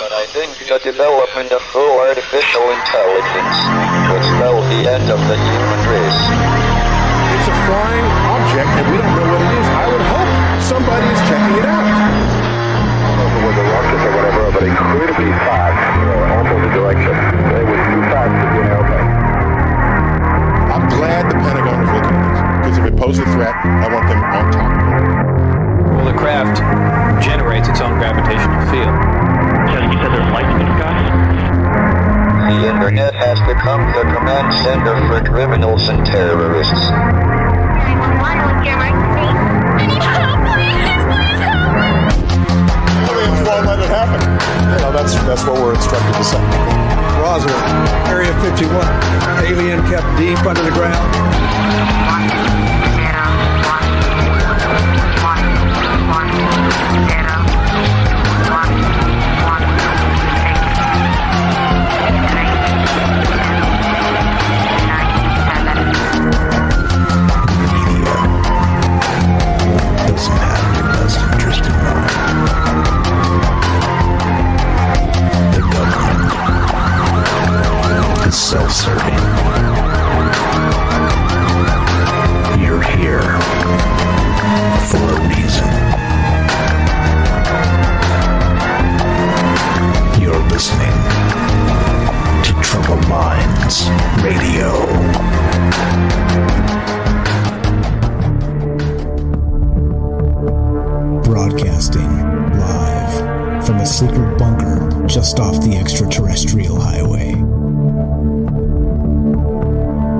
But I think the development of full artificial intelligence would spell the end of the human race. It's a flying object and we don't know what it is. I would hope somebody is checking it out. I don't know if it was a rocket or whatever, but incredibly fast, you know, almost the direction. It was too fast to be an airplane. I'm glad the Pentagon is looking at this because if it poses a threat, I want them on top of it. Well, the craft generates its own gravitational field. So you said there's lights in the sky? The internet has become the command center for criminals and terrorists. Aliens won't let it happen. You know, that's that's what we're instructed to say. Roswell, Area 51. Alien kept deep under the ground. Self-serving. You're here for a reason. You're listening to Troubled Minds Radio. Broadcasting live from a secret bunker just off the extraterrestrial highway.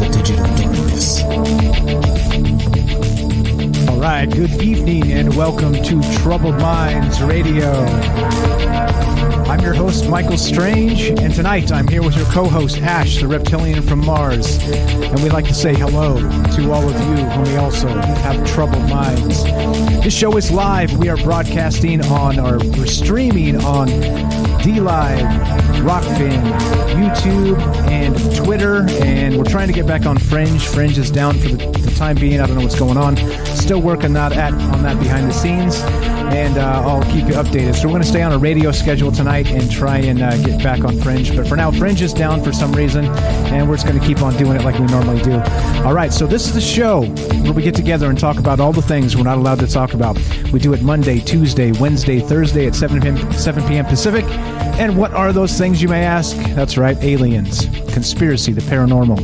the digital darkness. All right, good evening and welcome to Troubled Minds Radio. I'm your host, Michael Strange, and tonight I'm here with your co host, Ash, the reptilian from Mars. And we'd like to say hello to all of you whom we also have troubled minds. This show is live. We are broadcasting on, or we're streaming on D Live, Rokfin, YouTube, and Twitter. And we're trying to get back on Fringe. Fringe is down for the, the time being. I don't know what's going on. Still working that at on that behind the scenes and uh, I'll keep you updated. So we're going to stay on a radio schedule tonight and try and uh, get back on Fringe. But for now, Fringe is down for some reason, and we're just going to keep on doing it like we normally do. All right, so this is the show where we get together and talk about all the things we're not allowed to talk about. We do it Monday, Tuesday, Wednesday, Thursday at 7 p.m. 7 p.m. Pacific. And what are those things, you may ask? That's right, aliens, conspiracy, the paranormal,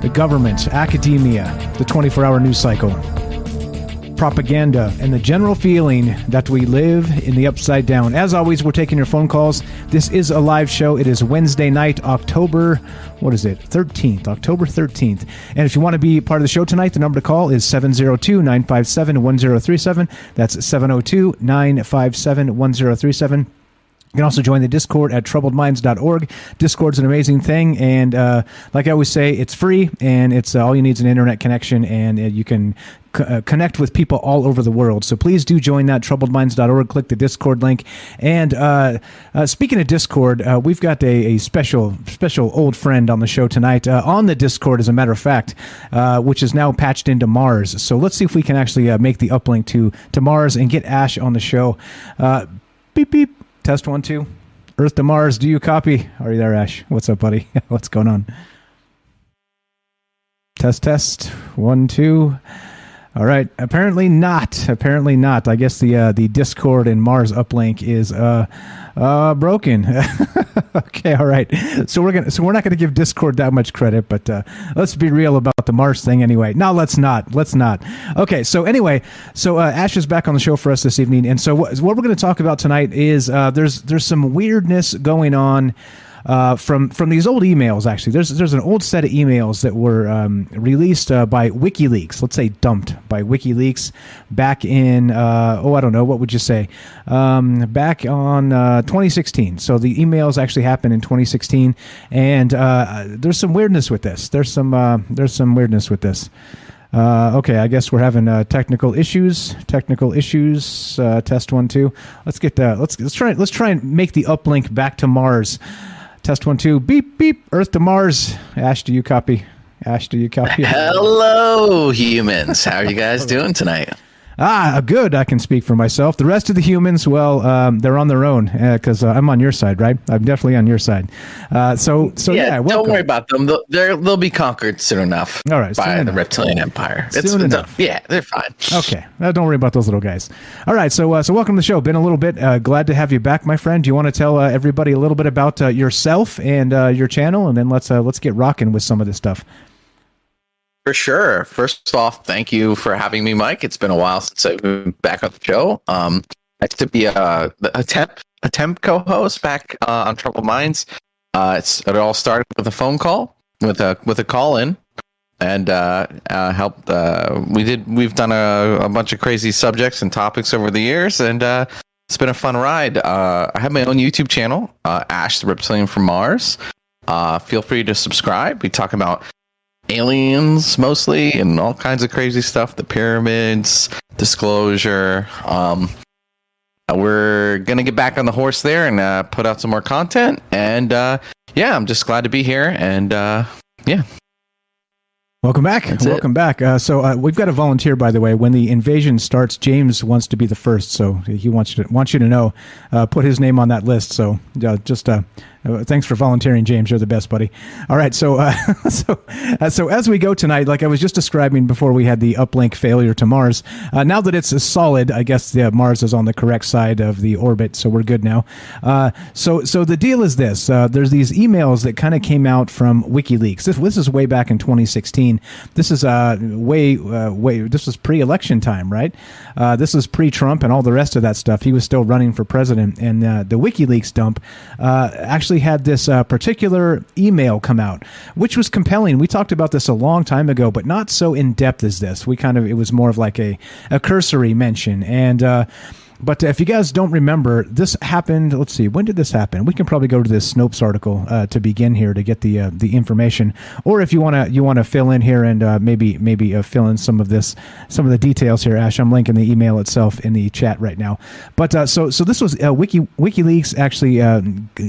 the government, academia, the 24 hour news cycle propaganda, and the general feeling that we live in the upside down. As always, we're taking your phone calls. This is a live show. It is Wednesday night, October, what is it? 13th, October 13th. And if you want to be part of the show tonight, the number to call is 702 957 1037. That's 702 957 1037. You can also join the Discord at troubledminds.org. Discord's an amazing thing, and uh, like I always say, it's free, and it's uh, all you need is an internet connection, and uh, you can c- uh, connect with people all over the world. So please do join that troubledminds.org. Click the Discord link. And uh, uh, speaking of Discord, we've got a, a special special old friend on the show tonight on the Discord, as a matter of fact, which is now patched into Mars. So let's see if we can actually make the uplink to to Mars and get Ash on the show. Beep beep. Test one, two. Earth to Mars. Do you copy? Are you there, Ash? What's up, buddy? What's going on? Test, test. One, two. All right. Apparently not. Apparently not. I guess the uh, the Discord and Mars uplink is uh, uh, broken. okay. All right. So we're gonna. So we're not gonna give Discord that much credit, but uh, let's be real about the Mars thing anyway. No, let's not. Let's not. Okay. So anyway, so uh, Ash is back on the show for us this evening, and so what, what we're going to talk about tonight is uh, there's there's some weirdness going on uh, from from these old emails. Actually, there's there's an old set of emails that were um, released uh, by WikiLeaks. Let's say dumped by WikiLeaks back in uh, oh I don't know what would you say um, back on uh, 2016. So the emails actually happened in 2016, and uh, there's some weirdness with this. There's some there's some weirdness with this. Uh, okay, I guess we're having uh, technical issues. Technical issues. Uh, test one, two. Let's get that. Let's let's try. Let's try and make the uplink back to Mars. Test one, two. Beep beep. Earth to Mars. Ash, do you copy? Ash, do you copy? Hello, humans. How are you guys doing tonight? Ah, good. I can speak for myself. The rest of the humans, well, um, they're on their own because uh, uh, I'm on your side, right? I'm definitely on your side. Uh, so, so yeah, yeah don't worry about them. They'll, they'll be conquered soon enough. All right, by the enough. reptilian empire. Soon it's, enough. Yeah, they're fine. Okay, uh, don't worry about those little guys. All right, so uh, so welcome to the show. Been a little bit. Uh, glad to have you back, my friend. Do you want to tell everybody a little bit about yourself and your channel, and then let's let's get rocking with some of this stuff. For sure. First off, thank you for having me, Mike. It's been a while since I've been back on the show. Um, used to be a, a temp a temp co-host back uh, on Troubled Minds. Uh, it all started with a phone call with a with a call in, and uh, uh, helped. Uh, we did we've done a, a bunch of crazy subjects and topics over the years, and uh, it's been a fun ride. Uh, I have my own YouTube channel, uh, Ash the Reptilian from Mars. Uh, feel free to subscribe. We talk about aliens mostly and all kinds of crazy stuff the pyramids disclosure um uh, we're gonna get back on the horse there and uh, put out some more content and uh yeah i'm just glad to be here and uh yeah Welcome back. That's Welcome it. back. Uh, so uh, we've got a volunteer, by the way. When the invasion starts, James wants to be the first, so he wants you to wants you to know. Uh, put his name on that list. So just uh, uh, thanks for volunteering, James. You're the best, buddy. All right, so uh, so uh, so as we go tonight, like I was just describing before, we had the uplink failure to Mars. Uh, now that it's solid, I guess the, Mars is on the correct side of the orbit, so we're good now. Uh, so so the deal is this: uh, there's these emails that kind of came out from WikiLeaks. This this is way back in 2016. This is uh way way this was pre-election time, right? This was pre-Trump and all the rest of that stuff. He was still running for president, and the WikiLeaks dump actually actually had this uh, particular email come out, which was compelling. We talked about this a long time ago, but not so in depth as this. We kind of it was more of like a a cursory mention, and uh, but if you guys don't remember, this happened. Let's see, when did this happen? We can probably go to this Snopes article uh, to begin here to get the uh, the information. Or if you want to you want to fill in here and uh, maybe maybe uh, fill in some of this some of the details here, Ash. I'm linking the email itself in the chat right now. But uh, so so this was uh, Wiki WikiLeaks actually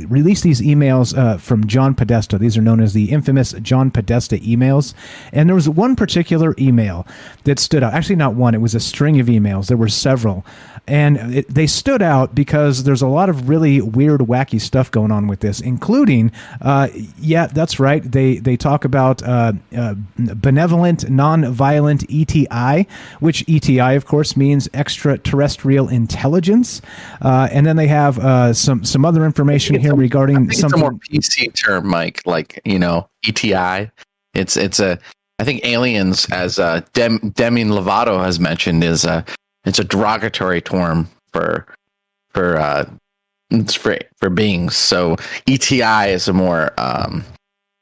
released these emails from John Podesta. These are known as the infamous John Podesta emails. And there was one particular email that stood out. Actually, not one. It was a string of emails. There were several and it, they stood out because there's a lot of really weird, wacky stuff going on with this, including, uh, yeah, that's right. They they talk about uh, uh, benevolent, non-violent ETI, which ETI, of course, means extraterrestrial intelligence, uh, and then they have uh, some some other information here a, regarding some more PC term, Mike, like you know ETI. It's it's a I think aliens, as uh, Dem- Demi Lovato has mentioned, is a it's a derogatory term for for uh for for beings. So ETI is a more um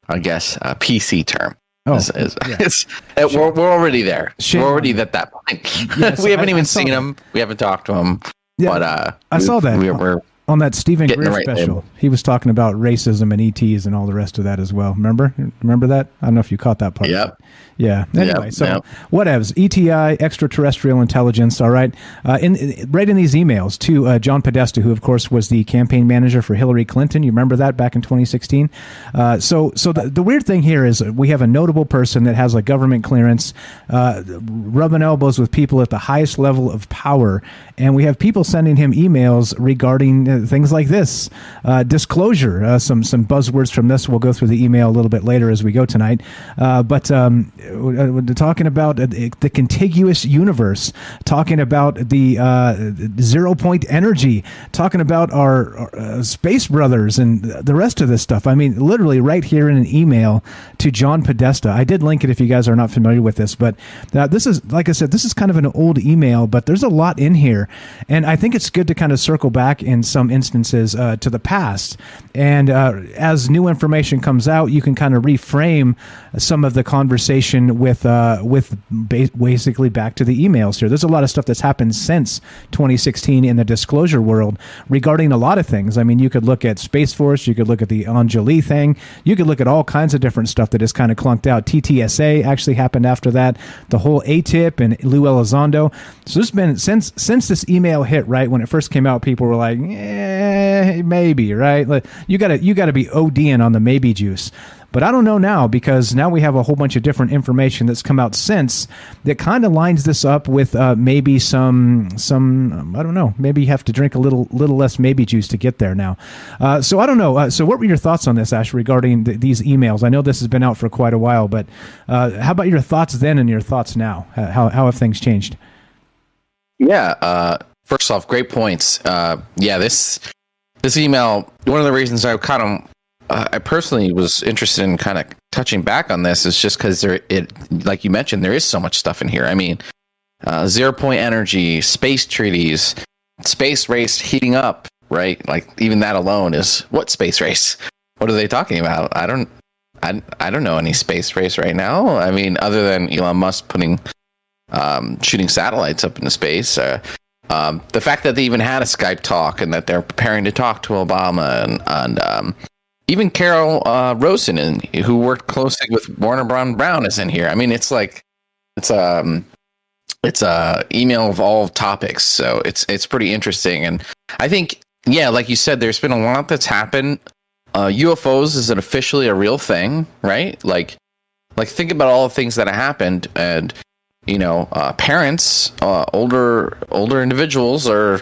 I guess a PC term. Oh, is, is, yeah. it's, uh, we're, we're already there. Shame we're already at that point. Yes, we haven't I, even I seen that. him. We haven't talked to him. Yeah, but uh, I saw that. We, we're on that Steven Greer right special, label. he was talking about racism and ETs and all the rest of that as well. Remember? Remember that? I don't know if you caught that part. Yep. Yeah. Anyway, yep. so yep. whatevs. ETI, extraterrestrial intelligence. All right. Uh, in, in right in these emails to uh, John Podesta, who of course was the campaign manager for Hillary Clinton. You remember that back in 2016. Uh, so, so the, the weird thing here is we have a notable person that has a government clearance, uh, rubbing elbows with people at the highest level of power, and we have people sending him emails regarding uh, things like this, uh, disclosure, uh, some some buzzwords from this. We'll go through the email a little bit later as we go tonight. Uh, but um, uh, talking about the contiguous universe, talking about the zero point energy, talking about our, our space brothers and the rest of this stuff. I mean, literally right here in an email to John Podesta. I did link it if you guys are not familiar with this, but this is like I said, this is kind of an old email, but there's a lot in here, and I think it's good to kind of circle back in some instances uh, to the past. And uh, as new information comes out, you can kind of reframe some of the conversation with uh, with ba- basically back to the emails here. There's a lot of stuff that's happened since 2016 in the disclosure world regarding a lot of things. I mean, you could look at Space Force, you could look at the Anjali thing, you could look at all kinds of different stuff that is kind of clunked out. TTSA actually happened after that. The whole ATIP and Lou Elizondo. So there's been since since this email hit right when it first came out, people were like, maybe right. You gotta you gotta be ODing on the maybe juice. But I don't know now because now we have a whole bunch of different information that's come out since that kind of lines this up with uh, maybe some some um, I don't know maybe you have to drink a little little less maybe juice to get there now. Uh, so I don't know. Uh, so what were your thoughts on this, Ash, regarding th- these emails? I know this has been out for quite a while, but uh, how about your thoughts then and your thoughts now? How how have things changed? Yeah. First off, great points. Uh, yeah, this this email. One of the reasons I kind of uh, I personally was interested in kind of touching back on this is just because there it like you mentioned there is so much stuff in here. I mean, uh, zero point energy, space treaties, space race heating up, right? Like even that alone is what space race? What are they talking about? I don't. I, I don't know any space race right now. I mean, other than Elon Musk putting um, shooting satellites up into space. Uh, um, the fact that they even had a Skype talk and that they're preparing to talk to Obama and, and um, even Carol uh, Rosin, and who worked closely with Warner Brown Brown, is in here. I mean, it's like it's um it's a email of all topics, so it's it's pretty interesting. And I think, yeah, like you said, there's been a lot that's happened. Uh, UFOs is it officially a real thing, right? Like, like think about all the things that have happened, and you know, uh, parents, uh, older older individuals are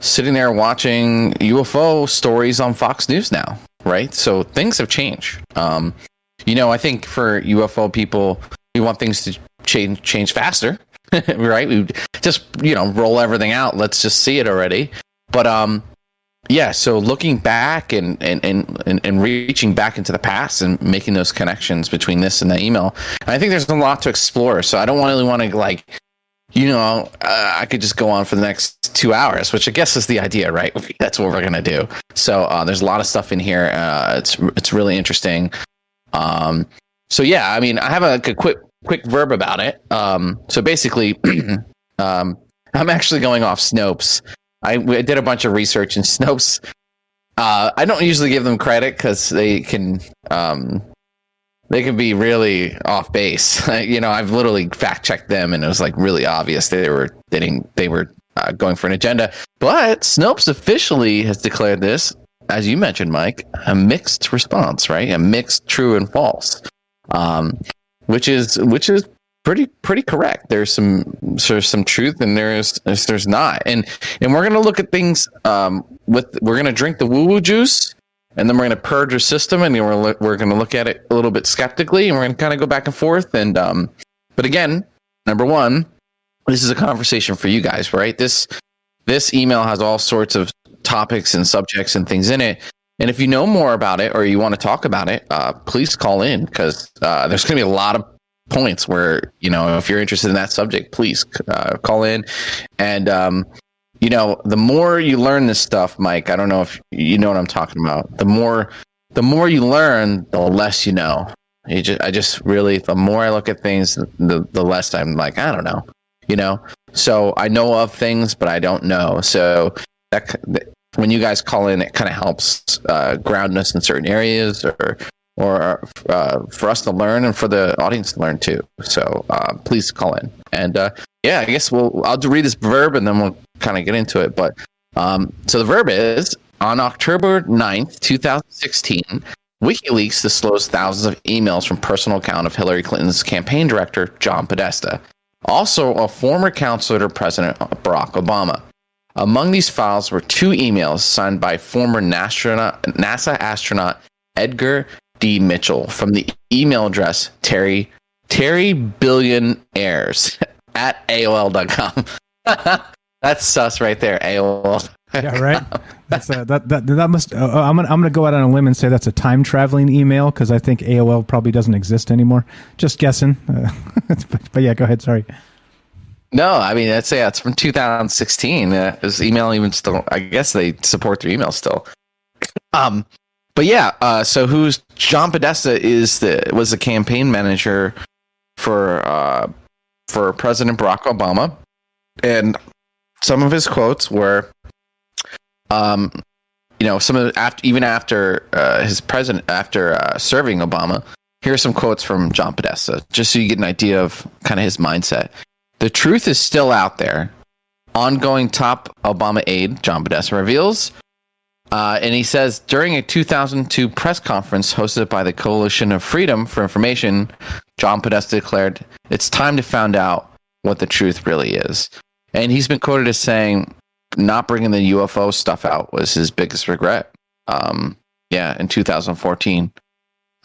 sitting there watching UFO stories on Fox News now, right? So things have changed. Um, you know, I think for UFO people, we want things to change change faster, right? We just you know roll everything out. Let's just see it already. But um, yeah. So looking back and and and and reaching back into the past and making those connections between this and the email, I think there's a lot to explore. So I don't really want to like you know, uh, I could just go on for the next two hours, which I guess is the idea, right? That's what we're gonna do. So uh, there's a lot of stuff in here. Uh, it's it's really interesting. Um, so yeah, I mean, I have a, a quick quick verb about it. Um, so basically, um, I'm actually going off Snopes. I, I did a bunch of research in Snopes. Uh, I don't usually give them credit because they can um, they can be really off base. you know, I've literally fact checked them, and it was like really obvious they were they, they were uh, going for an agenda. But Snopes officially has declared this, as you mentioned, Mike, a mixed response, right? A mixed true and false, um, which is which is pretty pretty correct. There's some there's some truth, and there's there's not, and and we're gonna look at things um, with we're gonna drink the woo woo juice and then we're to purge your system and we're, we're to look at it a little bit skeptically and we're to kind of go back and forth and um but again number one this is a conversation for you guys right? This this email has all sorts of topics and subjects and things in it. And if you know more about it or you want to talk about it uh, please call in because uh, there's going to be a lot of points where you know if you're interested in that subject please uh, call in and um, you know, the more you learn this stuff, Mike, I don't know if you know what I'm talking about. The more the more you learn, the less you know. You just, I just really, the more I look at things, the the less I'm like, I don't know, you know. So I know of things, but I don't know. So that when you guys call in, it kind of helps uh, ground us in certain areas, or or uh, for us to learn and for the audience to learn too. So uh, please call in. And uh, yeah, I guess we'll I'll read this verb and then we'll kind of get into it. But um, so the verb is on October 9th, 2016, WikiLeaks disclosed thousands of emails from personal account of Hillary Clinton's campaign director, John Podesta, also a former counselor to President Barack Obama. Among these files were two emails signed by former NASA, NASA astronaut Edgar D. Mitchell from the email address Terry Terry Billionaires at AOL.com. That's sus right there, AOL. yeah, right. That's uh, that that that must. Uh, I'm gonna I'm gonna go out on a limb and say that's a time traveling email because I think AOL probably doesn't exist anymore. Just guessing. Uh, but, but, yeah, go ahead. Sorry. No, I mean that's yeah, it's from 2016. Uh, is email even still? I guess they support their email still. Um, but yeah. Uh, so who's John Podesta is the was the campaign manager for uh for President Barack Obama, and some of his quotes were um, you know, some of after even after uh, his president after uh, serving Obama. Here are some quotes from John Podesta, just so you get an idea of kind of his mindset. The truth is still out there. Ongoing top Obama aide John Podesta reveals, uh, and he says during a 2002 press conference hosted by the Coalition of Freedom for Information, John Podesta declared, "It's time to find out what the truth really is." And he's been quoted as saying, not bringing the UFO stuff out was his biggest regret. Um, yeah, in 2014,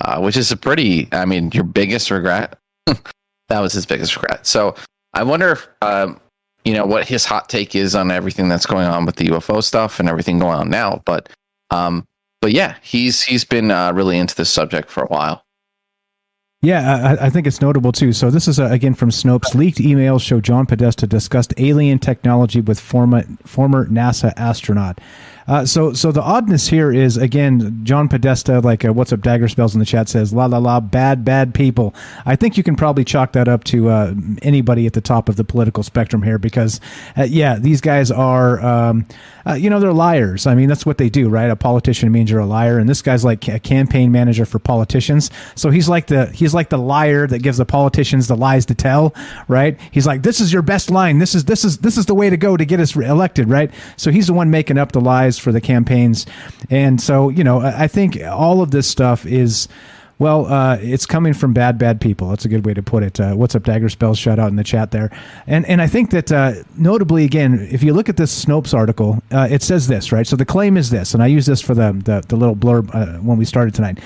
uh, which is a pretty, I mean, your biggest regret. that was his biggest regret. So I wonder if, um, you know, what his hot take is on everything that's going on with the UFO stuff and everything going on now. But, um, but yeah, he's he's been uh, really into this subject for a while. Yeah, I, I, think it's notable too. So this is uh, again from Snopes. Leaked emails show John Podesta discussed alien technology with former former NASA astronaut. Uh, so, so the oddness here is again, John Podesta, like uh, what's up, Dagger Spells in the chat says, la la la, bad bad people. I think you can probably chalk that up to uh, anybody at the top of the political spectrum here, because uh, yeah, these guys are, um, uh, you know, they're liars. I mean, that's what they do, right? A politician means you're a liar, and this guy's like a campaign manager for politicians. So he's like the he's like the liar that gives the politicians the lies to tell, right? He's like, this is your best line. This is this is this is the way to go to get us elected, right? So he's the one making up the lies for the campaigns. And so, you know, I think all of this stuff is. Well, uh, it's coming from bad, bad people. That's a good way to put it. Uh, what's up, Dagger Spells? Shout out in the chat there. And and I think that uh, notably, again, if you look at this Snopes article, uh, it says this, right? So the claim is this, and I use this for the the, the little blurb uh, when we started tonight.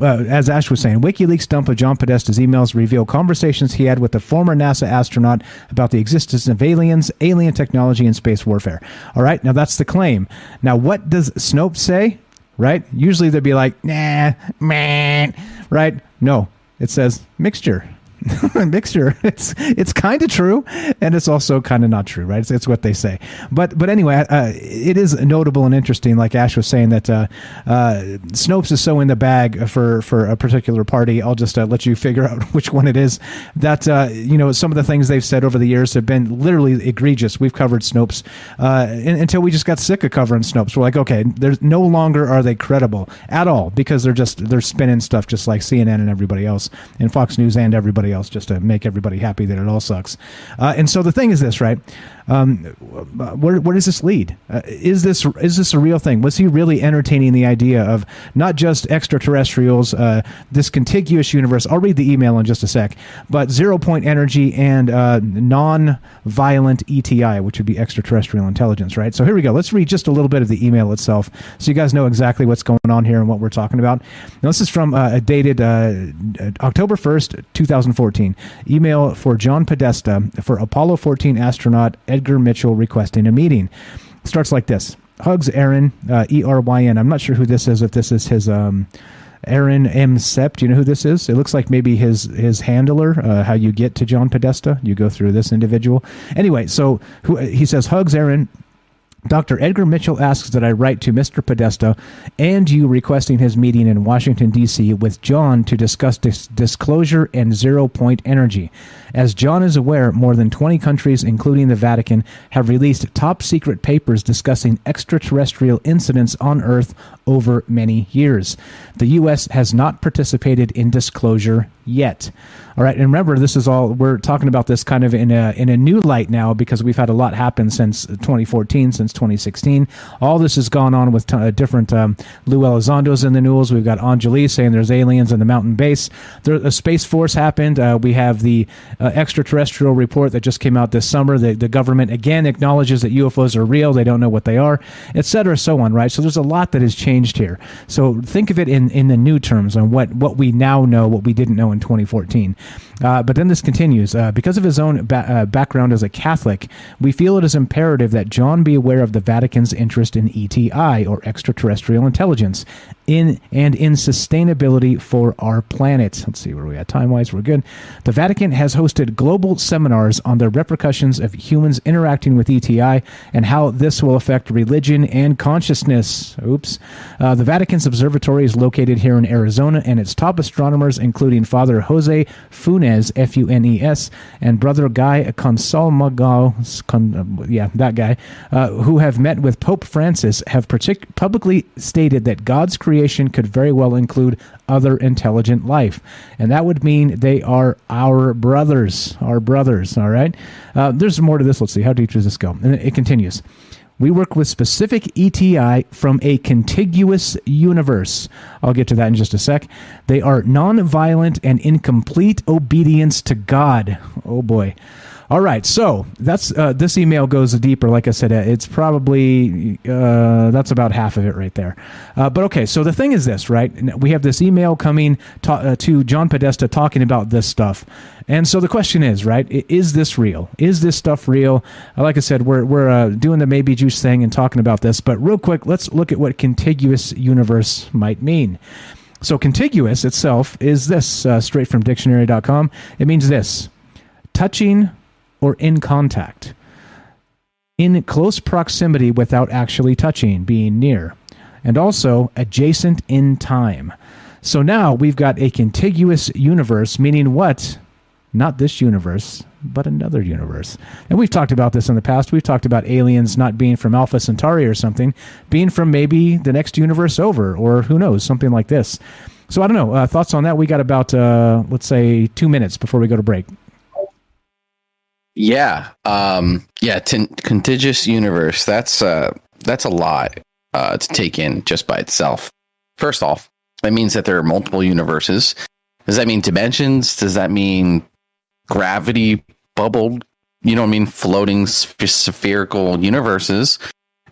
Uh, as Ash was saying, WikiLeaks dump of John Podesta's emails reveal conversations he had with the former NASA astronaut about the existence of aliens, alien technology, and space warfare. All right, now that's the claim. Now, what does Snopes say? Right? Usually they'd be like, nah, man, right? No, it says mixture. mixture. It's it's kind of true, and it's also kind of not true, right? It's, it's what they say. But but anyway, uh, it is notable and interesting. Like Ash was saying that uh, uh, Snopes is so in the bag for for a particular party. I'll just uh, let you figure out which one it is. That uh, you know some of the things they've said over the years have been literally egregious. We've covered Snopes uh, until we just got sick of covering Snopes. We're like, okay, there's no longer are they credible at all because they're just they're spinning stuff just like CNN and everybody else, and Fox News and everybody else just to make everybody happy that it all sucks. Uh, and so the thing is this, right? Um, where, where does this lead? Uh, is this is this a real thing? Was he really entertaining the idea of not just extraterrestrials, uh, this contiguous universe? I'll read the email in just a sec. But zero point energy and uh, non-violent ETI, which would be extraterrestrial intelligence, right? So here we go. Let's read just a little bit of the email itself, so you guys know exactly what's going on here and what we're talking about. Now, this is from uh, dated uh, October first, two thousand fourteen. Email for John Podesta for Apollo fourteen astronaut. Ed Edgar Mitchell requesting a meeting. Starts like this Hugs Eryn, uh, E R Y N. I'm not sure who this is, if this is his. Um, Eryn M. Sept. You know who this is? It looks like maybe his his handler. Uh, how you get to John Podesta? You go through this individual. Anyway, so who, he says hugs Eryn. Dr. Edgar Mitchell asks that I write to Mr. Podesta and you requesting his meeting in Washington, D.C. with John to discuss dis- disclosure and zero point energy. As John is aware, more than 20 countries, including the Vatican, have released top secret papers discussing extraterrestrial incidents on Earth over many years. The U.S. has not participated in disclosure yet. All right, and remember, this is all we're talking about this kind of in a in a new light now because we've had a lot happen since 2014, since 2016. All this has gone on with t- uh, different um, Lou Elizondo's in the news. We've got Angelis saying there's aliens in the mountain base. There, a space force happened. Uh, we have the uh, extraterrestrial report that just came out this summer. The, the government again acknowledges that UFOs are real. They don't know what they are, et cetera, so on, right? So there's a lot that has changed here. So think of it in, in the new terms on what, what we now know, what we didn't know in 2014. Uh, but then this continues. Uh, because of his own ba- uh, background as a Catholic, we feel it is imperative that John be aware of the Vatican's interest in ETI, or extraterrestrial intelligence, in and in sustainability for our planet. Let's see where we at time wise. We're good. The Vatican has hosted global seminars on the repercussions of humans interacting with ETI and how this will affect religion and consciousness. Oops. Uh, the Vatican's observatory is located here in Arizona, and its top astronomers, including Father Jose Funes, F U N E S, and Brother Guy Consalmagal, con, yeah, that guy, uh, who have met with Pope Francis, have partic- publicly stated that God's creation could very well include other intelligent life. And that would mean they are our brothers, our brothers, all right? Uh, there's more to this. Let's see. How deep does this go? And it continues. We work with specific ETI from a contiguous universe. I'll get to that in just a sec. They are non-violent and in complete obedience to God. Oh boy. All right, so that's uh, this email goes deeper. Like I said, it's probably uh, that's about half of it right there. Uh, but okay, so the thing is this, right? We have this email coming to, uh, to John Podesta talking about this stuff, and so the question is, right? Is this real? Is this stuff real? Uh, like I said, we're we're uh, doing the maybe juice thing and talking about this, but real quick, let's look at what contiguous universe might mean. So contiguous itself is this straight from dictionary.com. It means this touching or in contact. In close proximity without actually touching, being near. And also adjacent in time. So now we've got a contiguous universe, meaning what? Not this universe, but another universe. And we've talked about this in the past. We've talked about aliens not being from Alpha Centauri or something, being from maybe the next universe over, or who knows, something like this. So I don't know. Uh, thoughts on that? We got about, uh, let's say, two minutes before we go to break. Yeah, um, yeah, contiguous universe. That's uh, that's a lot uh, to take in just by itself. First off, that means that there are multiple universes. Does that mean dimensions? Does that mean gravity bubbled? You know what I mean? Floating spherical universes,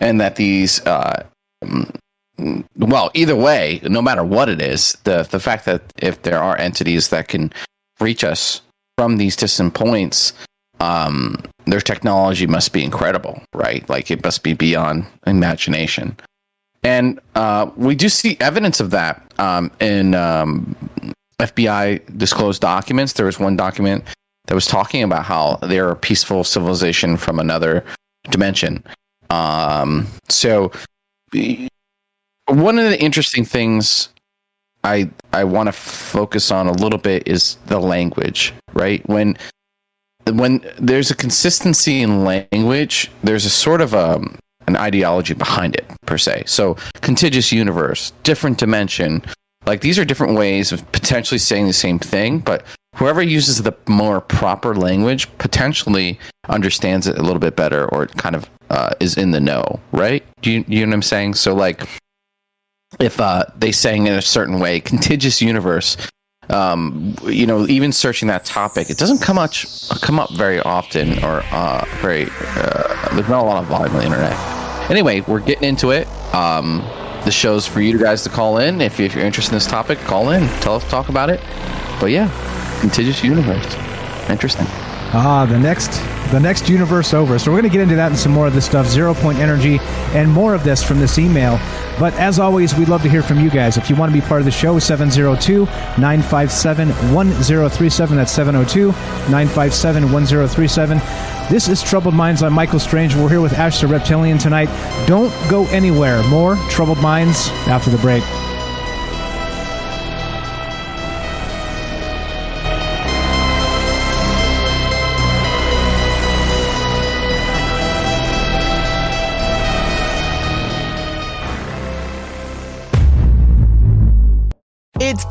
and that these, uh, mm, well, either way, no matter what it is, the the fact that if there are entities that can reach us from these distant points um, their technology must be incredible, right? Like it must be beyond imagination. And uh, we do see evidence of that um, in um, FBI disclosed documents. There was one document that was talking about how they're a peaceful civilization from another dimension. Um, so, one of the interesting things I I want to focus on a little bit is the language, right? When when there's a consistency in language, there's a sort of a, um, an ideology behind it per se. So contiguous universe, different dimension, like these are different ways of potentially saying the same thing, but whoever uses the more proper language potentially understands it a little bit better or kind of uh, is in the know, right? Do you, you know what I'm saying? So like if uh, they sang in a certain way, contiguous universe um, you know, even searching that topic, it doesn't come much come up very often, or uh, very. Uh, there's not a lot of volume on the internet. Anyway, we're getting into it. Um, the show's for you guys to call in if, if you're interested in this topic. Call in, tell us, talk about it. But yeah, contiguous universe, interesting. Ah, the next the next universe over. So we're going to get into that and some more of this stuff, zero point energy, and more of this from this email. But as always, we'd love to hear from you guys. If you want to be part of the show, 702 957 1037. That's 702 957 1037. This is Troubled Minds. I'm Michael Strange. We're here with Ash the Reptilian tonight. Don't go anywhere. More Troubled Minds after the break.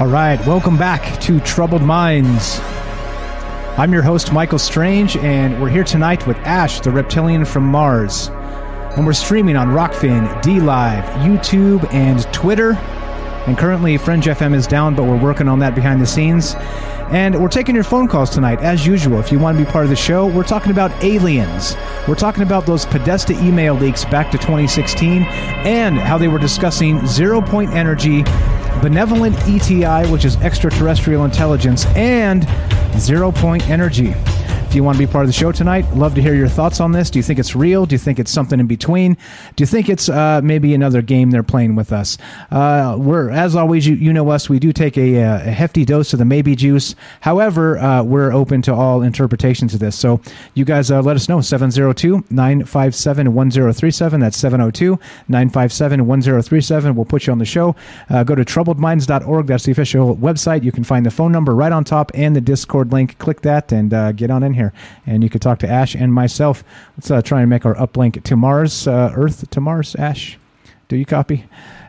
All right, welcome back to Troubled Minds. I'm your host, Michael Strange, and we're here tonight with Ash, the reptilian from Mars. And we're streaming on Rokfin, D Live, YouTube, and Twitter. And currently, Fringe FM is down, but we're working on that behind the scenes. And we're taking your phone calls tonight, as usual. If you want to be part of the show, we're talking about aliens. We're talking about those Podesta email leaks back to 2016 and how they were discussing zero point energy benevolent ETI, which is extraterrestrial intelligence, and zero point energy. If you want to be part of the show tonight, love to hear your thoughts on this. Do you think it's real? Do you think it's something in between? Do you think it's uh, maybe another game they're playing with us? Uh, we're as always, you, you know us. We do take a, uh, a hefty dose of the maybe juice. However, uh, we're open to all interpretations of this. So you guys uh, let us know 702-957-1037. That's 702-957-1037. We'll put you on the show. Uh, go to troubledminds.org. That's the official website. You can find the phone number right on top and the Discord link. Click that and get on in here, and you could talk to Ash and myself. Let's uh, try and make our uplink to Mars, uh, Earth to Mars. Ash, do you copy?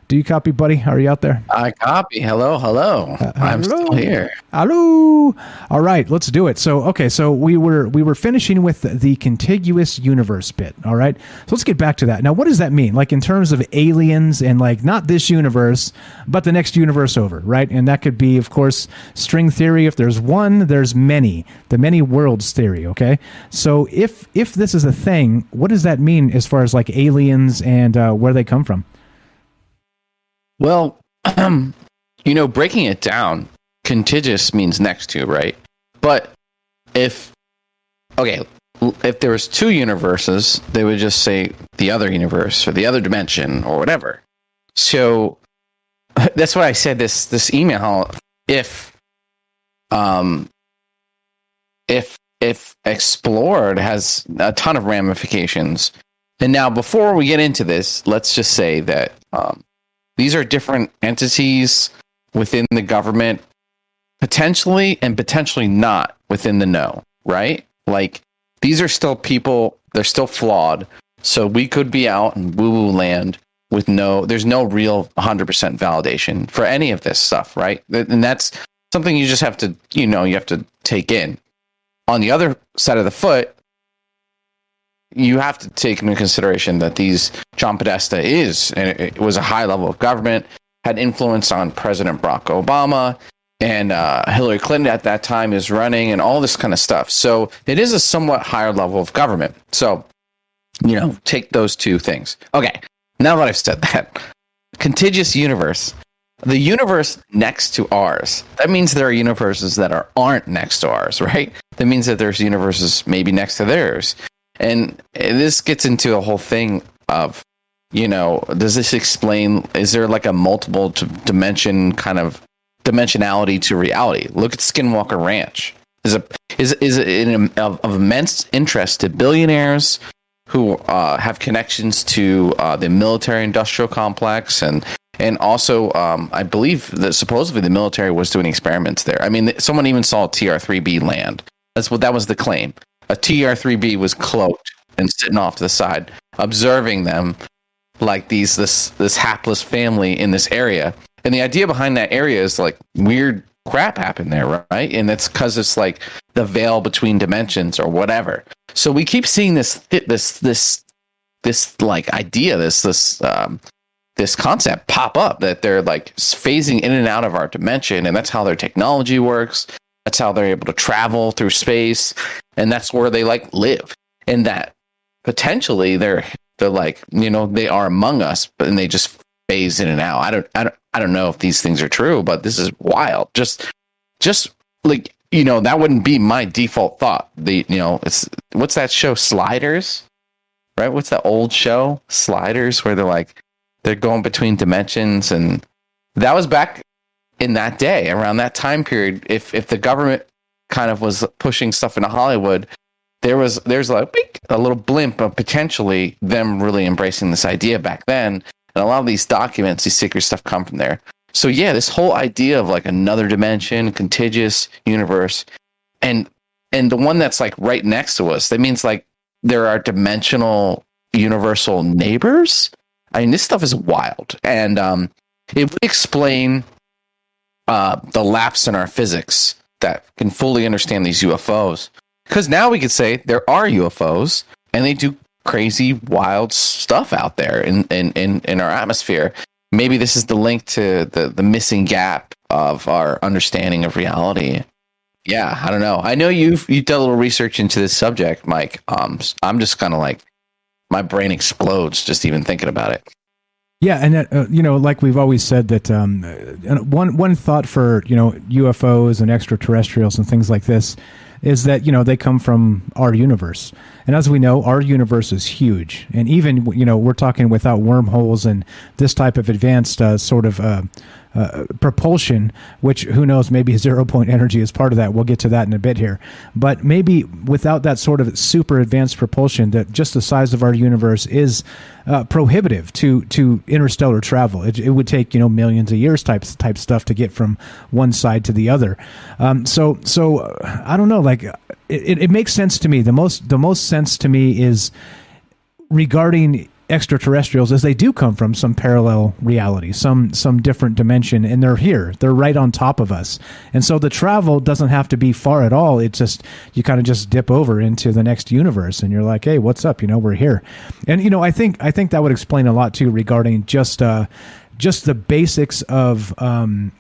Do you copy, buddy? Are you out there? I copy. Hello, hello. Uh, I'm hello. still here. Hello. All right, let's do it. So, okay, so we were we were finishing with the, the contiguous universe bit. All right, so let's get back to that. Now, what does that mean? Like in terms of aliens and like not this universe, but the next universe over, right? And that could be, of course, string theory. If there's one, there's many. The many worlds theory. Okay, so if if this is a thing, what does that mean as far as like aliens and uh, where they come from? Well, um, you know, breaking it down, contiguous means next to, right? But if okay, if there was two universes, they would just say the other universe or the other dimension or whatever. So that's why I said this this email if um if if explored has a ton of ramifications. And now before we get into this, let's just say that um these are different entities within the government, potentially and potentially not within the know, right? Like these are still people, they're still flawed. So we could be out in woo woo land with no, there's no real 100% validation for any of this stuff, right? And that's something you just have to, you know, you have to take in. On the other side of the foot, you have to take into consideration that these John Podesta is and it was a high level of government, had influence on President Barack Obama, and uh, Hillary Clinton at that time is running, and all this kind of stuff. So it is a somewhat higher level of government. So you know, take those two things. Okay, now that I've said that, contiguous universe. The universe next to ours. That means there are universes that are aren't next to ours, right? That means that there's universes maybe next to theirs. And this gets into a whole thing of, you know, does this explain? Is there like a multiple dimension kind of dimensionality to reality? Look at Skinwalker Ranch. Is a is is it of, of immense interest to billionaires who uh, have connections to uh, the military-industrial complex and and also um, I believe that supposedly the military was doing experiments there. I mean, someone even saw TR3B land. That's what that was the claim a TR3B was cloaked and sitting off to the side, observing them like these this this hapless family in this area. And the idea behind that area is like weird crap happened there, right? And it's because it's like the veil between dimensions or whatever. So we keep seeing this this this this like idea, this this um, this concept pop up that they're like phasing in and out of our dimension, and that's how their technology works. That's how they're able to travel through space, and that's where they like live. And that potentially they're they're like you know they are among us, but and they just phase in and out. I don't I don't I don't know if these things are true, but this is wild. Just just like you know that wouldn't be my default thought. The you know it's what's that show Sliders, right? What's that old show Sliders where they're like they're going between dimensions and that was back in that day around that time period. If if the government kind of was pushing stuff into Hollywood, there was there's like a little blimp of potentially them really embracing this idea back then. And a lot of these documents, these secret stuff come from there. So yeah, this whole idea of like another dimension, contiguous universe, and and the one that's like right next to us, that means like there are dimensional universal neighbors. I mean, this stuff is wild, and um, it would explain uh, the lapse in our physics that can fully understand these UFOs. Because now we could say there are UFOs, and they do crazy, wild stuff out there in, in, in, in our atmosphere. Maybe this is the link to the, the missing gap of our understanding of reality. Yeah, I don't know. I know you've you've done a little research into this subject, Mike. Um, I'm just kind of like my brain explodes just even thinking about it. Yeah, and uh, you know, like we've always said that um, uh, one one thought for you know UFOs and extraterrestrials and things like this is that you know they come from our universe. And as we know our universe is huge. And even you know we're talking without wormholes and this type of advanced uh, sort of uh, uh, propulsion, which who knows, maybe zero point energy is part of that. We'll get to that in a bit here. But maybe without that sort of super advanced propulsion, that just the size of our universe is uh, prohibitive to to interstellar travel. It, it, would take you know millions of years type type stuff to get from one side to the other. Um, so so uh, I don't know. Like it, it makes sense to me. The most the most sense to me is regarding extraterrestrials is they do come from some parallel reality, some some different dimension, and they're here. They're right on top of us, and so the travel doesn't have to be far at all. It's just you kind of just dip over into the next universe, and you're like, hey, what's up? You know, we're here, and you know, I think I think that would explain a lot too regarding just uh, just the basics of um,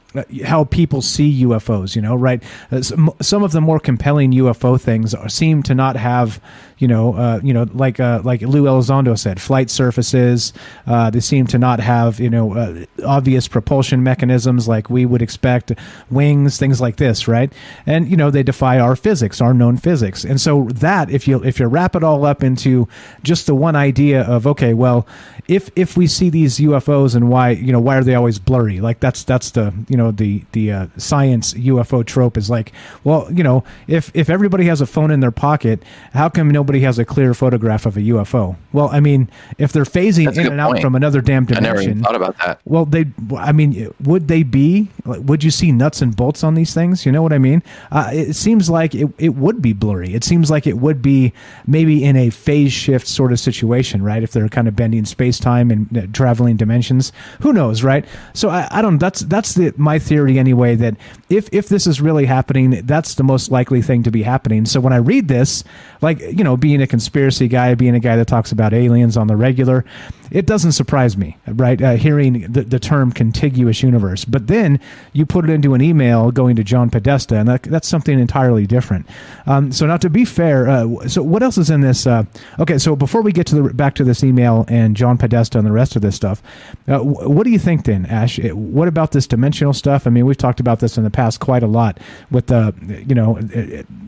how people see UFOs, you know, right? Uh, some, of the more compelling UFO things seem to not have, you know, uh, you know, like uh, like Lou Elizondo said, flight surfaces. Uh, they seem to not have, you know, uh, obvious propulsion mechanisms like we would expect, wings, things like this, right? And you know, they defy our physics, our known physics. And so that, if you if you wrap it all up into just the one idea of, okay, well, if if we see these UFOs and why, you know, why are they always blurry? Like that's that's the you know the the uh, science UFO trope is like, well, you know, if if everybody has a phone in their pocket, how come nobody has a clear photograph of a UFO? Well, I mean, if they're phasing That's in and point. out from another damn dimension, I never even thought about that. Well, they, I mean, would they be? Would you see nuts and bolts on these things? You know what I mean? Uh, it seems like it, it would be blurry. It seems like it would be maybe in a phase shift sort of situation, right? If they're kind of bending space time and uh, traveling dimensions, who knows, right? So I, I don't. That's that's the my theory anyway that if if this is really happening, that's the most likely thing to be happening. So when I read this, like you know, being a conspiracy guy, being a guy that talks about aliens on the regular, it doesn't surprise me, right? Uh, hearing the, the term contiguous universe, but then you put it into an email going to John Podesta, and that, that's something entirely different. Um, so now, to be fair, uh, so what else is in this? Uh, okay, so before we get to the back to this email and John Podesta and the rest of this stuff, uh, what do you think then, Ash? What about this dimensional stuff? I mean, we've talked about this in the past quite a lot. With the, you know,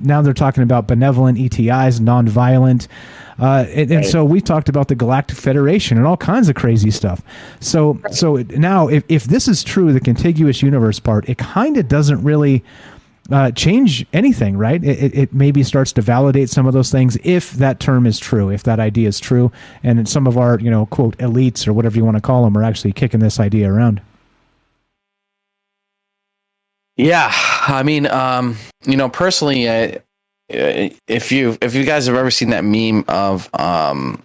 now they're talking about benevolent ETIs, nonviolent. Uh, and, and so we talked about the Galactic Federation and all kinds of crazy stuff. So so now if, if this is true, the contiguous universe part, it kind of doesn't really uh, change anything, right? It, it, maybe starts to validate some of those things if that term is true, if that idea is true, and some of our, you know, quote elites or whatever you want to call them are actually kicking this idea around. Yeah, I mean, um, you know, personally, I, uh, if you if you guys have ever seen that meme of um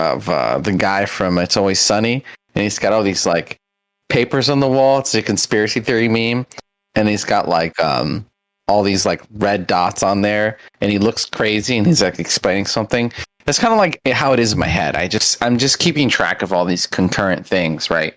of uh, the guy from It's Always Sunny, and he's got all these like papers on the wall. It's a conspiracy theory meme, and he's got like um all these like red dots on there, and he looks crazy, and he's like explaining something. That's kind of like how it is in my head. I just I'm just keeping track of all these concurrent things, right?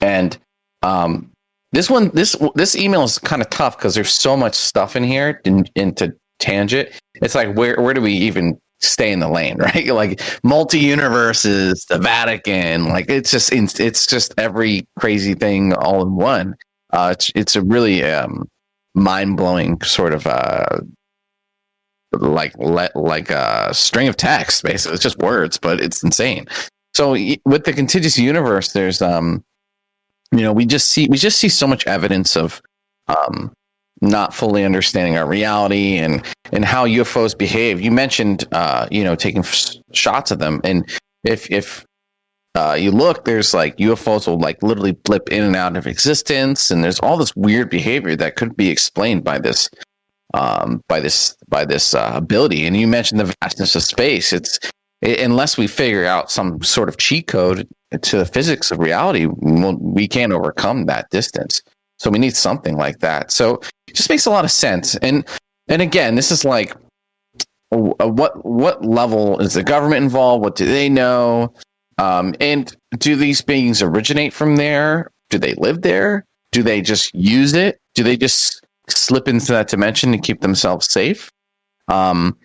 And um, this one, this this email is kind of tough because there's so much stuff in here in, into tangent. It's like where where do we even stay in the lane, right? Like multi universes, the Vatican, like it's just it's just every crazy thing all in one. Uh, it's it's a really um, mind blowing sort of uh, like let like a string of text. Basically, it's just words, but it's insane. So with the contiguous universe, there's um, you know, we just see we just see so much evidence of um not fully understanding our reality and and how UFOs behave. You mentioned uh, you know taking f- shots of them, and if if uh, you look, there's like UFOs will like literally blip in and out of existence, and there's all this weird behavior that could be explained by this um, by this by this uh, ability. And you mentioned the vastness of space. It's it, unless we figure out some sort of cheat code to the physics of reality, we'll, we can't overcome that distance. So we need something like that. So just makes a lot of sense. And and again, this is like what what level is the government involved? What do they know? Um, and do these beings originate from there? Do they live there? Do they just use it? Do they just slip into that dimension to keep themselves safe? Um,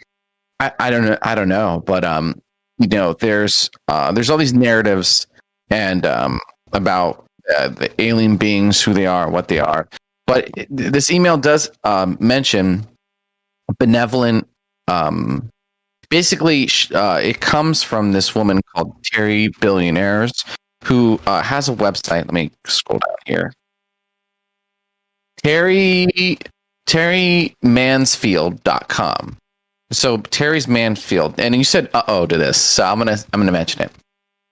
I, I don't know. I don't know. But um, you know, there's uh, there's all these narratives and um, about uh, the alien beings, who they are, what they are. But this email does um, mention benevolent. Um, basically, uh, it comes from this woman called Terry Billionaires, who uh, has a website. Let me scroll down here. Terry Terry Mansfield.com. So Terry's Mansfield, and you said uh oh to this, so I'm gonna I'm gonna mention it.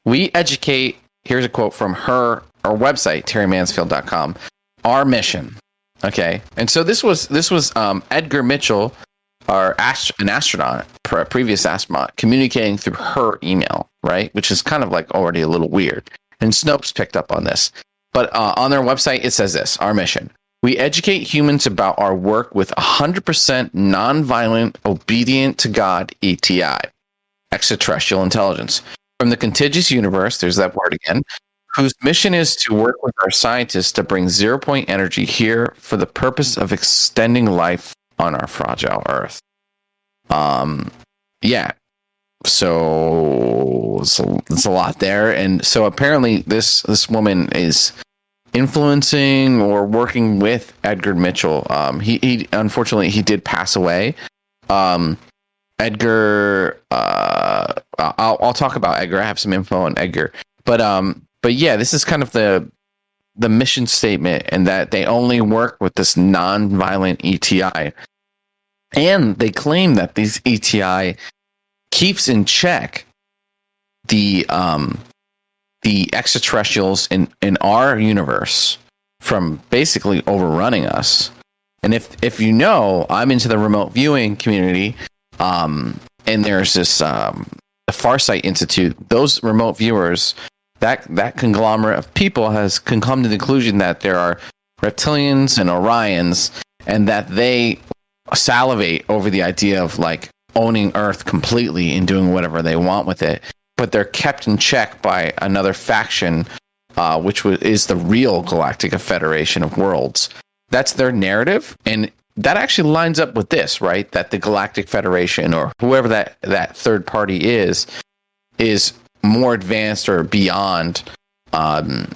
We educate. Here's a quote from her our website, terrymansfield.com. Our mission. Okay. And so this was this was um, Edgar Mitchell, our ast- an astronaut, pre- previous astronaut, communicating through her email, right? Which is kind of like already a little weird. And Snopes picked up on this. But uh, on their website, it says this our mission. We educate humans about our work with 100% nonviolent, obedient to God ETI, extraterrestrial intelligence. From the contiguous universe, there's that word again, whose mission is to work with our scientists to bring zero point energy here for the purpose of extending life on our fragile Earth. Um, yeah. So it's a, it's a lot there, and so apparently this this woman is influencing or working with Edgar Mitchell. Um, he he unfortunately he did pass away. Um, Edgar, uh, I'll I'll talk about Edgar. I have some info on Edgar, but um, but yeah, this is kind of the the mission statement, and that they only work with this non-violent ETI, and they claim that these ETI keeps in check the um the extraterrestrials in in our universe from basically overrunning us. And if if you know, I'm into the remote viewing community, um, and there's this um, the Farsight Institute. Those remote viewers that that conglomerate of people has can come to the conclusion that there are reptilians and Orions, and that they salivate over the idea of like owning Earth completely and doing whatever they want with it. But they're kept in check by another faction, uh, which w- is the real Galactic Federation of Worlds. That's their narrative, and that actually lines up with this, right? That the Galactic Federation or whoever that that third party is is more advanced or beyond um,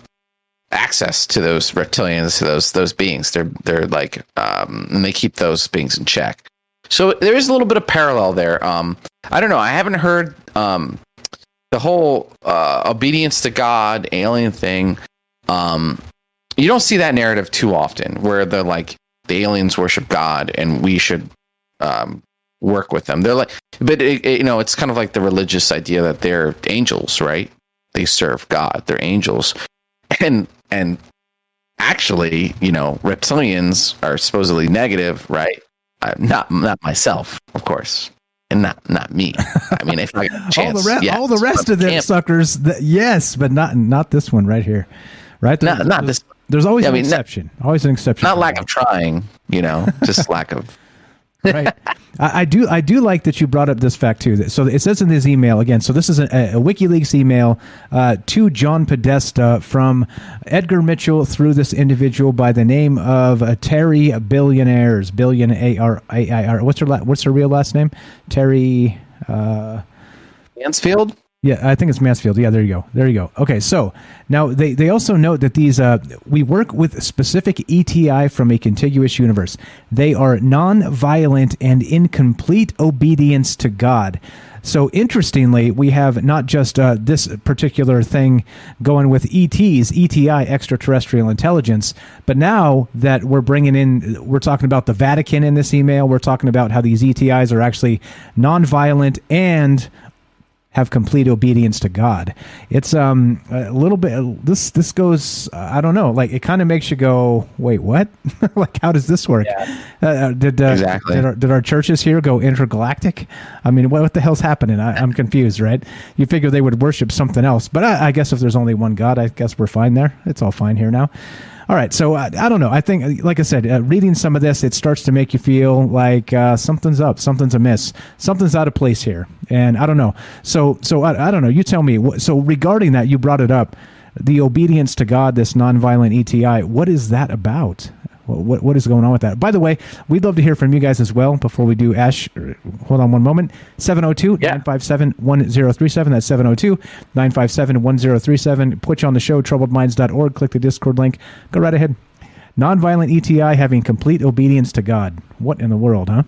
access to those reptilians, to those those beings. They're they're like um, and they keep those beings in check. So there is a little bit of parallel there. Um, I don't know. I haven't heard um, the whole uh, obedience to God alien thing. Um, you don't see that narrative too often, where the like the aliens worship God and we should um, work with them. They're like, but it, it, you know, it's kind of like the religious idea that they're angels, right? They serve God. They're angels, and and actually, you know, reptilians are supposedly negative, right? Uh, not not myself, of course, and not not me. I mean, if I chance, all the, re- yes, all the rest of them suckers, th- yes, but not not this one right here, right? not not this. There's always an mean, not- exception. always an exception. Not lack that. of trying, you know, just lack of. Right. I, I do. I do like that you brought up this fact too. So it says in his email again. So this is a, a WikiLeaks email uh, to John Podesta from Edgar Mitchell through this individual by the name of uh, Terry Billionaires. Billion A R A I R. What's her la- What's her real last name? Terry. Uh, Mansfield? Yeah, I think it's Mansfield. Yeah, there you go. There you go. Okay, so now they, they also note that these uh, we work with specific ETI from a contiguous universe. They are non-violent and in complete obedience to God. So interestingly, we have not just uh, this particular thing going with ETs, ETI, extraterrestrial intelligence, but now that we're bringing in, we're talking about the Vatican in this email. We're talking about how these ETIs are actually non-violent and have complete obedience to God. It's um a little bit this this goes uh, I don't know like it kind of makes you go wait what like how does this work? Uh, Uh, did uh, Exactly. did our, did our churches here go intergalactic? I mean what, what the hell's happening? I, I'm confused. Right? You figure they would worship something else, but I, I guess if there's only one God, I guess we're fine there. It's all fine here now. All right, so uh, I don't know. I think, like I said, uh, reading some of this, it starts to make you feel like uh, something's up, something's amiss, something's out of place here, and I don't know. So, so I, I don't know. You tell me. So, regarding that, you brought it up, the obedience to God, this nonviolent ETI. What is that about? What, what, is going on with that? By the way, we'd love to hear from you guys as well before we do Ash. uh, Hold on one moment. 702 957 1037. That's 702 957 1037. Put you on the show, troubledminds.org. Click the Discord link. Go right ahead. Nonviolent ETI having complete obedience to God. What in the world, huh?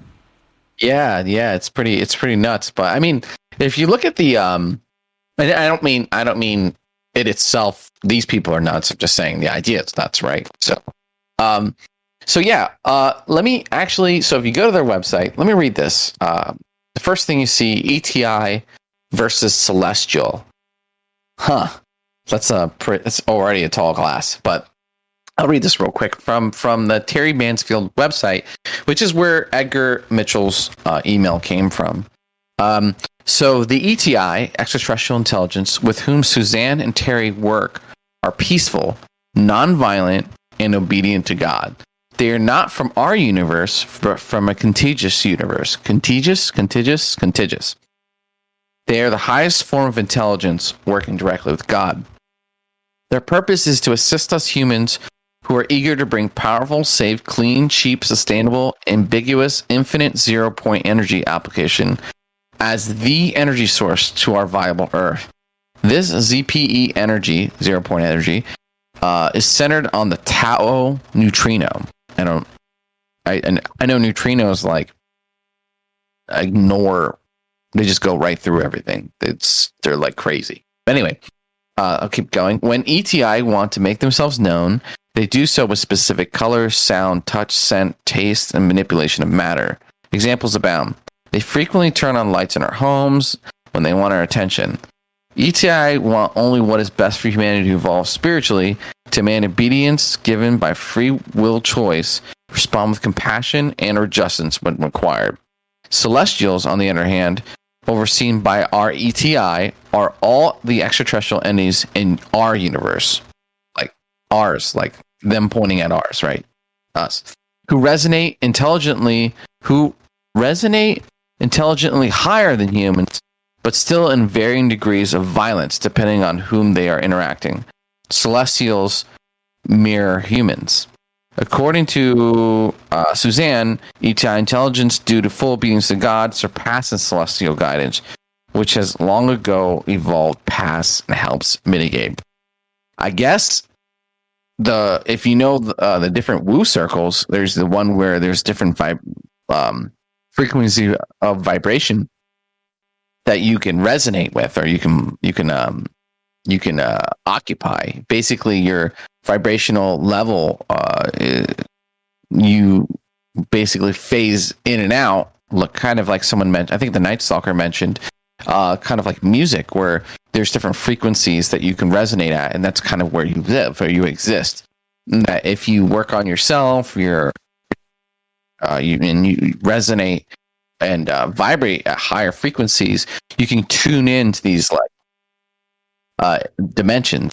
Yeah, yeah, it's pretty it's pretty nuts. But I mean, if you look at the um I, I don't mean I don't mean it itself, these people are nuts. I'm just saying the idea is nuts, right? So um so yeah, uh let me actually so if you go to their website, let me read this. Uh the first thing you see, ETI versus Celestial. Huh. That's a that's already a tall glass, but I'll read this real quick from from the Terry Mansfield website, which is where Edgar Mitchell's uh, email came from. Um, so the ETI, extraterrestrial intelligence, with whom Suzanne and Terry work, are peaceful, nonviolent, and obedient to God. They are not from our universe, but from a contagious universe. Contagious, contagious, contagious. They are the highest form of intelligence working directly with God. Their purpose is to assist us humans who are eager to bring powerful, safe, clean, cheap, sustainable, ambiguous, infinite zero point energy application as the energy source to our viable Earth. This ZPE energy, zero point energy, uh, is centered on the tau neutrino. I don't, I and I know neutrinos like ignore, they just go right through everything. It's they're like crazy. Anyway, uh, I'll keep going. When ETI want to make themselves known, they do so with specific color, sound, touch, scent, taste, and manipulation of matter. Examples abound. They frequently turn on lights in our homes when they want our attention. ETI want only what is best for humanity to evolve spiritually, demand obedience given by free will choice, respond with compassion and or justice when required. Celestials, on the other hand, overseen by our ETI, are all the extraterrestrial entities in our universe. Like ours, like them pointing at ours, right? Us. Who resonate intelligently, who resonate intelligently higher than humans, but still in varying degrees of violence depending on whom they are interacting. Celestials mirror humans. According to uh, Suzanne, ETI intelligence, due to full obedience to God, surpasses celestial guidance, which has long ago evolved past and helps mitigate. I guess the if you know the, uh, the different woo circles, there's the one where there's different um, frequency of vibration that you can resonate with, or you can you can um, you can uh, occupy. Basically, your vibrational level, uh, you basically phase in and out. Look, kind of like someone mentioned. I think the Night Stalker mentioned, uh, kind of like music, where there's different frequencies that you can resonate at, and that's kind of where you live or you exist. And that if you work on yourself, you're uh, you and you resonate and uh, vibrate at higher frequencies, you can tune into these like uh, dimensions,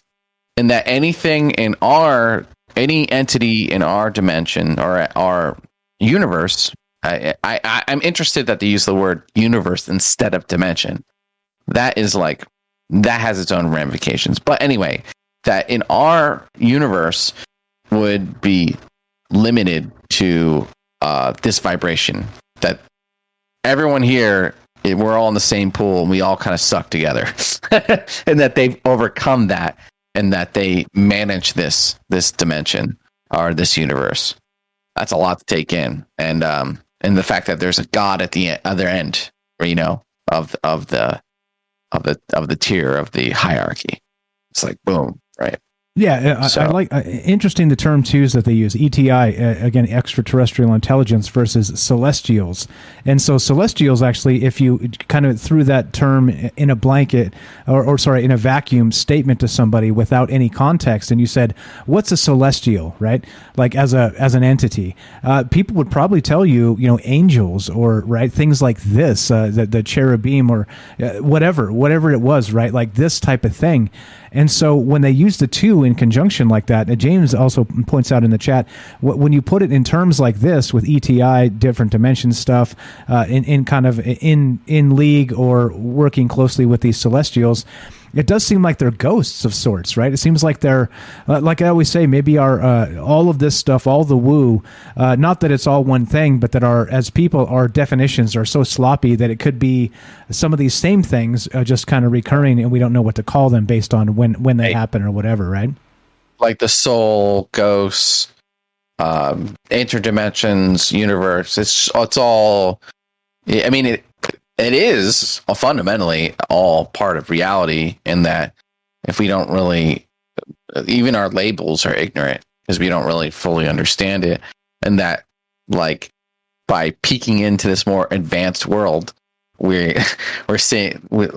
and that anything in our any entity in our dimension or our universe, I, I, I I'm interested that they use the word universe instead of dimension. That is like that has its own ramifications. But anyway, that in our universe would be limited to uh, this vibration. That everyone here, we're all in the same pool and we all kind of suck together, and that they've overcome that and that they manage this this dimension or this universe. That's a lot to take in, and um, and the fact that there's a god at the other end, you know, of of the of the of the tier of the hierarchy. It's like boom? Yeah, I, So- I like uh, interesting the term too is that they use ETI uh, again extraterrestrial intelligence versus celestials, and so celestials actually, if you kind of threw that term in a blanket or, or sorry in a vacuum statement to somebody without any context, and you said, "What's a celestial?" Right, like as a as an entity, uh, people would probably tell you, you know, angels or right things like this, uh, the the cherubim or uh, whatever, whatever it was, right, like this type of thing. And so when they use the two in conjunction like that, and James also points out in the chat, when you put it in terms like this with ETI, different dimension stuff, uh, in, in kind of in in league or working closely with these celestials, it does seem like they're ghosts of sorts, right? It seems like they're, uh, like I always say, maybe our uh, all of this stuff, all the woo, uh, not that it's all one thing, but that our as people, our definitions are so sloppy that it could be some of these same things uh, just kind of recurring, and we don't know what to call them based on when when they happen or whatever, right? like the soul, ghosts, um, interdimensions, universe. It's it's all. I mean, it it is fundamentally all part of reality. In that, if we don't really, even our labels are ignorant because we don't really fully understand it, and that like by peeking into this more advanced world, we we're seeing. We,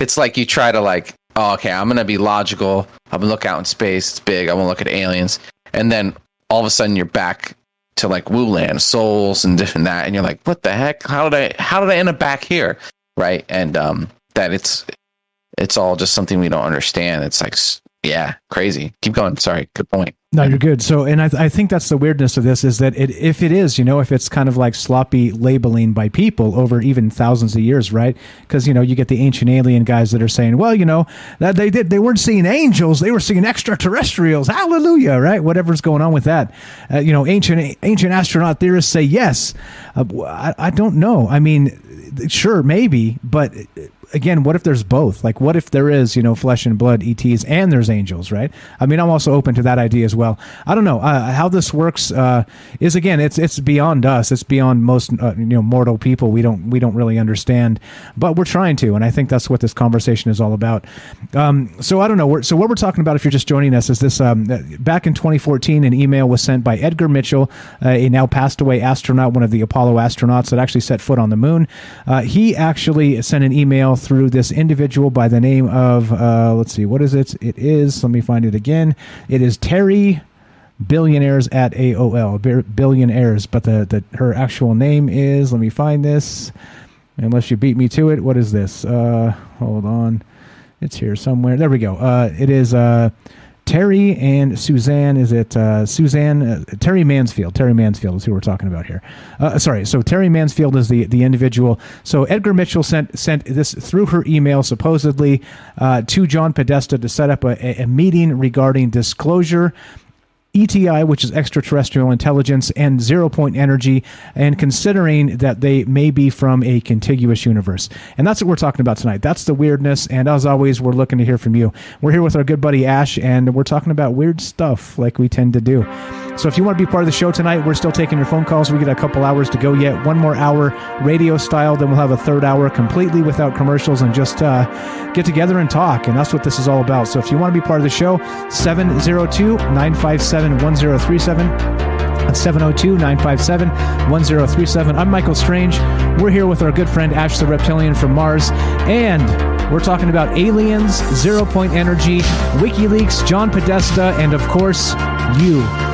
it's like you try to like, oh, okay, I'm gonna be logical. I'm gonna look out in space. It's big. I'm gonna look at aliens, and then all of a sudden you're back to like Woo Land, souls, and different that, and you're like, what the heck? How did I? How did I end up back here? Right? And um, that it's it's all just something we don't understand. It's like, yeah, crazy. Keep going. Sorry. Good point. No, you're good. So, and I, I think that's the weirdness of this is that it, if it is, you know, if it's kind of like sloppy labeling by people over even thousands of years, right? Because you know, you get the ancient alien guys that are saying, well, you know, that they did, they weren't seeing angels, they were seeing extraterrestrials. Hallelujah, right? Whatever's going on with that, uh, you know, ancient ancient astronaut theorists say yes. Uh, I, I don't know. I mean, sure, maybe, but again, what if there's both? Like, what if there is, you know, flesh and blood ETs and there's angels, right? I mean, I'm also open to that idea as well. I don't know uh, how this works. Uh, is again, it's it's beyond us. It's beyond most uh, you know mortal people. We don't we don't really understand, but we're trying to, and I think that's what this conversation is all about. Um, so I don't know. So what we're talking about, if you're just joining us, is this um, back in 2014, an email was sent by Edgar Mitchell, uh, a now passed away astronaut, one of the Apollo astronauts that actually set foot on the moon. Uh, he actually sent an email through this individual by the name of uh, let's see, what is it? It is. Let me find it again. It is Terry billionaires at AOL billionaires, but the, the her actual name is. Let me find this. Unless you beat me to it, what is this? Uh, hold on, it's here somewhere. There we go. Uh, it is uh, Terry and Suzanne. Is it uh, Suzanne uh, Terry Mansfield? Terry Mansfield is who we're talking about here. Uh, sorry, so Terry Mansfield is the the individual. So Edgar Mitchell sent sent this through her email supposedly uh, to John Podesta to set up a, a meeting regarding disclosure ETI, which is extraterrestrial intelligence, and zero point energy, and considering that they may be from a contiguous universe. And that's what we're talking about tonight. That's the weirdness. And as always, we're looking to hear from you. We're here with our good buddy Ash, and we're talking about weird stuff like we tend to do. So if you want to be part of the show tonight, we're still taking your phone calls. We got a couple hours to go yet. One more hour radio style, then we'll have a third hour completely without commercials and just uh, get together and talk. And that's what this is all about. So if you want to be part of the show, 702 957 1037. That's 702 957 1037. I'm Michael Strange. We're here with our good friend Ash the Reptilian from Mars. And we're talking about aliens, zero point energy, WikiLeaks, John Podesta, and of course, you.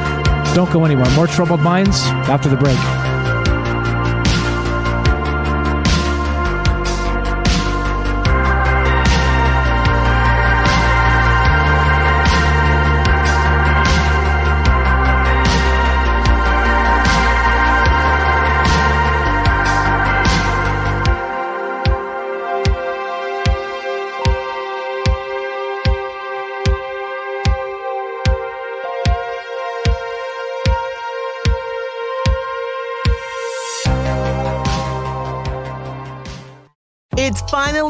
Don't go anywhere. More troubled minds after the break.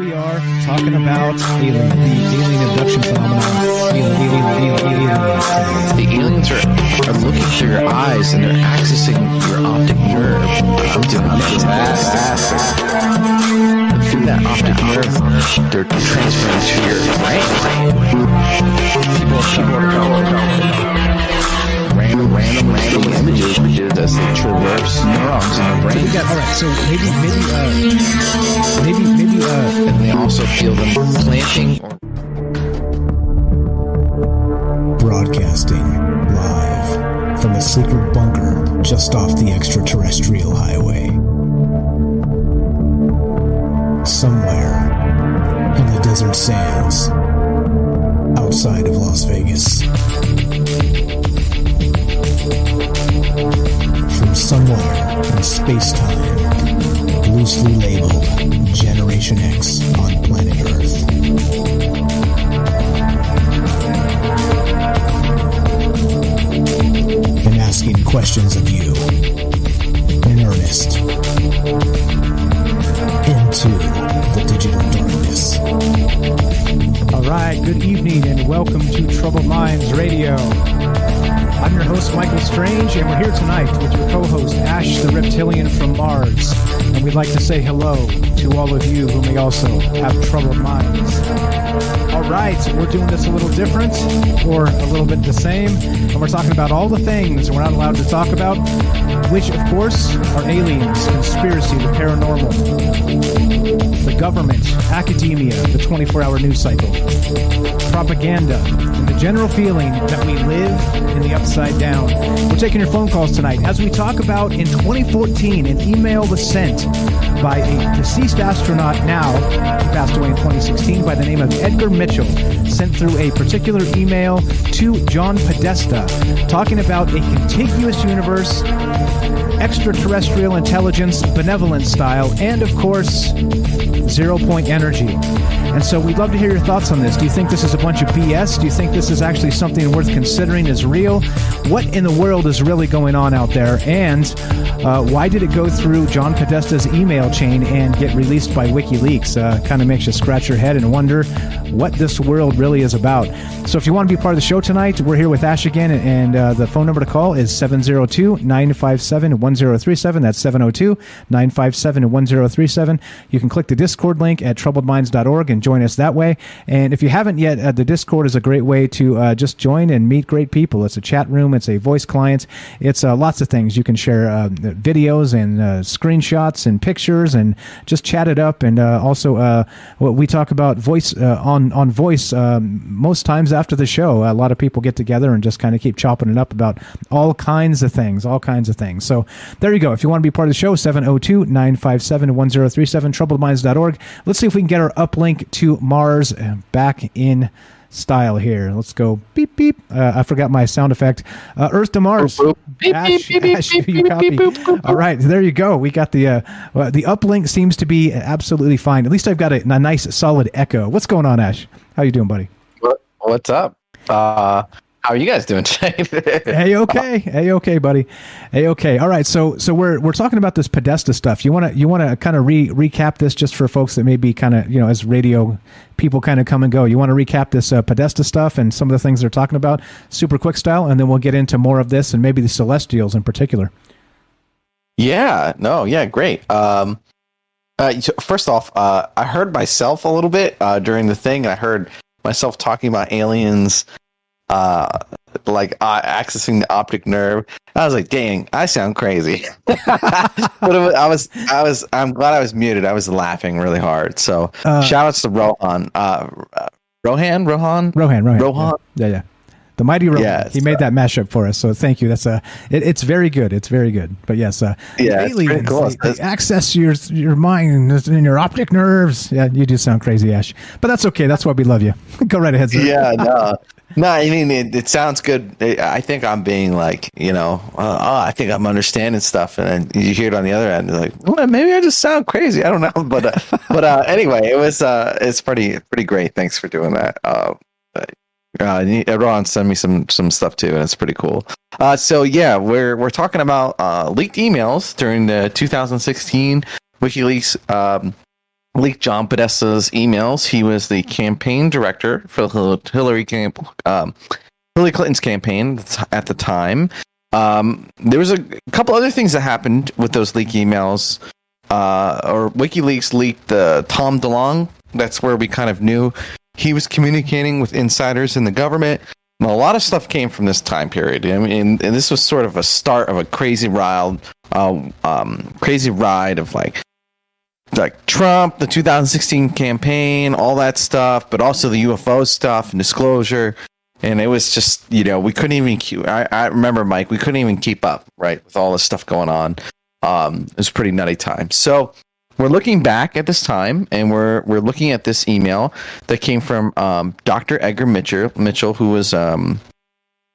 We are talking about alien, the alien abduction phenomenon. Alien, alien, alien. The aliens are, are looking through your eyes and they're accessing your optic nerve. Through that optic nerve, they're transferring to your brain. People, people random, random, random images as they traverse neurons in the brain. Got all right. So maybe, maybe, uh, maybe, maybe, uh, and they also feel them planting or Broadcasting live from a secret bunker just off the extraterrestrial highway. Somewhere in the desert sands outside of Las Vegas. somewhere in space time, loosely labeled Generation X on planet Earth. and asking questions of you in earnest into the digital darkness. all right. Good evening and welcome to Troubled Minds Radio. I'm your host, Michael Strange, and we're here tonight with your co-host, Ash the Reptilian from Mars. And we'd like to say hello to all of you who may also have troubled minds. All right, we're doing this a little different or a little bit the same, and we're talking about all the things we're not allowed to talk about, which, of course, are aliens, conspiracy, the paranormal, the government, academia, the 24 hour news cycle, propaganda, and the general feeling that we live in the upside down. We're taking your phone calls tonight as we talk about in 2014 an email was sent by a deceased astronaut now, he passed away in 2016, by the name of Edgar Mitchell, sent through a particular email to John Podesta talking about a contiguous universe extraterrestrial intelligence, benevolent style, and of course, zero point energy. And so we'd love to hear your thoughts on this. Do you think this is a bunch of BS? Do you think this is actually something worth considering as real? What in the world is really going on out there? And uh, why did it go through John Podesta's email chain and get released by WikiLeaks? Uh, kind of makes you scratch your head and wonder what this world really is about. So if you want to be part of the show tonight, we're here with Ash again, and uh, the phone number to call is 702 957 1037. That's 702 957 1037. You can click the Discord link at troubledminds.org and join us that way. And if you haven't yet, uh, the Discord is a great way to uh, just join and meet great people. It's a chat room, it's a voice client, it's uh, lots of things. You can share uh, videos and uh, screenshots and pictures and just chat it up. And uh, also, what we talk about voice on on voice um, most times after the show. A lot of people get together and just kind of keep chopping it up about all kinds of things, all kinds of things. So there you go. If you want to be part of the show, 702 957 1037, troubledminds.org. Let's see if we can get our uplink to Mars uh, back in style here. Let's go beep beep. Uh, I forgot my sound effect. Uh, Earth to Mars. Ash, Ash, you copy. All right, there you go. We got the uh, uh, the uplink seems to be absolutely fine. At least I've got a, a nice solid echo. What's going on, Ash? How you doing, buddy? Well, what's up? How are you guys doing today? hey, okay, hey, okay, buddy, hey, okay. All right, so so we're we're talking about this Podesta stuff. You want to you want to kind of re recap this just for folks that maybe kind of you know as radio people kind of come and go. You want to recap this uh, Podesta stuff and some of the things they're talking about, super quick style, and then we'll get into more of this and maybe the Celestials in particular. Yeah, no, yeah, great. Um, uh, so first off, uh, I heard myself a little bit uh, during the thing, and I heard myself talking about aliens uh, like uh, accessing the optic nerve. I was like, "Dang, I sound crazy." but was, I was, I was, I'm glad I was muted. I was laughing really hard. So, uh, shout outs to Rohan, uh, Rohan, Rohan, Rohan, Rohan, Rohan. Yeah, yeah. The mighty Rohan. Yes, he made that mashup for us, so thank you. That's a. Uh, it, it's very good. It's very good. But yes, uh, yeah, aliens cool. they, they access your your mind and your optic nerves. Yeah, you do sound crazy, Ash. But that's okay. That's why we love you. Go right ahead. Sir. Yeah, no, no, I mean it, it sounds good. I think I'm being like, you know, uh, oh, I think I'm understanding stuff, and then you hear it on the other end, like, well, maybe I just sound crazy. I don't know, but uh, but uh, anyway, it was uh, it's pretty pretty great. Thanks for doing that. Uh, uh, Ron sent me some some stuff too, and it's pretty cool. So yeah, we're we're talking about leaked emails during the 2016 WikiLeaks um, leaked John Podesta's emails. He was the campaign director for Hillary camp, um, Hillary Clinton's campaign at the time. Um, there was a couple other things that happened with those leak emails. Uh, or WikiLeaks leaked the Tom DeLonge. That's where we kind of knew he was communicating with insiders in the government. a lot of stuff came from this time period. I mean, and this was sort of a start of a crazy ride, uh, um, crazy ride of like like Trump, the 2016 campaign, all that stuff, but also the UFO stuff and disclosure. And it was just, you know, we couldn't even keep, I, I remember, Mike, we couldn't even keep up, right, with all this stuff going on. Um, it was pretty nutty time. So we're looking back at this time and we're, we're looking at this email that came from um, Dr. Edgar Mitchell, Mitchell who was, um,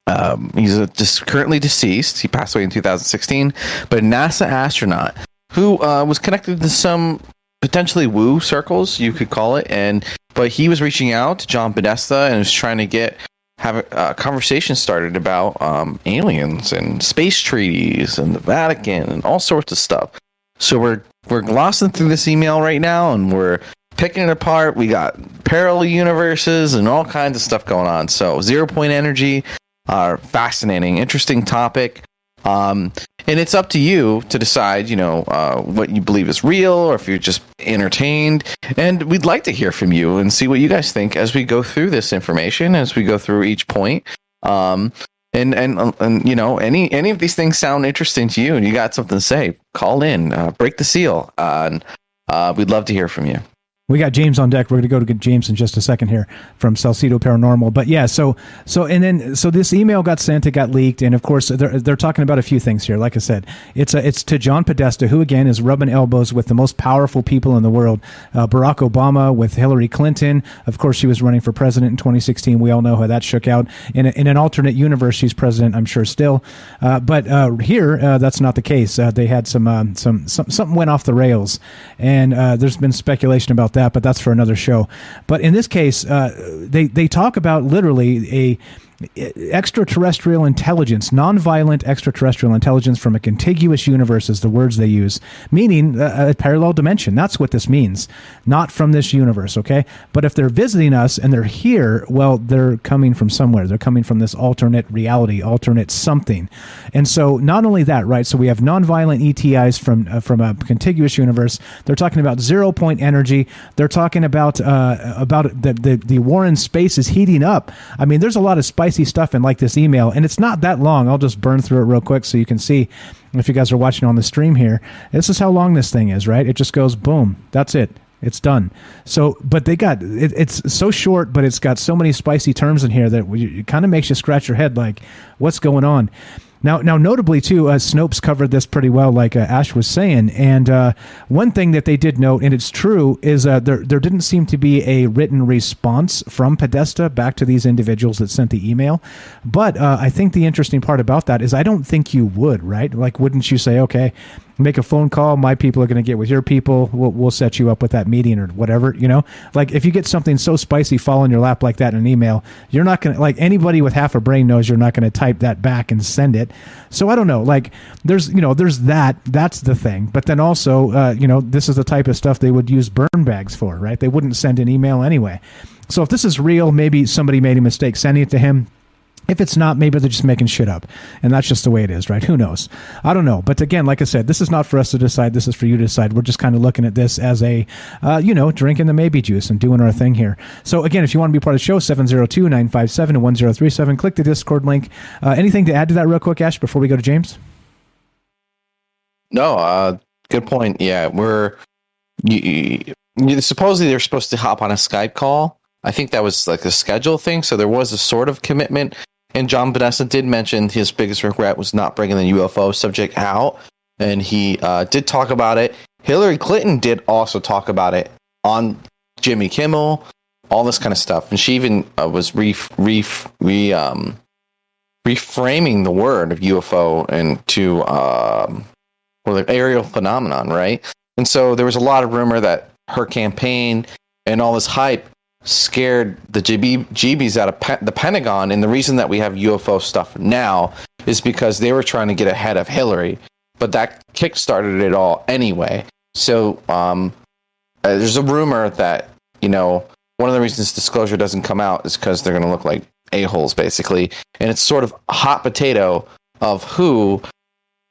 um, he's a, just currently deceased. He passed away in 2016, but a NASA astronaut who uh, was connected to some potentially woo circles, you could call it, and but he was reaching out to John Podesta and was trying to get have a, a conversation started about um, aliens and space treaties and the Vatican and all sorts of stuff. So we're we're glossing through this email right now and we're picking it apart. We got parallel universes and all kinds of stuff going on. So zero point energy, uh, fascinating, interesting topic. Um, and it's up to you to decide, you know, uh, what you believe is real or if you're just entertained. And we'd like to hear from you and see what you guys think as we go through this information, as we go through each point. Um, and, and, and, you know, any, any of these things sound interesting to you and you got something to say, call in, uh, break the seal. Uh, and uh, we'd love to hear from you. We got James on deck. We're going to go to get James in just a second here from Salsido Paranormal. But yeah, so so and then so this email got sent, it got leaked, and of course they're they're talking about a few things here. Like I said, it's a, it's to John Podesta, who again is rubbing elbows with the most powerful people in the world. Uh, Barack Obama with Hillary Clinton. Of course, she was running for president in 2016. We all know how that shook out. In a, in an alternate universe, she's president, I'm sure still. Uh, but uh, here, uh, that's not the case. Uh, they had some, um, some some something went off the rails, and uh, there's been speculation about that, but that's for another show. But in this case, uh, they they talk about literally a extraterrestrial intelligence, non-violent extraterrestrial intelligence from a contiguous universe is the words they use, meaning a, a, parallel dimension. That's what this means, not from this universe, okay? But if they're visiting us and they're here, well, they're coming from somewhere. They're coming from this alternate reality, alternate something. And so not only that, right? So we have non-violent ETIs from uh, from a contiguous universe. They're talking about zero point energy. They're talking about uh, about the, the the war in space is heating up. I mean, there's a lot of spice stuff in like this email, and it's not that long. I'll just burn through it real quick so you can see if you guys are watching on the stream here. This is how long this thing is, right? It just goes boom. That's it. It's done. So, but they got it, it's so short, but it's got so many spicy terms in here that it kind of makes you scratch your head, like, what's going on? Now, now, notably too, uh, Snopes covered this pretty well, like uh, Ash was saying. And uh, one thing that they did note, and it's true, is uh, there there didn't seem to be a written response from Podesta back to these individuals that sent the email. But uh, I think the interesting part about that is I don't think you would, right? Like, wouldn't you say, okay, make a phone call. My people are going to get with your people. We'll, we'll set you up with that meeting or whatever. You know, like if you get something so spicy fall in your lap like that in an email, you're not going to like anybody with half a brain knows you're not going to type that back and send it. So I don't know. Like there's you know there's that. That's the thing. But then also uh, you know this is the type of stuff they would use burn bags for, right? They wouldn't send an email anyway. So if this is real, maybe somebody made a mistake sending it to him. If it's not, maybe they're just making shit up. And that's just the way it is, right? Who knows? I don't know. But again, like I said, this is not for us to decide. This is for you to decide. We're just kind of looking at this as a, uh, you know, drinking the maybe juice and doing our thing here. So again, if you want to be part of the show, 702 957 1037, click the Discord link. Uh, anything to add to that real quick, Ash, before we go to James? No, uh, good point. Yeah, we're you, you, supposedly they're supposed to hop on a Skype call. I think that was like a schedule thing. So there was a sort of commitment. And John Podesta did mention his biggest regret was not bringing the UFO subject out. And he uh, did talk about it. Hillary Clinton did also talk about it on Jimmy Kimmel, all this kind of stuff. And she even uh, was re, re, re, um, reframing the word of UFO into um, or the aerial phenomenon, right? And so there was a lot of rumor that her campaign and all this hype scared the GB, GBs out of pe- the Pentagon. And the reason that we have UFO stuff now is because they were trying to get ahead of Hillary, but that kickstarted it all anyway. So um, uh, there's a rumor that, you know, one of the reasons disclosure doesn't come out is because they're going to look like a-holes, basically. And it's sort of hot potato of who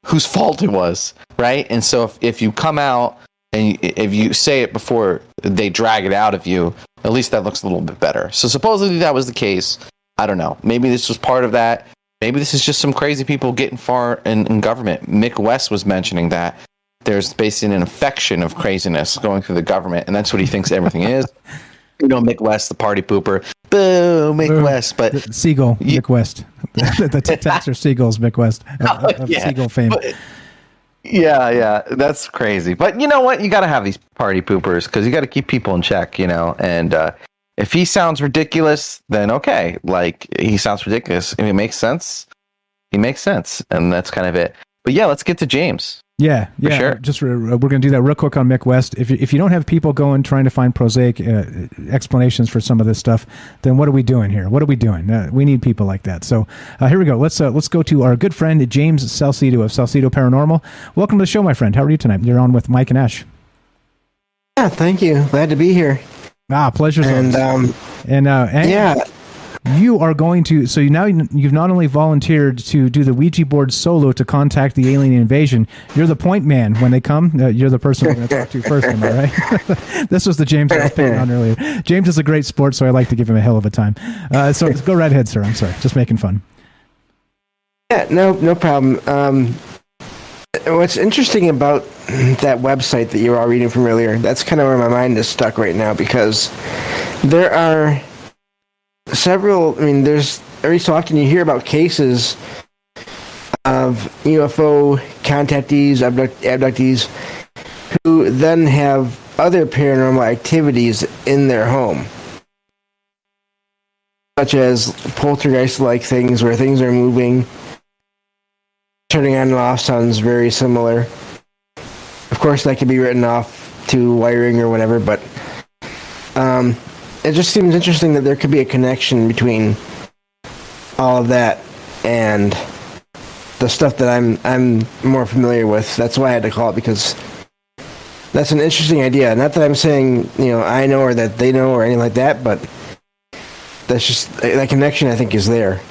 whose fault it was, right? And so if, if you come out and if you say it before they drag it out of you, at least that looks a little bit better. So supposedly that was the case. I don't know. Maybe this was part of that. Maybe this is just some crazy people getting far in, in government. Mick West was mentioning that there's basically an infection of craziness going through the government, and that's what he thinks everything is. You know, Mick West, the party pooper. Boo, Mick West. But Seagull, you, Mick West. the, the Tic Tacs are Seagulls, Mick West of, Oh, of Seagull fame. But- yeah, yeah, that's crazy. But you know what? You got to have these party poopers because you got to keep people in check, you know. And uh, if he sounds ridiculous, then okay. Like he sounds ridiculous. If it makes sense, he makes sense, and that's kind of it. But yeah, let's get to James. Yeah, For yeah. sure. Just re- we're going to do that real quick on Mick West. If you, if you don't have people going trying to find prosaic uh, explanations for some of this stuff, then what are we doing here? What are we doing? Uh, we need people like that. So uh, here we go. Let's uh, let's go to our good friend James Salsido of Salsido Paranormal. Welcome to the show, my friend. How are you tonight? You're on with Mike and Ash. Yeah, thank you. Glad to be here. Ah, pleasure. And um, and uh, and yeah, you are going to. So you now you've not only volunteered to do the Ouija board solo to contact the alien invasion. You're the point man when they come. Uh, you're the person we're going to talk to first. Am I right? this was the James I was picking on earlier. James is a great sport, so I like to give him a hell of a time. Uh, so go right ahead, sir. I'm sorry, just making fun. yeah, no, no problem. Um, what's interesting about that website that you were all reading from earlier? That's kind of where my mind is stuck right now because there are several. I mean, there's every so often you hear about cases of UFO contactees, abduct, abductees, who then have other paranormal activities in their home. Such as poltergeist like things where things are moving, turning on and off sounds very similar. Of course, that could be written off to wiring or whatever, but um, it just seems interesting that there could be a connection between all of that and the stuff that I'm I'm more familiar with. That's why I had to call it because that's an interesting idea. Not that I'm saying you know I know or that they know or anything like that, but that's just that connection. I think is there.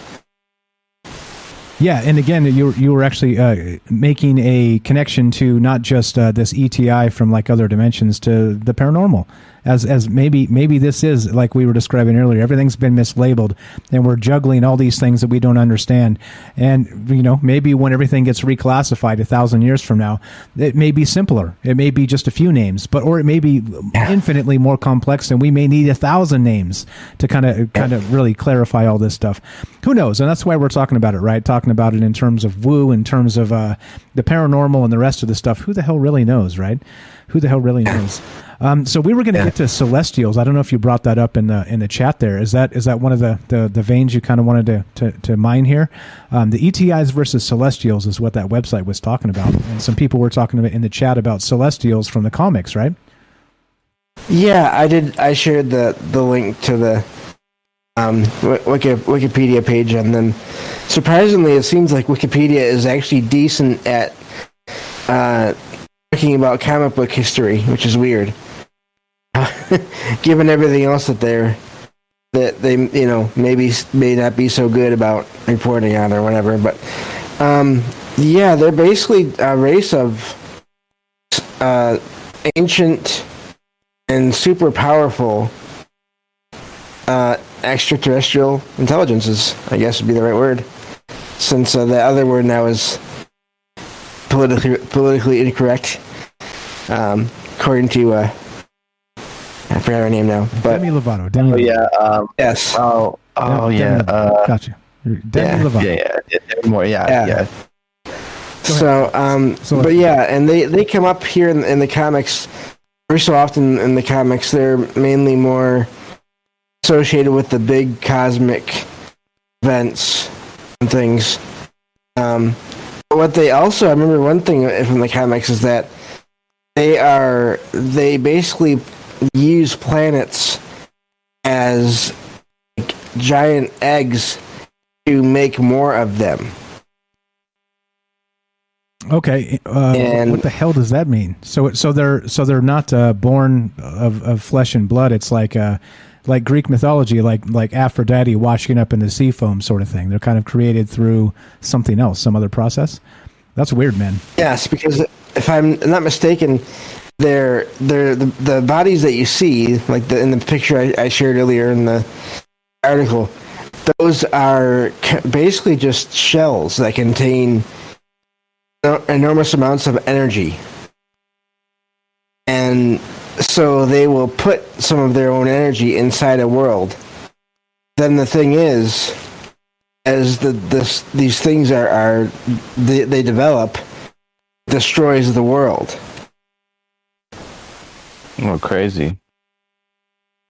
Yeah, and again, you you were actually uh, making a connection to not just uh, this ETI from like other dimensions to the paranormal, as as maybe maybe this is like we were describing earlier. Everything's been mislabeled, and we're juggling all these things that we don't understand. And you know, maybe when everything gets reclassified a thousand years from now, it may be simpler. It may be just a few names, but or it may be infinitely more complex, and we may need a thousand names to kind of kind of really clarify all this stuff. Who knows? And that's why we're talking about it, right? Talking about it in terms of woo, in terms of uh, the paranormal and the rest of the stuff, who the hell really knows, right? Who the hell really knows? Um, so we were going to get to celestials. I don't know if you brought that up in the in the chat. There is that is that one of the the, the veins you kind of wanted to to, to mine here. Um, the ETIs versus celestials is what that website was talking about, and some people were talking about in the chat about celestials from the comics, right? Yeah, I did. I shared the the link to the um, Wiki, Wikipedia page, and then surprisingly, it seems like Wikipedia is actually decent at uh, talking about comic book history, which is weird. Given everything else that they're that they you know maybe may not be so good about reporting on or whatever, but um, yeah, they're basically a race of uh, ancient and super powerful uh, extraterrestrial intelligences. I guess would be the right word, since uh, the other word now is politically politically incorrect, um, according to uh, I forgot her name now, but Demi Lovato. Demi Oh yeah. Um, yes. oh. Oh Demi yeah. Lovato. Uh, gotcha. Demi yeah, Lovato. yeah. Yeah. Yeah. More. Yeah. Yeah. Yeah. So, um, So but yeah, and they they come up here in, in the comics. Every so often in the comics, they're mainly more associated with the big cosmic events and things. Um, but what they also, I remember one thing from the comics is that they are they basically use planets as like, giant eggs to make more of them. Okay, uh, And- what the hell does that mean? So, so they're so they're not uh, born of, of flesh and blood. It's like uh, like Greek mythology, like like Aphrodite washing up in the sea foam sort of thing. They're kind of created through something else, some other process. That's weird, man. Yes, because if I'm not mistaken, they're they're the, the bodies that you see, like the, in the picture I, I shared earlier in the article, those are basically just shells that contain enormous amounts of energy, and so they will put some of their own energy inside a world. Then the thing is, as the this these things are are they, they develop destroys the world Oh, crazy.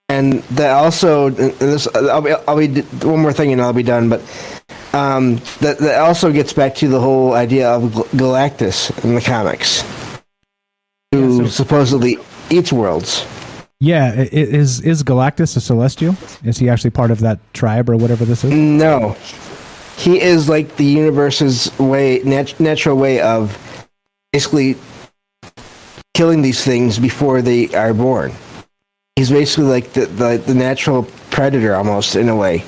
and that also this I'll be, I'll be one more thing and I'll be done but um, that that also gets back to the whole idea of Galactus in the comics who Yeah, so- supposedly eats worlds Yeah, is is Galactus a celestial? Is he actually part of that tribe or whatever this is? no he is like the universe's way nat- natural way of basically killing these things before they are born he's basically like the, the, the natural predator almost in a way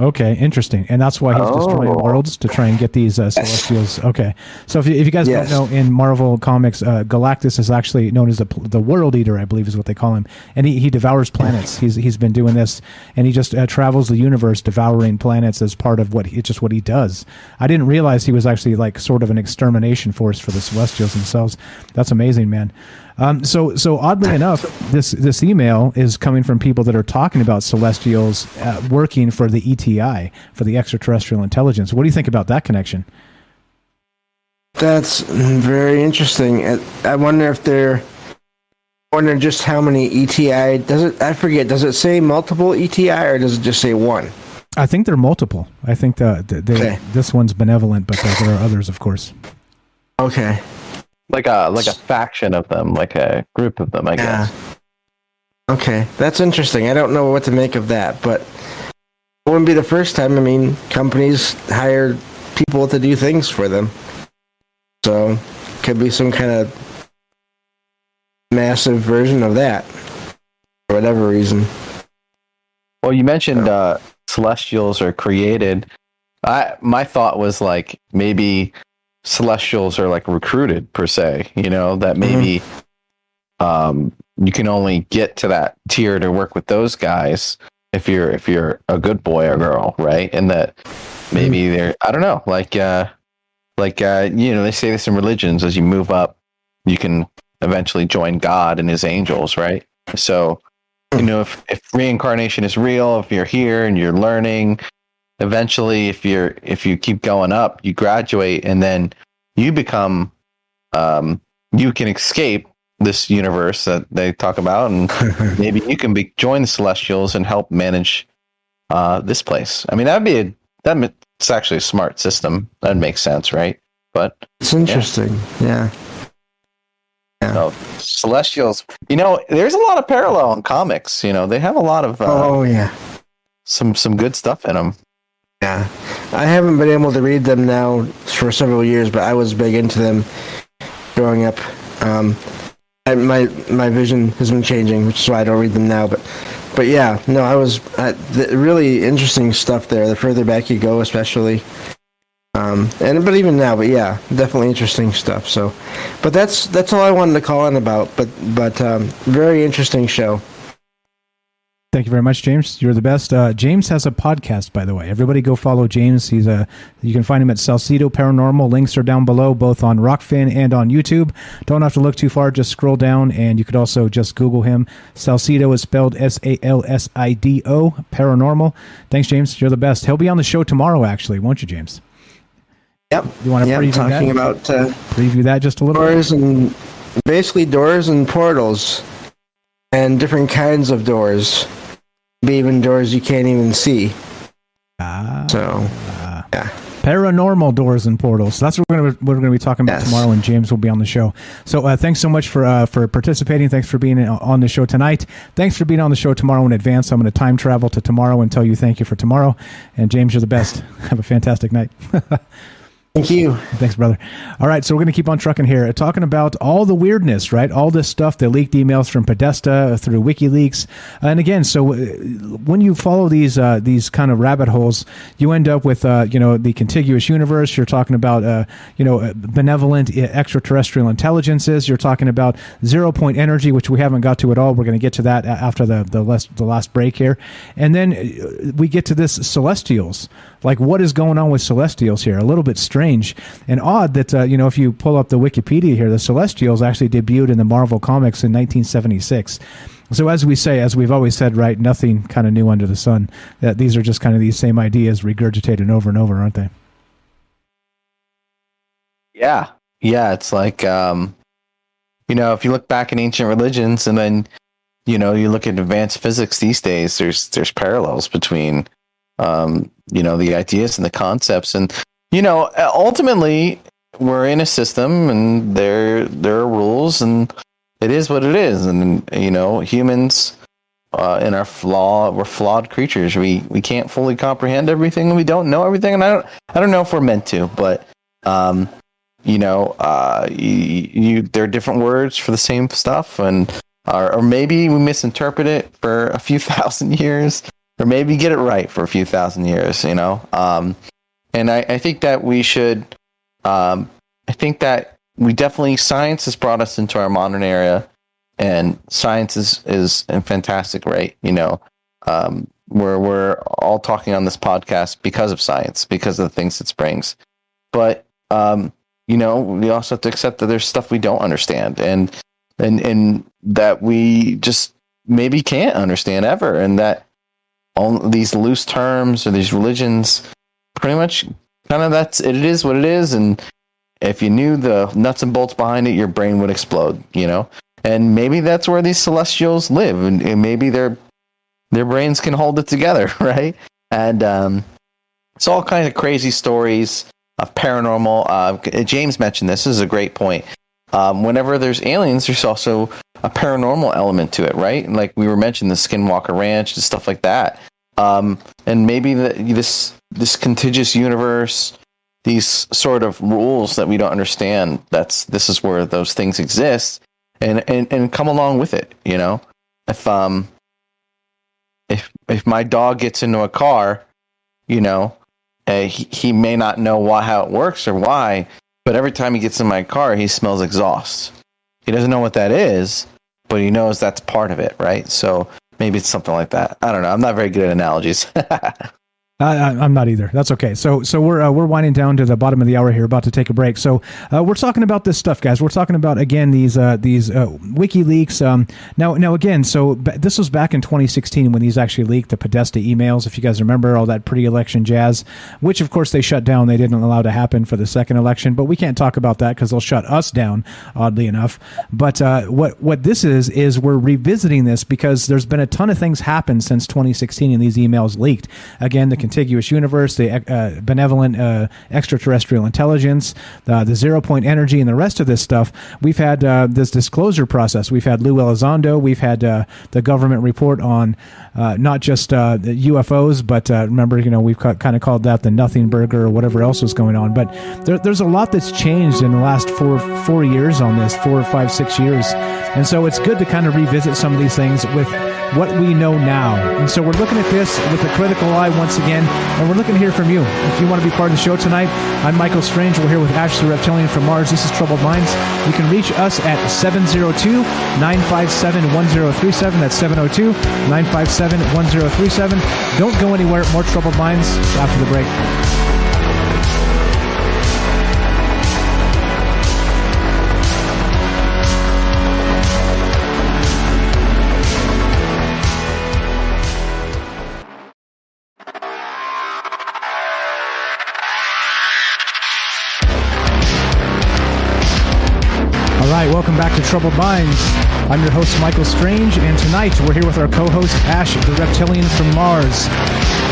Okay, interesting, and that's why he's destroying Oh. worlds to try and get these uh, celestials. Okay, so if you, if you guys Yes. don't know, in Marvel comics, uh, Galactus is actually known as the the World Eater, I believe is what they call him, and he, he devours planets. He's he's been doing this, and he just uh, travels the universe devouring planets as part of what he, it's just what he does. I didn't realize he was actually like sort of an extermination force for the Celestials themselves. That's amazing, man. Um, so, so oddly enough, this this email is coming from people that are talking about celestials uh, working for the ETI for the extraterrestrial intelligence. What do you think about that connection? That's very interesting. I- I wonder if they're. I wonder just how many ETI does it? I forget. Does it say multiple ETI or does it just say one? I think they're multiple. I think the, the, they, Okay. this one's benevolent, but uh, there are others, of course. Okay. Like a like a faction of them, like a group of them, I Yeah. guess. Okay, that's interesting. I don't know what to make of that, but it wouldn't be the first time. I mean, companies hire people to do things for them, so could be some kind of massive version of that for whatever reason. Well, you mentioned uh, celestials are created. I my thought was like maybe celestials are like recruited per se. You know that maybe um, you can only get to that tier to work with those guys if you're if you're a good boy or girl, right? And that maybe they're I don't know, like uh, like uh, you know they say this in religions as you move up, you can eventually join God and His angels, right? So you know if, if reincarnation is real if you're here and you're learning eventually if you're if you keep going up you graduate and then you become um, you can escape this universe that they talk about, and maybe you can be join the Celestials and help manage uh, this place. I mean, that'd be a that it's actually a smart system. That makes sense, right? But it's interesting. Yeah. yeah. So, Celestials, you know, there's a lot of parallel in comics. You know, they have a lot of uh, oh yeah, some some good stuff in them. Yeah, I haven't been able to read them now for several years, but I was big into them growing up. Um, I, my my vision has been changing, which is why I don't read them now. But but yeah, no, I was I, the, really interesting stuff there. The further back you go, especially. Um, and but even now, but yeah, definitely interesting stuff. So, but that's that's all I wanted to call in about. But but um, very interesting show. Thank you very much, James. You're the best. Uh, James has a podcast, by the way. Everybody go follow James. He's a you can find him at Salsido Paranormal. Links are down below, both on Rokfin and on YouTube. Don't have to look too far. Just scroll down, and you could also just Google him. Salsido is spelled S A L S I D O Paranormal. Thanks, James. You're the best. He'll be on the show tomorrow, actually, won't you, James? Yep. You want to yep, preview talking that? about uh, preview that just a little. Doors and basically doors and portals, and different kinds of doors be even doors you can't even see. Ah. So, yeah. Paranormal doors and portals. That's what we're going to we're going to be talking about Yes. tomorrow, and James will be on the show. So, uh, thanks so much for uh, for participating. Thanks for being on the show tonight. Thanks for being on the show tomorrow in advance. I'm going to time travel to tomorrow and tell you thank you for tomorrow. And James, you're the best. Have a fantastic night. Thank you. Thanks, brother. All right, so we're going to keep on trucking here, talking about all the weirdness, right? All this stuff, the leaked emails from Podesta through WikiLeaks, and again, so uh, when you follow these uh, these kind of rabbit holes, you end up with uh, you know the contiguous universe. You're talking about uh, you know benevolent uh, extraterrestrial intelligences. You're talking about zero point energy, which we haven't got to at all. We're going to get to that after the the last the last break here, and then uh, we get to this celestials. Like what is going on with celestials here? A little bit strange and odd that uh, you know if you pull up the Wikipedia here, the Celestials actually debuted in the Marvel comics in 1976. So as we say, as we've always said, right, nothing kind of new under the sun. That these are just kind of these same ideas regurgitated over and over, aren't they? Yeah. Yeah. It's like, um, you know, if you look back in ancient religions and then, you know, you look at advanced physics these days, there's, there's parallels between, um, you know, the ideas and the concepts. And, you know, ultimately we're in a system and there, there are rules and it is what it is. And, you know, humans, uh, in our flaw, we're flawed creatures. We, we can't fully comprehend everything and we don't know everything. And I don't, I don't know if we're meant to, but, um, you know, uh, you, you there are different words for the same stuff, and or, or maybe we misinterpret it for a few thousand years, or maybe get it right for a few thousand years. You know, um, and I, I think that we should. Um, I think that we definitely science has brought us into our modern era, and science is is fantastic, right? You know, um, we're we're all talking on this podcast because of science, because of the things it brings, but um, you know, we also have to accept that there's stuff we don't understand and and and that we just maybe can't understand ever and that all these loose terms or these religions pretty much kind of that's it. it is what it is and if you knew the nuts and bolts behind it your brain would explode you know and maybe that's where these celestials live and, and maybe their their brains can hold it together right and um it's all kind of crazy stories of paranormal. Uh, James mentioned this. this is a great point. Um, whenever there's aliens, there's also a paranormal element to it, right? Like we were mentioning the Skinwalker Ranch and stuff like that. Um, and maybe the, this this contiguous universe, these sort of rules that we don't understand. That's this is where those things exist, and and and come along with it. You know, if um if if my dog gets into a car, you know, uh, he, he may not know why how it works or why, but every time he gets in my car, he smells exhaust. He doesn't know what that is, but he knows that's part of it, right? So maybe it's something like that. I don't know. I'm not very good at analogies. I- I'm not either. That's okay. So, so we're uh, we're winding down to the bottom of the hour here, about to take a break. So, uh, we're talking about this stuff, guys. We're talking about again these uh, these uh, WikiLeaks. Um, now, now again, so b- this was back in 2016 when these actually leaked the Podesta emails. If you guys remember all that pre-election jazz, which of course they shut down. They didn't allow to happen for the second election, but we can't talk about that because they'll shut us down. Oddly enough, but uh, what what this is is we're revisiting this because there's been a ton of things happen since 2016 and these emails leaked. Again, the contiguous universe, the uh, benevolent uh, extraterrestrial intelligence, uh, the zero point energy, and the rest of this stuff. We've had uh, this disclosure process. We've had Lou Elizondo. We've had uh, the government report on not just UFOs, but remember, you know, we've ca- kind of called that the nothing burger or whatever else was going on. But there, there's a lot that's changed in the last four four years on this, four, five, six years, and so it's good to kind of revisit some of these things with what we know now. And so we're looking at this with a critical eye once again, and we're looking to hear from you. If you want to be part of the show tonight, I'm Michael Strange. We're here with Ash the Reptilian from Mars. This is Troubled Minds. You can reach us at 702 957 1037. That's 702 957 1037. Don't go anywhere. More Troubled Minds after the break. Welcome back to Troubled Minds. I'm your host, Michael Strange, and tonight we're here with our co host, Ash, the reptilian from Mars.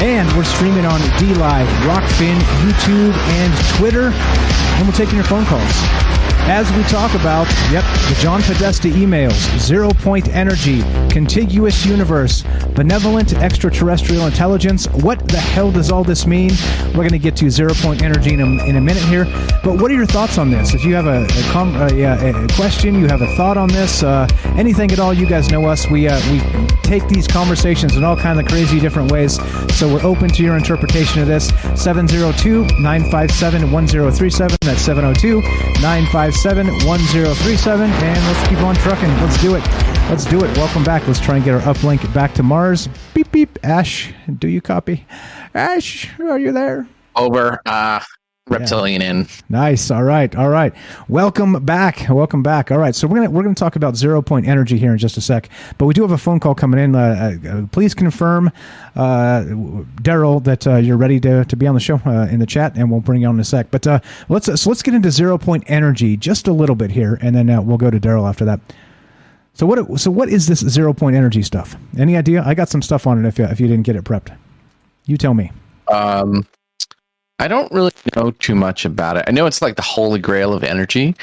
And we're streaming on D Live, Rokfin, YouTube, and Twitter, and we're taking your phone calls. As we talk about, yep, the John Podesta emails, zero point energy, contiguous universe, benevolent extraterrestrial intelligence. What the hell does all this mean? We're going to get to zero point energy in a, in a minute here. But what are your thoughts on this? If you have a, a, com- uh, yeah, a question, you have a thought on this, uh, anything at all, you guys know us. We uh, we take these conversations in all kinds of crazy different ways. So we're open to your interpretation of this. 702-957-1037. That's 702-957-1037. And let's keep on trucking. Let's do it. Let's do it. Welcome back. Let's try and get our uplink back to Mars. Beep beep. Ash, do you copy? Ash, are you there? Over. Uh, reptilian in. Nice. All right. All right. Welcome back. Welcome back. All right. So we're gonna we're gonna talk about zero point energy here in just a sec, but we do have a phone call coming in. Uh, uh, please confirm, uh, Daryl, that uh, you're ready to, to be on the show uh, in the chat, and we'll bring you on in a sec. But uh, let's so let's get into zero point energy just a little bit here, and then uh, we'll go to Daryl after that. So what so what is this zero point energy stuff? Any idea? I got some stuff on it. If you, if you didn't get it prepped, you tell me. Um, I don't really know too much about it. I know it's like the holy grail of energy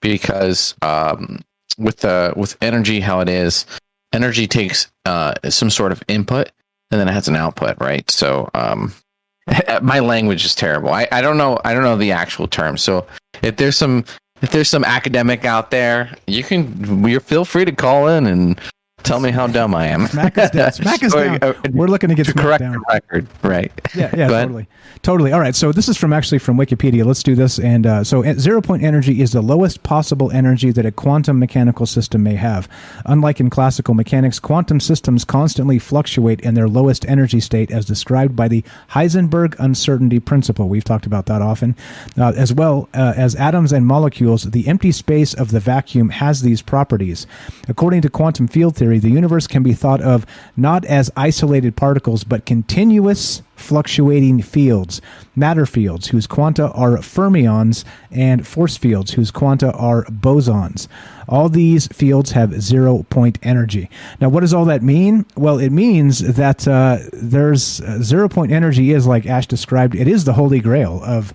because um, with the with energy how it is, energy takes uh, some sort of input and then it has an output, right? So um, my language is terrible. I, I don't know I don't know the actual term. So if there's some if there's some academic out there, you can you feel free to call in and tell me how dumb I am. Smack us down. Smack us down. uh, We're looking to get to correct down. the record, right? Yeah, yeah, totally, totally. All right, so this is from actually from Wikipedia. Let's do this. And uh, so, zero point energy is the lowest possible energy that a quantum mechanical system may have. Unlike in classical mechanics, quantum systems constantly fluctuate in their lowest energy state, as described by the Heisenberg uncertainty principle. We've talked about that often, uh, as well uh, as atoms and molecules. The empty space of the vacuum has these properties. According to quantum field theory, the universe can be thought of not as isolated particles, but continuous fluctuating fields, matter fields whose quanta are fermions, and force fields whose quanta are bosons. All these fields have zero point energy. Now, what does all that mean? Well, it means that uh, there's uh, zero point energy is like Ash described. It is the holy grail of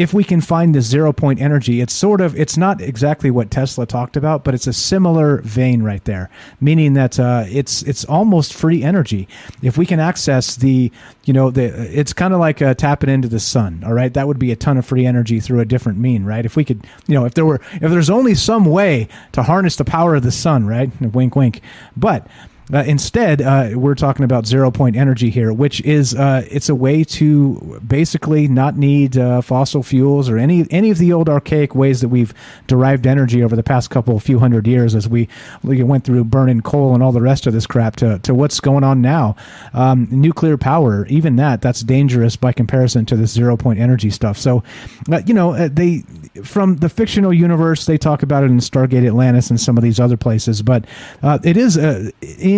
if we can find this zero point energy, it's sort of it's not exactly what Tesla talked about, but it's a similar vein right there, meaning that uh, it's it's almost free energy. If we can access the you know the it's kind of like uh, tapping into the sun. All right, that would be a ton of free energy through a different mean, right? If we could, you know, if there were if there's only some way to harness the power of the sun, right? Wink, wink. But Uh, instead, uh, we're talking about zero point energy here, which is uh, it's a way to basically not need uh, fossil fuels or any any of the old archaic ways that we've derived energy over the past couple few hundred years as we, we went through burning coal and all the rest of this crap to, to what's going on now. Um, nuclear power, even that, that's dangerous by comparison to this zero point energy stuff. So, uh, you know, uh, they from the fictional universe, they talk about it in Stargate Atlantis and some of these other places, but it is uh,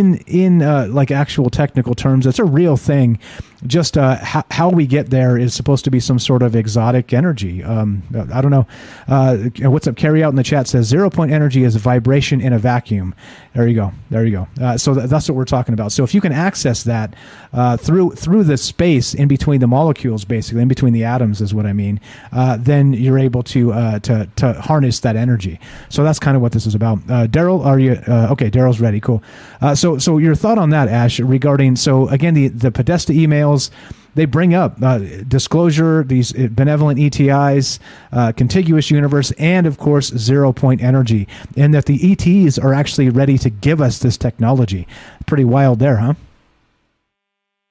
in in uh, like actual technical terms, it's a real thing just uh, how, how we get there is supposed to be some sort of exotic energy. Um, I don't know. Uh, what's up? Carry out in the chat says zero point energy is vibration in a vacuum. There you go. There you go. Uh, so th- that's what we're talking about. So if you can access that uh, through through the space in between the molecules, basically in between the atoms, is what I mean. Uh, then you're able to uh, to to harness that energy. So that's kind of what this is about. Daryl, are you okay? Daryl's ready. Cool. so so your thought on that, Ash, regarding so again the the Podesta email emails they bring up uh, disclosure, these benevolent ETIs, uh, contiguous universe, and of course zero point energy, and that the ETs are actually ready to give us this technology. Pretty wild there, huh?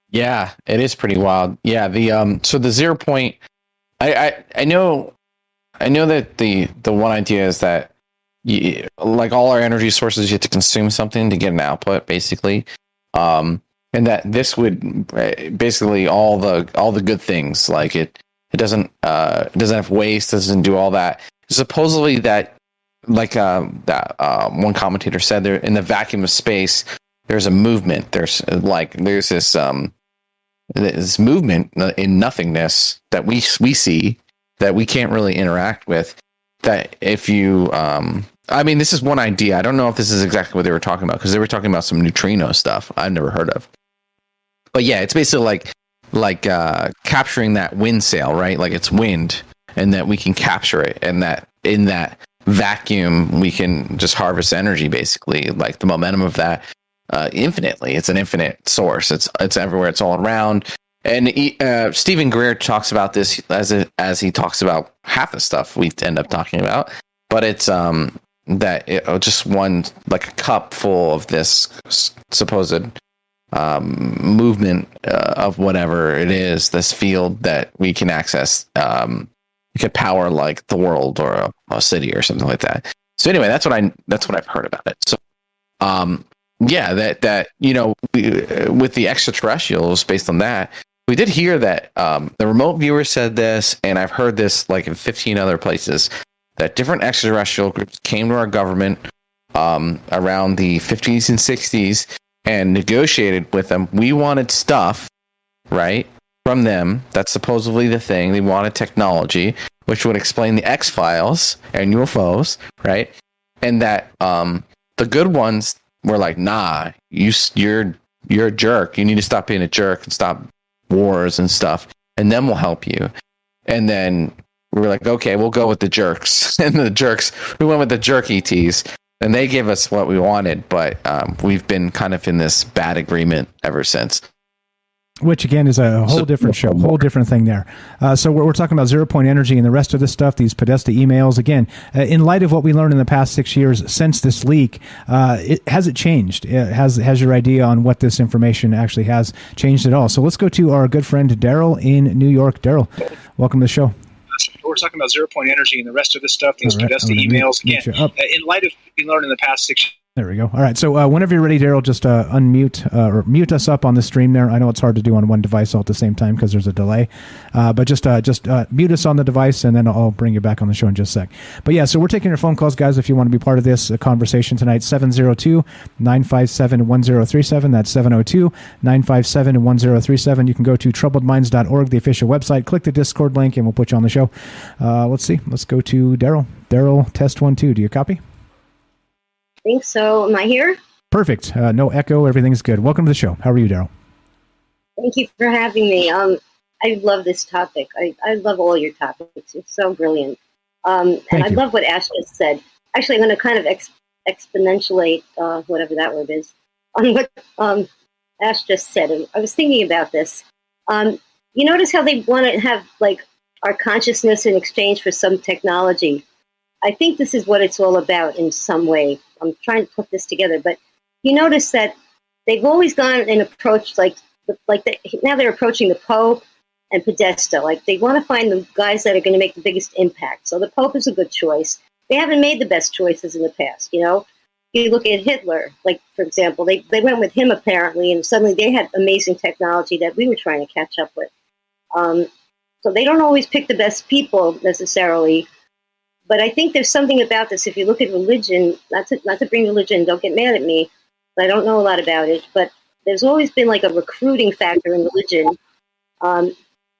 Yeah, it is pretty wild. Yeah, the um, so the zero point, I I, I know, I know that the the one idea is that you, like all our energy sources, you have to consume something to get an output, basically. Um, and that this would uh, basically all the all the good things like it it doesn't uh it doesn't have waste doesn't do all that. Supposedly that like uh, that uh, one commentator said there in the vacuum of space there's a movement. There's like there's this um this movement in nothingness that we we see that we can't really interact with that if you um I mean, this is one idea. I don't know if this is exactly what they were talking about because they were talking about some neutrino stuff I've never heard of but yeah, it's basically like like uh, capturing that wind sail, right? Like it's wind, and that we can capture it, and that in that vacuum we can just harvest energy, basically, like the momentum of that uh, infinitely. It's an infinite source. It's it's everywhere. It's all around. And he, uh, Steven Greer talks about this as a, as he talks about half the stuff we end up talking about, but it's um that it, oh, just one like a cup full of this supposed um, movement uh, of whatever it is, this field that we can access, um, could power like the world or a, a, city or something like that. So anyway, that's what I that's what I've heard about it. So, um, yeah, that that you know, we, uh, with the extraterrestrials, based on that, we did hear that um, the remote viewer said this, and I've heard this like in 15 other places that different extraterrestrial groups came to our government um, around the 50s and 60s and negotiated with them. We wanted stuff, right, from them. That's supposedly the thing. They wanted technology, which would explain the X Files and UFOs, right? And that um, the good ones were like, "Nah, you you're you're a jerk. You need to stop being a jerk and stop wars and stuff, and then we'll help you." And then we were like, "Okay, we'll go with the jerks." and the jerks, we went with the jerk ETs and they gave us what we wanted, but um, we've been kind of in this bad agreement ever since. Which again is a whole different show, whole different thing there. Uh, so we're, we're, talking about zero point energy and the rest of this stuff. These Podesta emails again. Uh, in light of what we learned in the past six years since this leak, uh, it, has it changed? It uh, has has your idea on what this information actually has changed at all? So let's go to our good friend Daryl in New York. Daryl, welcome to the show we're talking about zero point energy and the rest of this stuff, these right, Podesta emails. Again, uh, in light of what we learned in the past six there we go. All right. So uh, whenever you're ready, Daryl, just uh, unmute uh, or mute us up on the stream there. I know it's hard to do on one device all at the same time because there's a delay. Uh, but just uh, just uh, mute us on the device, and then I'll bring you back on the show in just a sec. But yeah, so we're taking your phone calls, guys. If you want to be part of this conversation tonight, 702 957 1037. That's 702 957 1037. You can go to troubledminds.org, the official website. Click the Discord link, and we'll put you on the show. let's see. Let's go to Daryl. Daryl, test one, two. Do you copy? Think so. Am I here? Perfect. Uh, no echo. Everything's good. Welcome to the show. How are you, Daryl? Thank you for having me. Um, I love this topic. I, I love all your topics. It's so brilliant. Um, and I love what Ash just said. Actually, I'm going to kind of ex- exponentiate, uh, whatever that word is, on what um, Ash just said. And I was thinking about this. Um, you notice how they want to have like our consciousness in exchange for some technology. I think this is what it's all about in some way. I'm trying to put this together, but you notice that they've always gone and approached like like the, now they're approaching the Pope and Podesta. Like they want to find the guys that are going to make the biggest impact. So the Pope is a good choice. They haven't made the best choices in the past. You know, you look at Hitler, like for example, they they went with him apparently, and suddenly they had amazing technology that we were trying to catch up with. Um, so they don't always pick the best people necessarily. But I think there's something about this. If you look at religion, not to, not to bring religion, don't get mad at me. I don't know a lot about it, but there's always been like a recruiting factor in religion. Um,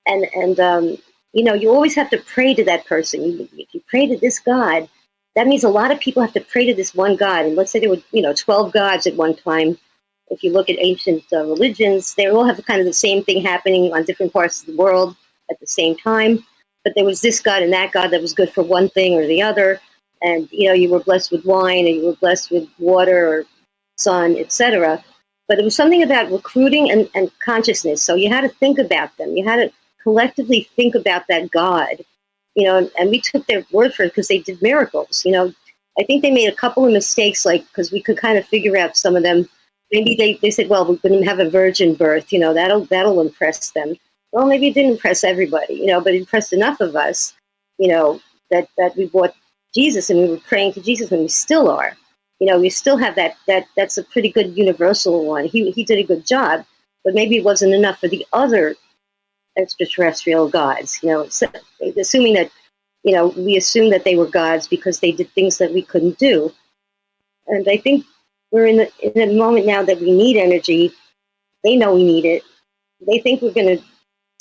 and and um, you know, you always have to pray to that person. if you pray to this God, that means a lot of people have to pray to this one God. And let's say there were, you know, 12 gods at one time. If you look at ancient uh, religions, they all have kind of the same thing happening on different parts of the world at the same time. But there was this God and that God that was good for one thing or the other. And, you know, you were blessed with wine and you were blessed with water or sun, etc. But it was something about recruiting and, and consciousness. So you had to think about them. You had to collectively think about that God, you know, and, and we took their word for it because they did miracles. You know, I think they made a couple of mistakes, like because we could kind of figure out some of them. Maybe they, they said, well, we're going to have a virgin birth, you know, that'll that'll impress them. Well, maybe it didn't impress everybody, you know, but it impressed enough of us, you know, that that we bought Jesus and we were praying to Jesus, and we still are you know, we still have that that that's a pretty good universal one. He he did a good job, but maybe it wasn't enough for the other extraterrestrial gods. You know, so, assuming that you know we assume that they were gods because they did things that we couldn't do, and I think we're in the in a moment now that we need energy. They know we need it. They think we're going to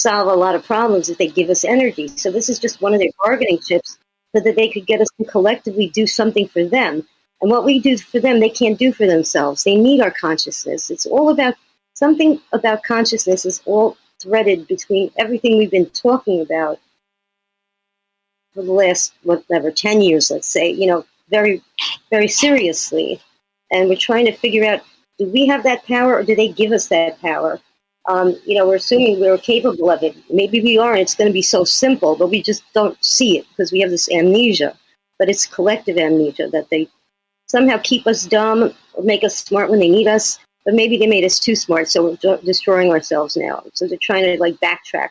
solve a lot of problems if they give us energy. So this is just one of their bargaining chips so that they could get us to collectively do something for them and what we do for them, they can't do for themselves. They need our consciousness. It's all about something about consciousness is all threaded between everything we've been talking about for the last whatever 10 years let's say you know very very seriously and we're trying to figure out do we have that power or do they give us that power um, you know we're assuming we're capable of it maybe we are and it's going to be so simple but we just don't see it because we have this amnesia but it's collective amnesia that they somehow keep us dumb or make us smart when they need us. But maybe they made us too smart, so we're destroying ourselves now. So they're trying to like backtrack.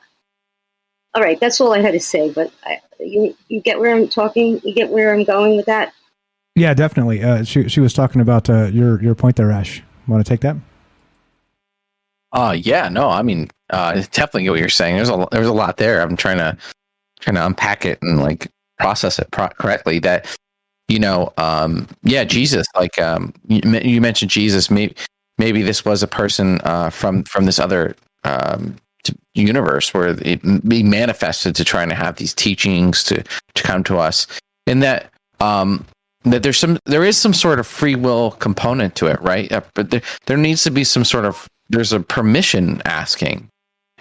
All right, that's all I had to say. But I, you you get where I'm talking. You get where I'm going with that. Yeah, definitely. Uh, she she was talking about uh, your your point there, Ash. Want to take that? Uh yeah, no, I mean, uh, definitely get what you're saying. There's a there's a lot there. I'm trying to trying to unpack it and like process it pro- correctly. That you know, um, yeah, Jesus. Like um, you, you, mentioned Jesus. Maybe maybe this was a person uh, from from this other um, universe where it be manifested to trying to have these teachings to to come to us, and that um, that there's some there is some sort of free will component to it, right? Uh, but there there needs to be some sort of there's a permission asking,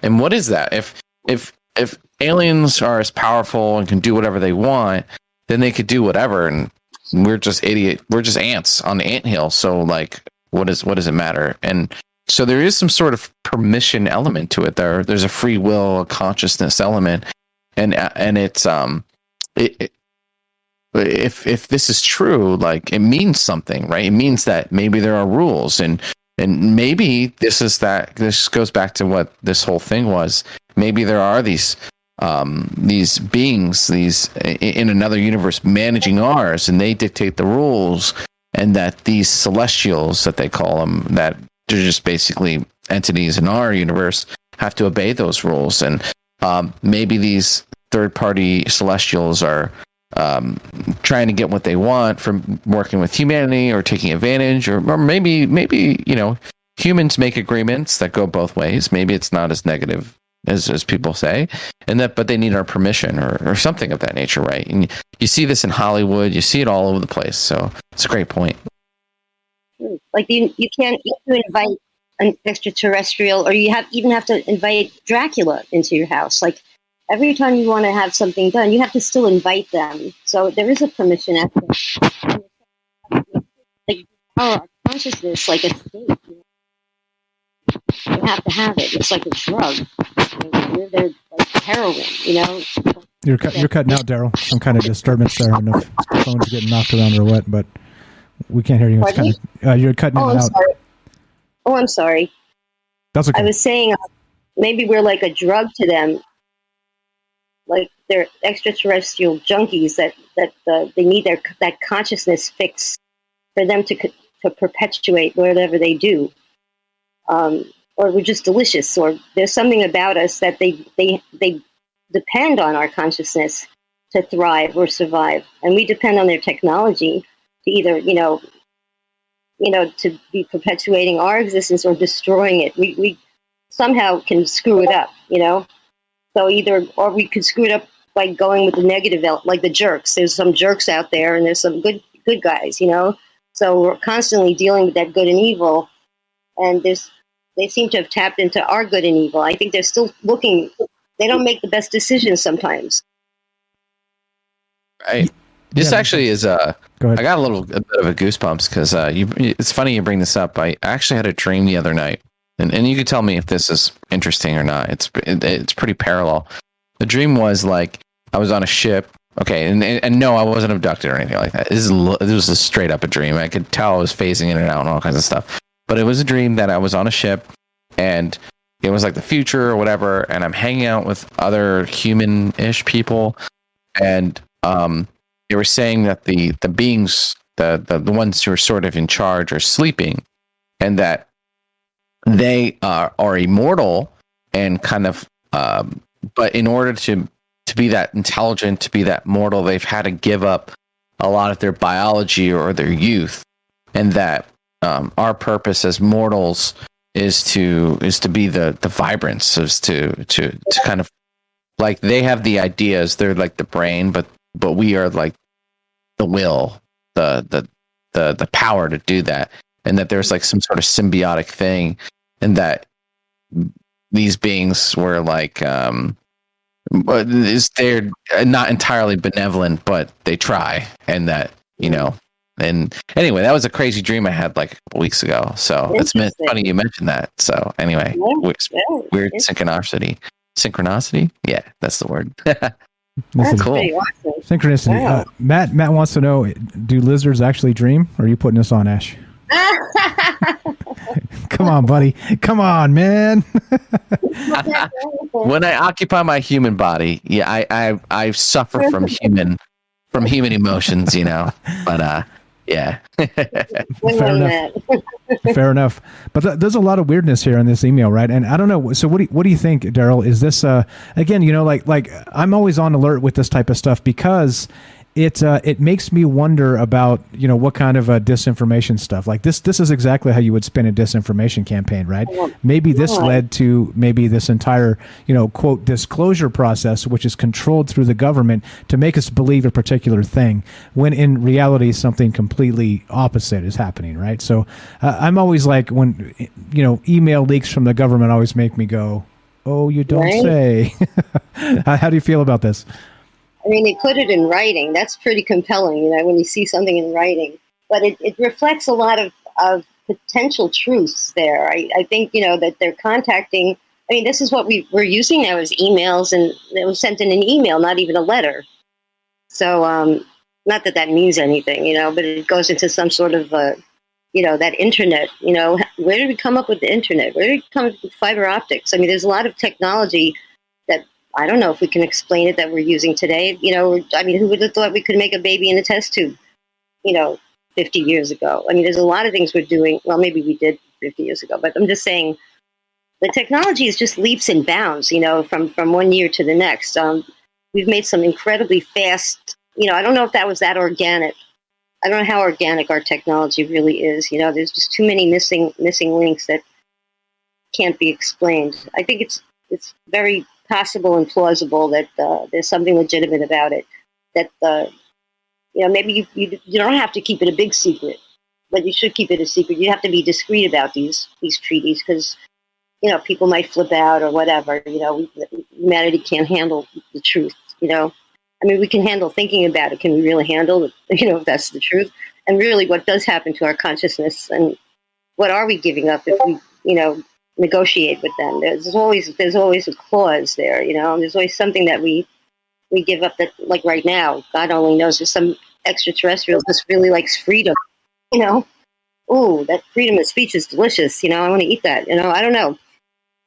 and what is that? If if if aliens are as powerful and can do whatever they want, then they could do whatever and we're just idiot. We're just ants on the ant hill. So like, what is what does it matter? And so there is some sort of permission element to it. There, there's a free will, a consciousness element, and and it's um, it, it, if if this is true, like it means something, right? It means that maybe there are rules, and and maybe this is that. This goes back to what this whole thing was. Maybe there are these um, these beings, these in another universe, managing ours, and they dictate the rules, and that these celestials, that they call them, that they're just basically entities in our universe, have to obey those rules, and um, maybe these third-party celestials are um, trying to get what they want from working with humanity or taking advantage, or, or maybe maybe you know humans make agreements that go both ways. Maybe it's not as negative as as people say, and that but they need our permission or, or something of that nature, right? And you see this in Hollywood, you see it all over the place. So it's a great point. Like you, you can't you to invite an extraterrestrial, or you have even have to invite Dracula into your house. Like every time you want to have something done, you have to still invite them. So there is a permission aspect. Like our consciousness, like a state. You have to have it. It's like a drug. They're like heroin, you know. You're cu- you're cutting out, Daryl. Some kind of disturbance there. I don't know if the phone's getting knocked around or what, but we can't hear you. It's kind of, uh, you're cutting oh, out. Sorry. Oh, I'm sorry. That's okay. I was saying uh, maybe we're like a drug to them, like they're extraterrestrial junkies that that uh, they need their that consciousness fix for them to to perpetuate whatever they do. Um, or we're just delicious, or there's something about us that they they they depend on our consciousness to thrive or survive, and we depend on their technology to either you know you know to be perpetuating our existence or destroying it. We we somehow can screw it up, you know. So either or we could screw it up by going with the negative, like the jerks. There's some jerks out there, and there's some good good guys, you know. So we're constantly dealing with that good and evil, and there's they seem to have tapped into our good and evil. I think they're still looking. They don't make the best decisions sometimes. Right. This yeah. actually is uh I got a little a bit of a goosebumps because uh you it's funny you bring this up. I actually had a dream the other night, and and you could tell me if this is interesting or not. It's it, it's pretty parallel. The dream was like I was on a ship. Okay, and, and, no, I wasn't abducted or anything like that. This is this was a straight up a dream. I could tell I was phasing in and out and all kinds of stuff. But it was a dream that I was on a ship and it was like the future or whatever, and I'm hanging out with other human ish people, and um, they were saying that the the beings, the, the the ones who are sort of in charge, are sleeping, and that they are are immortal and kind of, um, but in order to to be that intelligent, to be that mortal, they've had to give up a lot of their biology or their youth, and that um, our purpose as mortals is to is to be the the vibrance is to to to kind of like they have the ideas they're like the brain but but we are like the will the the the the power to do that and that there's like some sort of symbiotic thing and that these beings were like um is they're not entirely benevolent but they try and that you know and anyway, that was a crazy dream I had like a couple weeks ago. So it's funny you mentioned that. So anyway, yeah, weird, yeah, weird synchronicity. Synchronicity? Yeah, that's the word. that's cool. Awesome. Synchronicity. Wow. Uh, Matt Matt wants to know: Do lizards actually dream? Or are you putting this on Ash? Come on, buddy. Come on, man. when I occupy my human body, yeah, I I, I suffer from human from human emotions, you know. But uh yeah. Fair enough. Fair enough. But th- there's a lot of weirdness here in this email, right? And I don't know. So what do you, what do you think, Daryl? Is this uh again? You know, like like I'm always on alert with this type of stuff because it uh, it makes me wonder about you know what kind of uh, disinformation stuff like this. This is exactly how you would spin a disinformation campaign, right? Maybe this led to maybe this entire you know quote disclosure process, which is controlled through the government to make us believe a particular thing, when in reality something completely opposite is happening, right? So uh, I'm always like when you know email leaks from the government always make me go, oh, you don't right? say. how do you feel about this? I mean, they put it in writing. That's pretty compelling, you know, when you see something in writing. But it, it reflects a lot of, of potential truths there. I, I think, you know, that they're contacting. I mean, this is what we, we're using now is emails, and it was sent in an email, not even a letter. So, um, not that that means anything, you know, but it goes into some sort of, uh, you know, that internet. You know, where did we come up with the internet? Where did we come up with fiber optics? I mean, there's a lot of technology I don't know if we can explain it that we're using today. You know, I mean, who would have thought we could make a baby in a test tube? You know, 50 years ago. I mean, there's a lot of things we're doing. Well, maybe we did 50 years ago, but I'm just saying the technology is just leaps and bounds. You know, from from one year to the next. Um, we've made some incredibly fast. You know, I don't know if that was that organic. I don't know how organic our technology really is. You know, there's just too many missing missing links that can't be explained. I think it's it's very possible and plausible that uh, there's something legitimate about it. That uh, you know, maybe you, you you don't have to keep it a big secret, but you should keep it a secret. You have to be discreet about these these treaties because you know people might flip out or whatever. You know, humanity can't handle the truth. You know, I mean, we can handle thinking about it. Can we really handle it? You know, if that's the truth. And really, what does happen to our consciousness, and what are we giving up if we, you know, negotiate with them. There's always there's always a clause there, you know. There's always something that we we give up that like right now, God only knows there's some extraterrestrial just really likes freedom, you know. oh, that freedom of speech is delicious. You know, I want to eat that. You know, I don't know.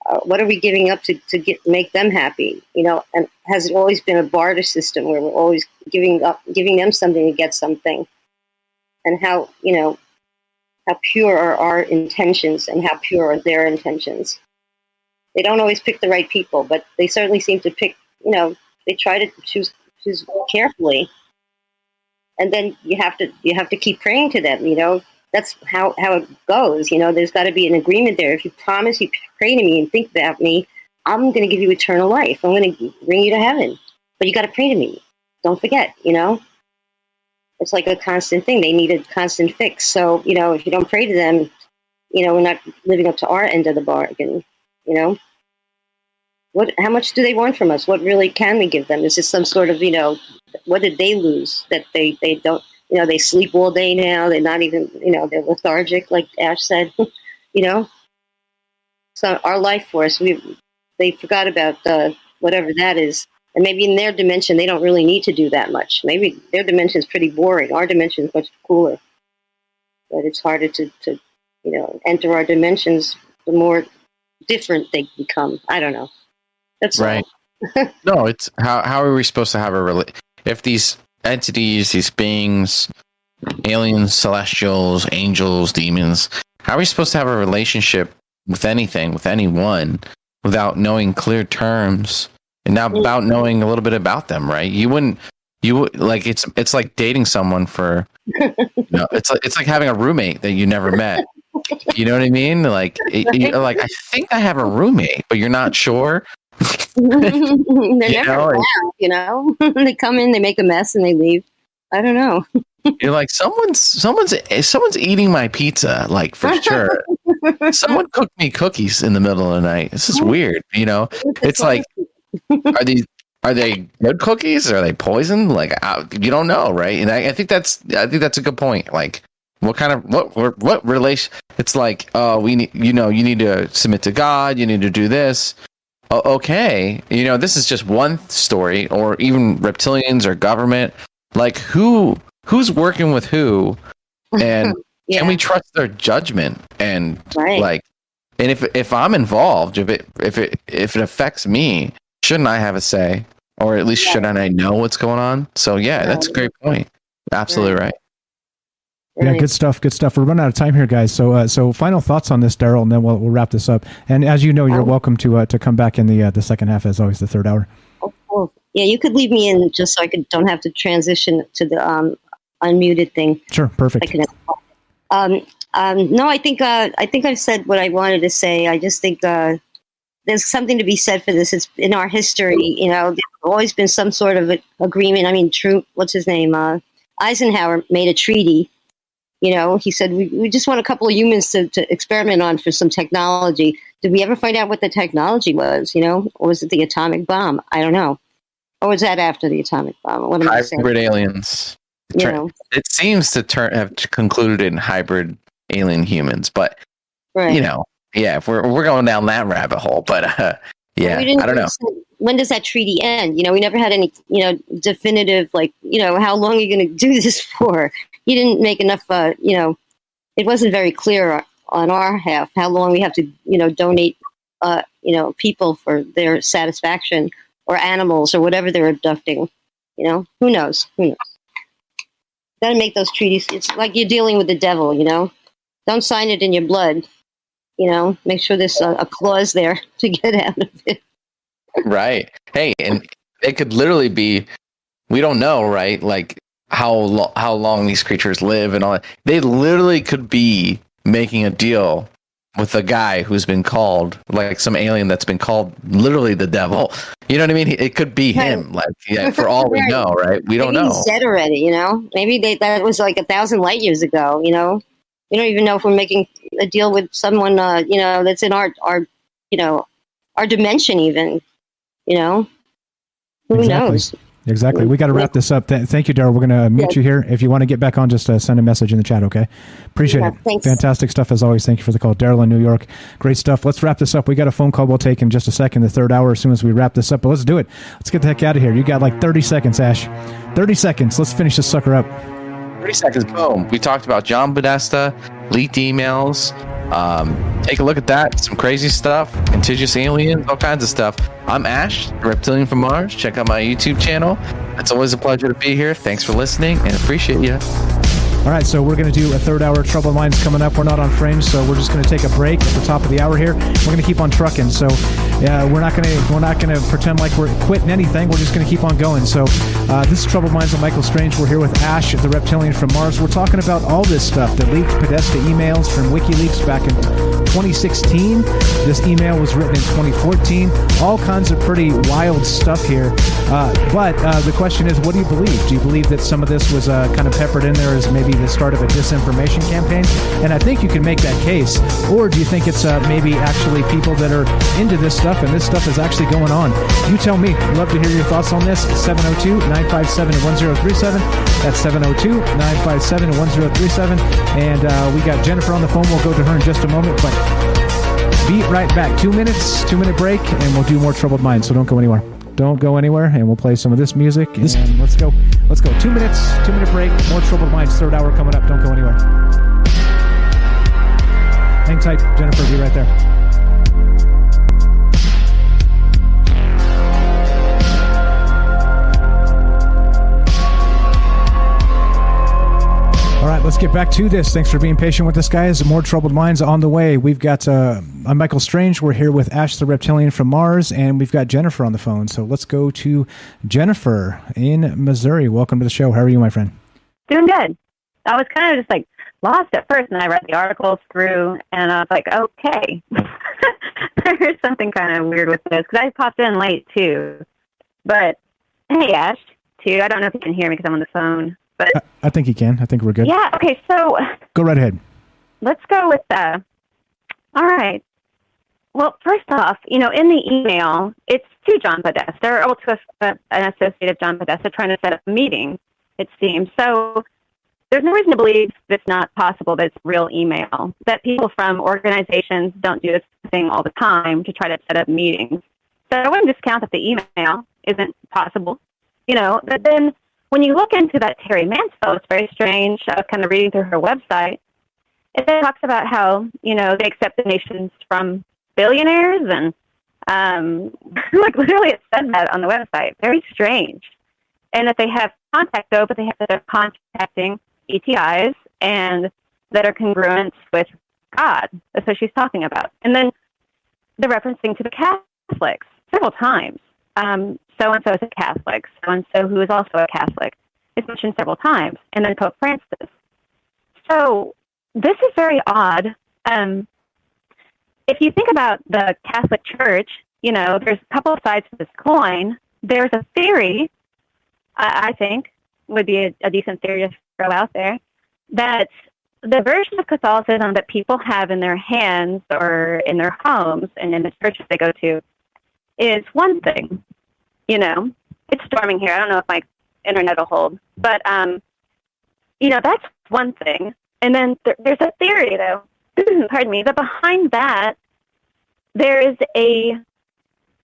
Uh, what are we giving up to, to get make them happy? You know, and has it always been a barter system where we're always giving up, giving them something to get something? And how you know how pure are our intentions and how pure are their intentions? They don't always pick the right people, but they certainly seem to pick. You know, they try to choose choose carefully, and then you have to you have to keep praying to them. You know, that's how how it goes. You know, there's got to be an agreement there. If you promise, you pray to me and think about me, I'm going to give you eternal life. I'm going to bring you to heaven, but you got to pray to me. Don't forget. You know, it's like a constant thing. They need a constant fix. So you know, if you don't pray to them, you know, we're not living up to our end of the bargain. You know, what? How much do they want from us? What really can we give them? Is this some sort of you know, what did they lose that they they don't? You know, they sleep all day now. They're not even you know they're lethargic, like Ash said. you know, so our life force we they forgot about uh, whatever that is. And maybe in their dimension, they don't really need to do that much. Maybe their dimension is pretty boring. Our dimension is much cooler. But it's harder to, to you know, enter our dimensions the more different they become. I don't know. That's right. no, it's how how are we supposed to have a rela- if these entities, these beings, aliens, celestials, angels, demons, how are we supposed to have a relationship with anything, with anyone, without knowing clear terms and now about knowing a little bit about them, right? You wouldn't you would like it's it's like dating someone for you know, it's like it's like having a roommate that you never met. You know what I mean? Like, it, like I think I have a roommate, but you're not sure. They're you never know, around, you know. they come in, they make a mess, and they leave. I don't know. you're like someone's someone's someone's eating my pizza, like for sure. Someone cooked me cookies in the middle of the night. This is weird, you know. It's like, are these are they good cookies? or Are they poison? Like uh, you don't know, right? And I, I think that's I think that's a good point. Like what kind of what what relation? It's like, oh, we need you know you need to submit to God. You need to do this. okay, you know this is just one story, or even reptilians or government. Like who who's working with who, and yeah. can we trust their judgment? And right. like, and if if I'm involved, if it if it if it affects me, shouldn't I have a say, or at least yeah. shouldn't I know what's going on? So yeah, that's a great point. Absolutely right. Yeah, good stuff. Good stuff. We're running out of time here, guys. So, uh, so final thoughts on this, Daryl, and then we'll, we'll wrap this up. And as you know, you're um, welcome to uh, to come back in the uh, the second half, as always, the third hour. Oh, oh, yeah, you could leave me in just so I could don't have to transition to the um, unmuted thing. Sure, perfect. Can, um, um, no, I think uh, I think I've said what I wanted to say. I just think uh, there's something to be said for this. It's in our history. You know, there's always been some sort of agreement. I mean, true. What's his name? Uh, Eisenhower made a treaty you know, he said, we, we just want a couple of humans to, to experiment on for some technology. Did we ever find out what the technology was, you know? Or was it the atomic bomb? I don't know. Or was that after the atomic bomb? What am hybrid I saying? Hybrid aliens. You know? It seems to turn have concluded in hybrid alien humans, but right. you know, yeah, if we're we're going down that rabbit hole, but uh, yeah, I don't know. When does that treaty end? You know, we never had any, you know, definitive like, you know, how long are you going to do this for? You didn't make enough. Uh, you know, it wasn't very clear on our half how long we have to, you know, donate, uh, you know, people for their satisfaction or animals or whatever they're abducting. You know, who knows? Who knows? Got to make those treaties. It's like you're dealing with the devil. You know, don't sign it in your blood. You know, make sure there's a, a clause there to get out of it. right. Hey, and it could literally be. We don't know, right? Like how lo- how long these creatures live and all that. They literally could be making a deal with a guy who's been called like some alien that's been called literally the devil. You know what I mean? It could be him. Like yeah, for all we know, right? We don't know. He's dead already. You know, maybe they, that was like a thousand light years ago. You know, we don't even know if we're making a deal with someone. Uh, you know, that's in our our you know our dimension. Even you know, who exactly. knows? Exactly. We got to wrap this up. Th- thank you, Daryl. We're going to mute yes. you here. If you want to get back on, just uh, send a message in the chat, okay? Appreciate yeah, it. Thanks. Fantastic stuff as always. Thank you for the call. Daryl in New York. Great stuff. Let's wrap this up. We got a phone call we'll take in just a second, the third hour, as soon as we wrap this up. But let's do it. Let's get the heck out of here. You got like 30 seconds, Ash. 30 seconds. Let's finish this sucker up. 30 seconds. Boom. We talked about John Podesta leaked emails. Um, take a look at that. Some crazy stuff, contiguous aliens, all kinds of stuff. I'm Ash, reptilian from Mars. Check out my YouTube channel. It's always a pleasure to be here. Thanks for listening and appreciate you. All right, so we're going to do a third hour of Trouble Minds coming up. We're not on frames, so we're just going to take a break at the top of the hour here. We're going to keep on trucking. So uh, we're not going to we're not going to pretend like we're quitting anything. We're just going to keep on going. So uh, this is Troubled Minds with Michael Strange. We're here with Ash, the reptilian from Mars. We're talking about all this stuff, the leaked Podesta emails from WikiLeaks back in 2016. This email was written in 2014. All kinds of pretty wild stuff here. Uh, but uh, the question is, what do you believe? Do you believe that some of this was uh, kind of peppered in there as maybe the start of a disinformation campaign? And I think you can make that case. Or do you think it's uh, maybe actually people that are into this stuff and this stuff is actually going on? You tell me. Love to hear your thoughts on this. 702 957 1037. That's 702 957 1037. And uh, we got Jennifer on the phone. We'll go to her in just a moment. But be right back. Two minutes, two minute break, and we'll do more Troubled Minds. So don't go anywhere. Don't go anywhere, and we'll play some of this music. And let's go. Let's go. Two minutes, two minute break. More Troubled Minds. Third hour coming up. Don't go anywhere. Hang tight, Jennifer. Be right there. All right, let's get back to this. Thanks for being patient with us, guys. More troubled minds on the way. We've got uh, I'm Michael Strange. We're here with Ash the Reptilian from Mars, and we've got Jennifer on the phone. So let's go to Jennifer in Missouri. Welcome to the show. How are you, my friend? Doing good. I was kind of just like lost at first, and I read the articles through, and I was like, okay, there's something kind of weird with this because I popped in late too. But hey, Ash, too. I don't know if you can hear me because I'm on the phone. But I, I think he can. I think we're good. yeah, okay. So Go right ahead. let's go with uh all right well first off you know in the email it's to john podesta well, to a, an associate of john podesta trying to set up a meeting it seems so there's no reason to believe it's not possible that it's real email that people from organizations don't do this thing all the time to try to set up meetings so i wouldn't discount that the email isn't possible you know but then when you look into that terri mansfield it's very strange i was kind of reading through her website it talks about how you know they accept donations from billionaires and um, like literally it said that on the website. Very strange, and that they have contact though, but they have that they're contacting ETIs and that are congruent with God. That's what she's talking about. And then the referencing to the Catholics several times. Um, so and so is a Catholic. So and so who is also a Catholic is mentioned several times. And then Pope Francis. So this is very odd. Um, if you think about the Catholic Church, you know, there's a couple of sides to this coin. There's a theory, I, I think, would be a, a decent theory to throw out there, that the version of Catholicism that people have in their hands or in their homes and in the churches they go to is one thing. You know, it's storming here. I don't know if my internet will hold, but um, you know, that's one thing. And then th- there's a theory, though, pardon me, that behind that there is a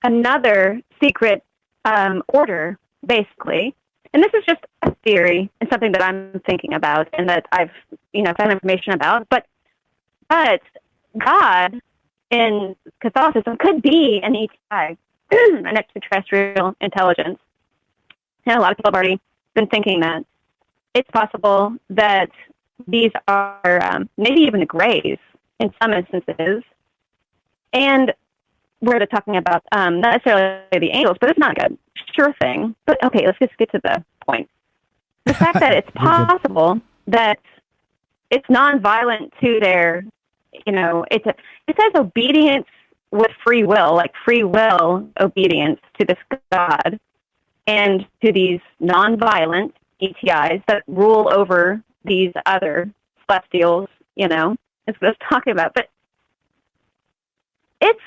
another secret um, order, basically. And this is just a theory and something that I'm thinking about and that I've, you know, found information about. But, but God in Catholicism could be an ETI, an extraterrestrial intelligence. And a lot of people have already been thinking that it's possible that these are um, maybe even the grays in some instances. And they're talking about um, not necessarily the angels, but it's not a sure thing. But okay, let's just get to the point. The fact that it's possible that it's nonviolent to their, you know, it's a, it says obedience with free will, like free will obedience to this God and to these nonviolent ETIs that rule over these other celestials, you know, is what I was talking about. But it's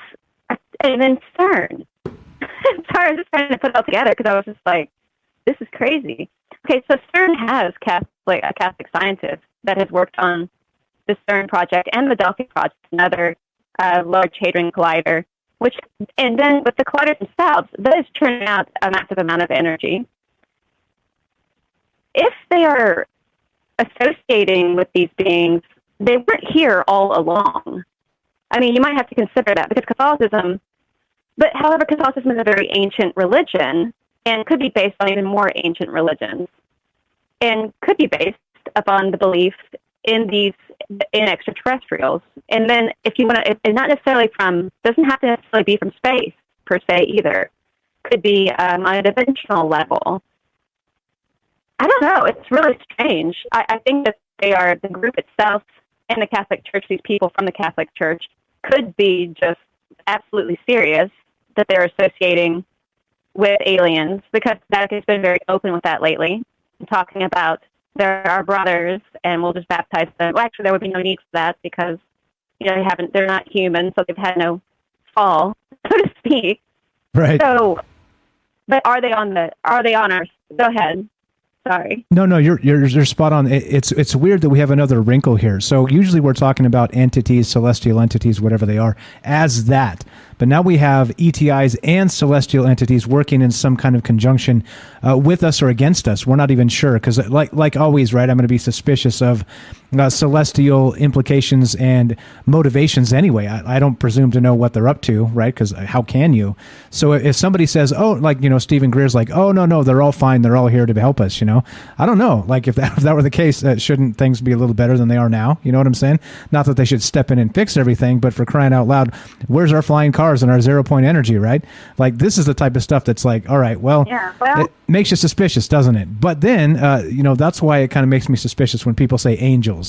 an CERN. Sorry, I'm just trying to put it all together because I was just like, this is crazy. Okay, so CERN has Catholic, a Catholic scientist that has worked on the CERN project and the Delphi project, another uh, large hadron collider, which, and then with the colliders themselves, those churning out a massive amount of energy. If they are associating with these beings they weren't here all along. I mean, you might have to consider that because Catholicism, but however, Catholicism is a very ancient religion and could be based on even more ancient religions and could be based upon the belief in these in extraterrestrials. And then if you want to, it's not necessarily from, doesn't have to necessarily be from space per se either. Could be um, on a dimensional level. I don't know. It's really strange. I, I think that they are the group itself and the Catholic Church. These people from the Catholic Church could be just absolutely serious that they're associating with aliens because Vatican's been very open with that lately, talking about they're our brothers and we'll just baptize them. Well, actually, there would be no need for that because you know they haven't, they're not human, so they've had no fall, so to speak. Right. So, but are they on the? Are they on our? Go ahead. Sorry. No, no, you're you're, you're spot on. It's it's weird that we have another wrinkle here. So usually we're talking about entities, celestial entities, whatever they are, as that. But now we have ETIs and celestial entities working in some kind of conjunction uh, with us or against us. We're not even sure because, like like always, right? I'm going to be suspicious of uh, celestial implications and motivations anyway. I, I, don't presume to know what they're up to, right? Because uh, how can you? So if somebody says, "Oh, like you know, Steven Greer's like, oh no, no, they're all fine. They're all here to help us," you know, I don't know. Like if that if that were the case, uh, shouldn't things be a little better than they are now? You know what I'm saying? Not that they should step in and fix everything, but for crying out loud, where's our flying cars and our zero point energy, right? Like this is the type of stuff that's like, all right, well, yeah, well. It, makes you suspicious, doesn't it? But then, uh, you know, that's why it kind of makes me suspicious when people say angels,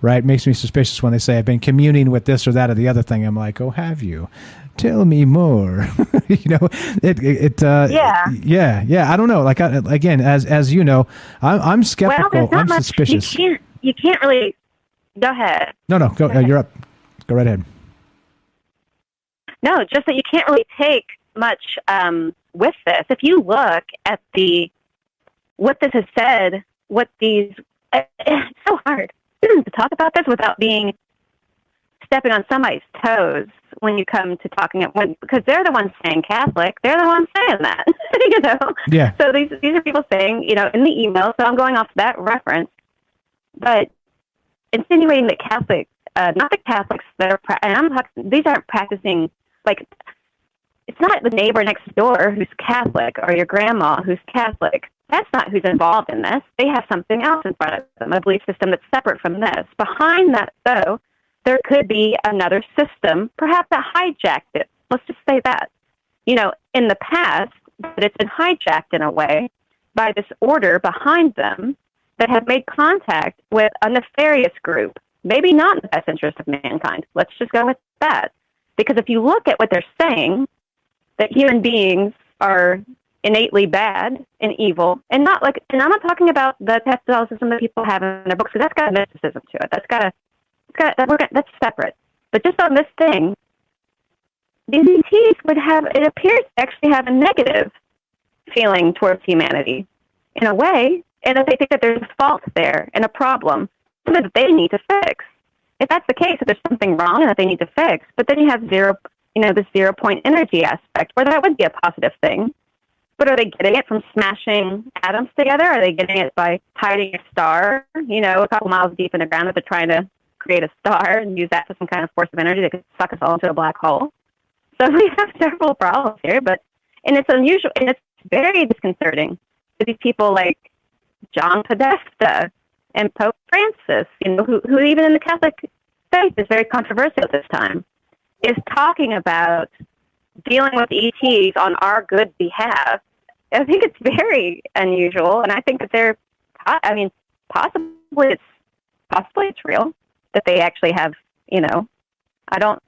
right? It makes me suspicious when they say I've been communing with this or that or the other thing. I'm like, oh, have you? Tell me more. you know, it, it, uh, yeah, yeah, yeah. I don't know. Like, I, again, as as you know, I'm, I'm skeptical. Well, I'm much, suspicious. You can't, you can't really. Go ahead. No, no, go. go uh, you're up. Go right ahead. No, just that you can't really take much um, with this. If you look at the what this has said, what these it's so hard to talk about this without being stepping on somebody's toes when you come to talking it when because they're the ones saying Catholic, they're the ones saying that. you know? Yeah. So these these are people saying, you know, in the email, so I'm going off that reference. But insinuating that Catholic uh, not the Catholics that are, and I'm talking, these aren't practicing like it's not the neighbor next door who's Catholic or your grandma who's Catholic. That's not who's involved in this. They have something else in front of them, a belief system that's separate from this. Behind that, though, there could be another system, perhaps that hijacked it. Let's just say that. You know, in the past, that it's been hijacked in a way by this order behind them that have made contact with a nefarious group, maybe not in the best interest of mankind. Let's just go with that. Because if you look at what they're saying, that human beings are innately bad and evil, and not like, and I'm not talking about the Catholicism that people have in their books, because that's got a mysticism to it. That's got a, it's got that, we're, that's separate. But just on this thing, these ETs would have, it appears to actually have a negative feeling towards humanity in a way, and that they think that there's a fault there and a problem, something that they need to fix. If that's the case, if there's something wrong and that they need to fix, but then you have zero you know, the zero point energy aspect, where that would be a positive thing. But are they getting it from smashing atoms together? Are they getting it by hiding a star, you know, a couple miles deep in the ground that they're trying to create a star and use that for some kind of force of energy that could suck us all into a black hole? So we have several problems here, but and it's unusual and it's very disconcerting to these people like John Podesta and Pope Francis, you know, who, who even in the Catholic faith is very controversial at this time is talking about dealing with ETs on our good behalf. I think it's very unusual, and I think that they're. I mean, possibly it's possibly it's real that they actually have. You know, I don't.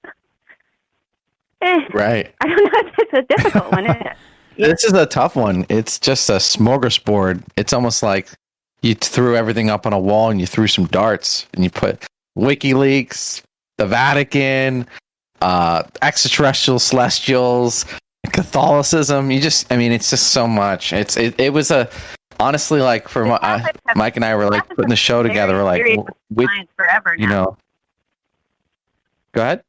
Eh, right. I don't know. If it's a difficult one. This is a tough one. It's just a smorgasbord. It's almost like you threw everything up on a wall and you threw some darts and you put WikiLeaks, the Vatican, uh, extraterrestrial, celestials, Catholicism. You just, I mean, it's just so much. It's it, it was a honestly like for my, uh, Mike and I were like putting the show together. We're like, we, forever you know. Go ahead.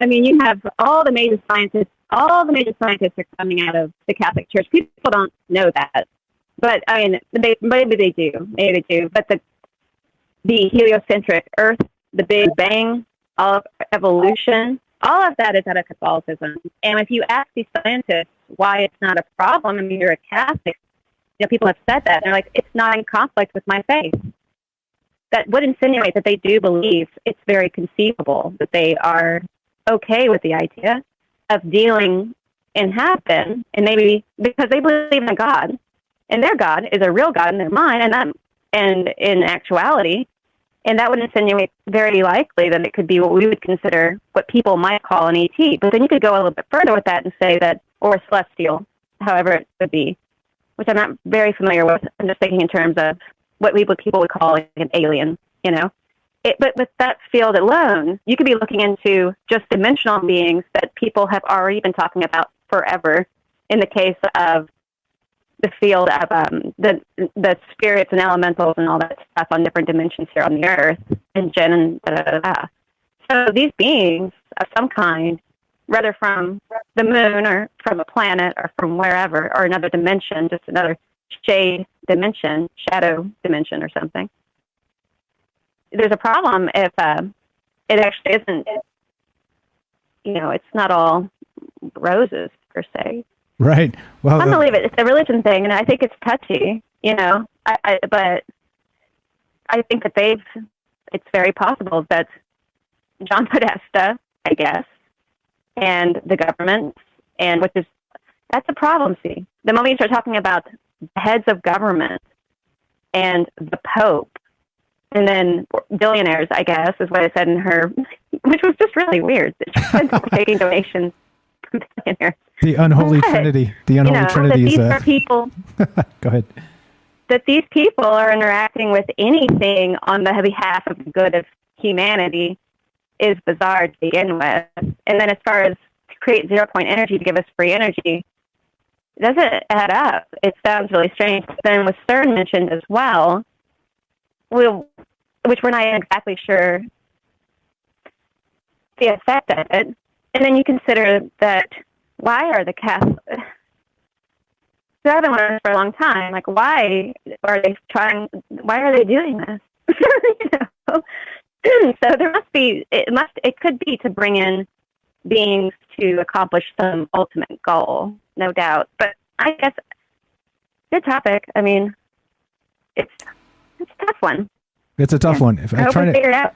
I mean, you have all the major scientists. All the major scientists are coming out of the Catholic Church. People don't know that, but I mean, they, maybe they do. Maybe they do. But the the heliocentric Earth the Big Bang, all of evolution, all of that is out of Catholicism. And if you ask these scientists why it's not a problem, I mean, you're a Catholic, you know, people have said that. They're like, it's not in conflict with my faith. That would insinuate that they do believe it's very conceivable that they are okay with the idea of dealing have been, and maybe because they believe in God, and their God is a real God in their mind, and that, and in actuality, and that would insinuate very likely that it could be what we would consider what people might call an ET. But then you could go a little bit further with that and say that, or a celestial, however it would be, which I'm not very familiar with. I'm just thinking in terms of what we would people would call like an alien, you know. It, but with that field alone, you could be looking into just dimensional beings that people have already been talking about forever. In the case of the field of um, the the spirits and elementals and all that stuff on different dimensions here on the earth and Jinn and da, da, da, So these beings of some kind, whether from the moon or from a planet or from wherever or another dimension, just another shade dimension, shadow dimension or something. There's a problem if uh, it actually isn't. You know, it's not all roses per se. Right. Well, I believe it. It's a religion thing, and I think it's touchy. You know, I, I, but I think that they've. It's very possible that John Podesta, I guess, and the government, and which is that's a problem. See, the moment you start talking about heads of government and the Pope, and then billionaires, I guess, is what I said in her, which was just really weird. She said taking donations The unholy but, trinity. The unholy you know, trinity these is. Uh... people. Go ahead. That these people are interacting with anything on the behalf of the good of humanity is bizarre to begin with. And then as far as to create zero point energy to give us free energy, it doesn't add up. It sounds really strange. Then with CERN mentioned as well, we'll, which we're not exactly sure the effect of it. And then you consider that why are the Catholics? So I've been wondering for a long time, like why are they trying? Why are they doing this? you know? so there must be. It must. It could be to bring in beings to accomplish some ultimate goal, no doubt. But I guess good topic. I mean, it's it's a tough one. It's a tough yeah. one. If I, I hope we figure it out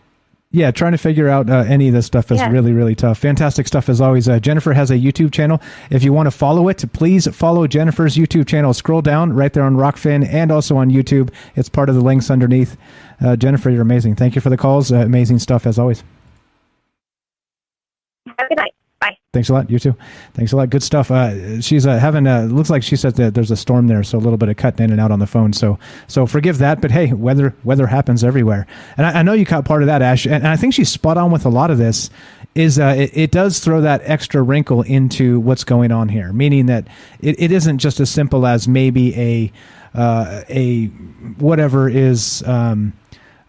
yeah, trying to figure out uh, any of this stuff is yeah. really, really tough. Fantastic stuff as always. Uh, Jennifer has a YouTube channel. If you want to follow it, please follow Jennifer's YouTube channel. Scroll down right there on Rokfin and also on YouTube. It's part of the links underneath. Uh, Jennifer, you're amazing. Thank you for the calls. Uh, amazing stuff as always. Have a good night. Thanks a lot. You too. Thanks a lot. Good stuff. Uh, she's uh, having. Uh, looks like she said that there's a storm there, so a little bit of cutting in and out on the phone. So so forgive that. But hey, weather weather happens everywhere, and I, I know you caught part of that, Ash. And, and, I think she's spot on with a lot of this. Is uh, it, it, does throw that extra wrinkle into what's going on here, meaning that it, it isn't just as simple as maybe a uh, a whatever is. Um,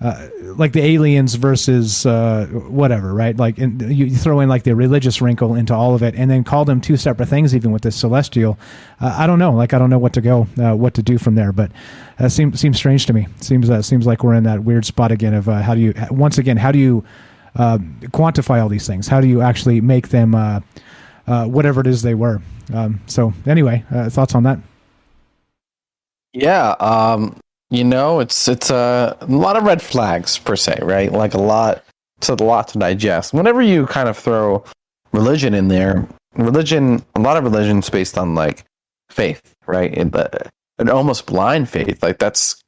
uh, like the aliens versus uh, whatever, right? Like you throw in like the religious wrinkle into all of it, and then call them two separate things. Even with this celestial, uh, I don't know. Like I don't know what to go, uh, what to do from there. But that seems seems strange to me. Seems uh, seems like we're in that weird spot again of how do you once again how do you quantify all these things? How do you actually make them whatever it is they were? Um, so anyway, thoughts on that? Yeah, um, you know, it's it's a, lot of red flags per se, right? Like a lot, it's a lot to digest. Whenever you kind of throw religion in there, religion, a lot of religion's based on like faith, right? And the, an almost blind faith, like that's.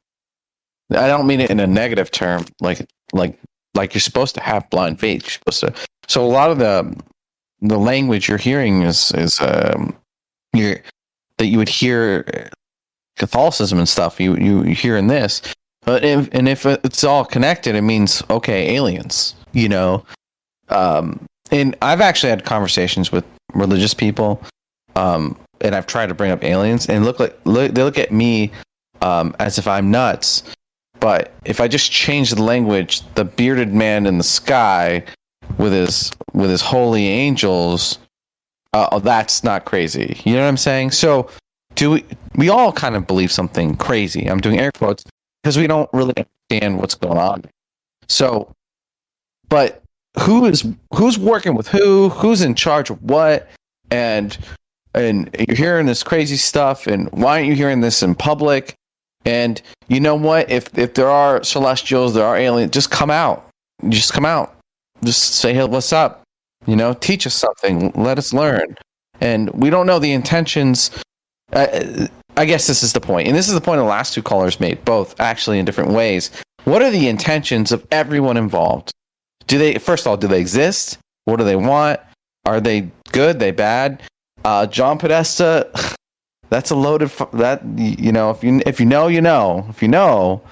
I don't mean it in a negative term, like like like you're supposed to have blind faith. You're supposed to. So a lot of the the language you're hearing is is um, you're that you would hear Catholicism and stuff you you, hear in this. But if, and if it's all connected, it means okay, aliens. You know, um, and I've actually had conversations with religious people, um, and I've tried to bring up aliens, and look like look, they look at me um, as if I'm nuts. But if I just change the language, the bearded man in the sky with his with his holy angels, uh, oh, that's not crazy. You know what I'm saying? So do we we all kind of believe something crazy. I'm doing air quotes because we don't really understand what's going on. So but who is who's working with who? Who's in charge of what? And and you're hearing this crazy stuff. And why aren't you hearing this in public? And you know what? If if there are celestials, there are aliens, just come out. Just come out. Just say, hey, what's up? You know, teach us something. Let us learn. And we don't know the intentions. I guess this is the point, and this is the point the last two callers made, both actually in different ways. What are the intentions of everyone involved? Do they first of all do they exist? What do they want? Are they good? They bad? Uh, John Podesta, that's a loaded that you know if you if you know you know if you know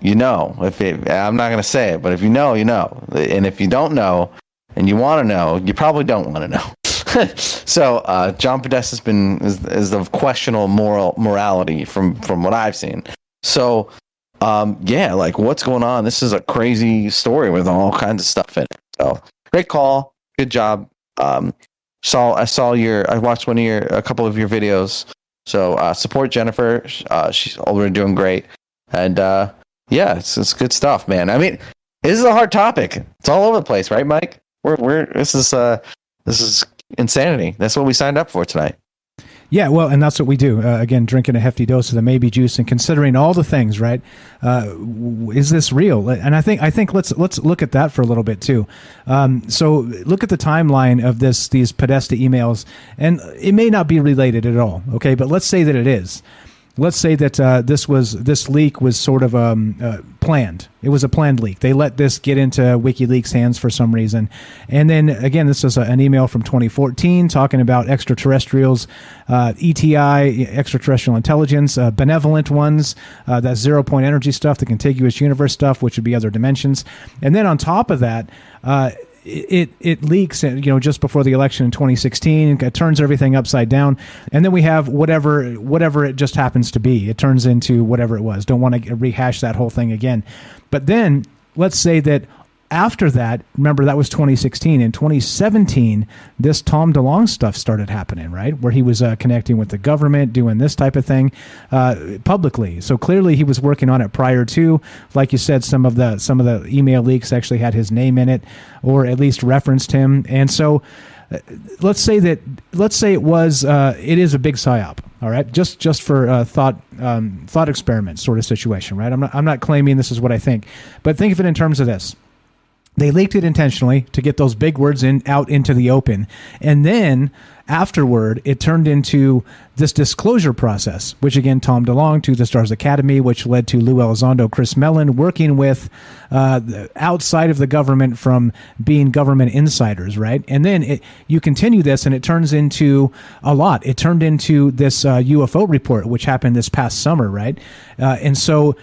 you know if it, I'm not gonna say it, but if you know you know, and if you don't know and you want to know, you probably don't want to know. so uh, John Podesta has been is, is of questionable moral morality from from what I've seen. So um, yeah, like what's going on? This is a crazy story with all kinds of stuff in it. So great call, good job. Um, saw I saw your I watched one of your a couple of your videos. So uh, support Jennifer. Uh, she's already doing great, and uh, yeah, it's it's good stuff, man. I mean, this is a hard topic. It's all over the place, right, Mike? We're we're this is uh this is insanity. That's what we signed up for tonight. Yeah, well, and that's what we do. Uh, again, drinking a hefty dose of the maybe juice and considering all the things. Right? Uh, is this real? And I think I think let's let's look at that for a little bit too. Um, so look at the timeline of this these Podesta emails, and it may not be related at all. Okay, but let's say that it is let's say that uh, this was this leak was sort of um, uh, planned. It was a planned leak. They let this get into WikiLeaks' hands for some reason, and then again, this is a, an email from 2014 talking about extraterrestrials, uh, ETI, extraterrestrial intelligence, uh, benevolent ones, uh, that zero point energy stuff, the contiguous universe stuff, which would be other dimensions, and then on top of that uh, it it leaks uh, you know just before the election in 2016 it turns everything upside down. And then we have whatever whatever it just happens to be. It turns into whatever it was. Don't want to rehash that whole thing again. But then let's say that after that, remember that was 2016. In 2017, this Tom DeLonge stuff started happening, right? Where he was uh, connecting with the government, doing this type of thing uh, publicly. So clearly, he was working on it prior to, like you said, some of the some of the email leaks actually had his name in it, or at least referenced him. And so, uh, let's say that let's say it was uh, it is a big psyop. All right, just just for uh, thought um, thought experiment sort of situation, right? I'm not I'm not claiming this is what I think, but think of it in terms of this they leaked it intentionally to get those big words in out into the open. And then afterward, it turned into this disclosure process, which again Tom DeLonge to the Stars Academy, which led to Lou Elizondo, Chris Mellon working with uh, outside of the government from being government insiders, right? And then it, you continue this, and it turns into a lot. It turned into this uh, UFO report, which happened this past summer, right? Uh, and so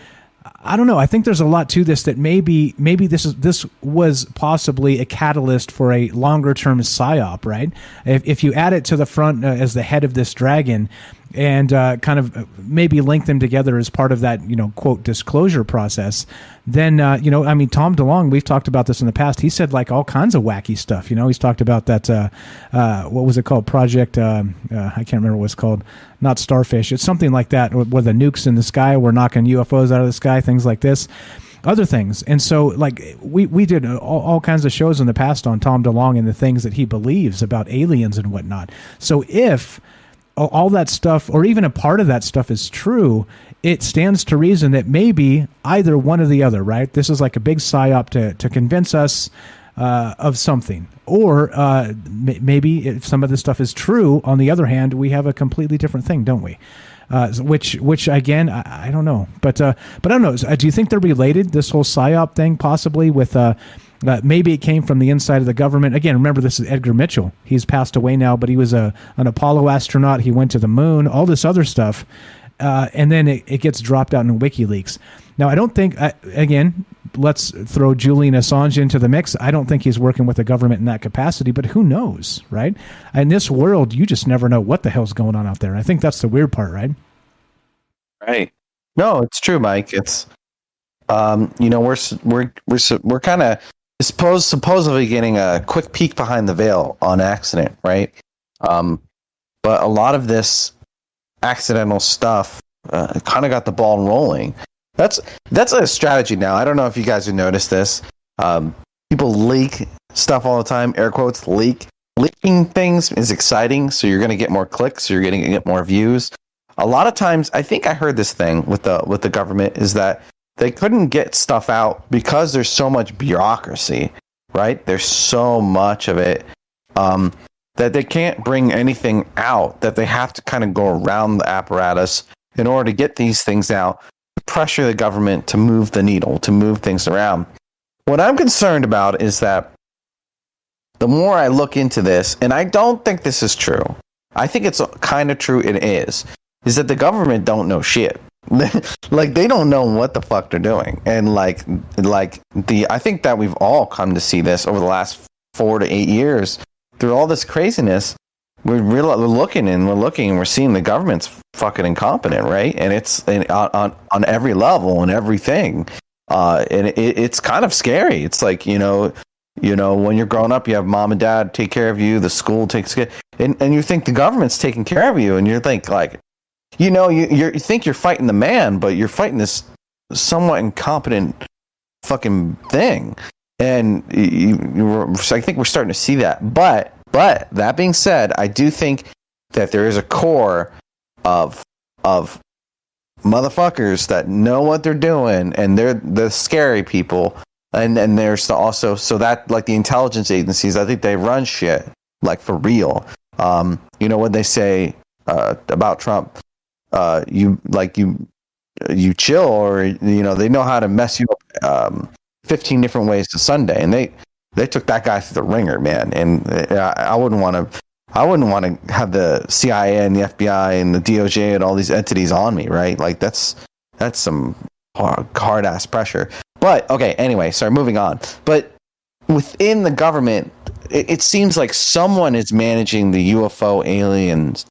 I don't know. I think there's a lot to this that maybe maybe this is this was possibly a catalyst for a longer term psyop, right? If, if you add it to the front uh, as the head of this dragon, and uh, kind of maybe link them together as part of that you know quote disclosure process then uh, you know i mean tom delonge we've talked about this in the past. He said like all kinds of wacky stuff. You know he's talked about that uh, uh what was it called? Project uh, uh, i can't remember what it's called. Not starfish. It's something like that where the nukes in the sky were knocking ufos out of the sky things like this. Other things. And so, like, we, we did all, all, kinds of shows in the past on Tom DeLonge and the things that he believes about aliens and whatnot. So, if all that stuff, or even a part of that stuff, is true, it stands to reason that maybe either one or the other, right? This is like a big psyop to, to convince us uh, of something. Or uh, m- maybe if some of this stuff is true, on the other hand, we have a completely different thing, don't we? Uh, which, which again, I, I don't know, but uh, but I don't know. Do you think they're related? This whole psyop thing, possibly with uh, maybe it came from the inside of the government. Again, remember this is Edgar Mitchell. He's passed away now, but he was a an Apollo astronaut. He went to the moon. All this other stuff, uh, and then it, it, gets dropped out in WikiLeaks. Now, I don't think. Uh, again, let's throw Julian Assange into the mix. I don't think he's working with the government in that capacity, but who knows, right? In this world, you just never know what the hell's going on out there. I think that's the weird part, right? Right. No, it's true, Mike. It's um, you know, we're we're we're we're kind of suppose supposedly getting a quick peek behind the veil on accident, right? Um, but a lot of this accidental stuff uh, kind of got the ball rolling. That's that's a strategy now. I don't know if you guys have noticed this. Um, people leak stuff all the time. Air quotes leak. Leaking things is exciting, so you're going to get more clicks. You're going to get more views. A lot of times, I think I heard this thing with the with the government is that they couldn't get stuff out because there's so much bureaucracy, right? There's so much of it um, that they can't bring anything out. That they have to kind of go around the apparatus in order to get these things out, to pressure the government to move the needle, to move things around. What I'm concerned about is that the more I look into this, and I don't think this is true, I think it's kind of true. It is, is that the government don't know shit. like they don't know what the fuck they're doing, and like like the I think that we've all come to see this over the last four to eight years through all this craziness. We're, real, we're looking and we're looking and we're seeing the government's fucking incompetent, right? And it's and on, on on every level and everything. Uh, and it, it's kind of scary. It's like you know, you know, when you're growing up, you have mom and dad take care of you, the school takes care, and and you think the government's taking care of you, and you think like, you know, you you think you're fighting the man, but you're fighting this somewhat incompetent fucking thing, and you, you I think we're starting to see that. But but that being said, I do think that there is a core of of motherfuckers that know what they're doing, and they're the scary people. And and there's the also so that like the intelligence agencies i think they run shit like for real. Um you know when they say uh about trump uh you like you you chill or you know they know how to mess you up um 15 different ways to sunday and they they took that guy through the ringer man and uh, i wouldn't want to I wouldn't want to have the CIA and the FBI and the DOJ and all these entities on me, right? Like that's that's some hard, hard ass pressure. But okay, anyway, sorry, moving on. But within the government, it, it seems like someone is managing the UFO aliens.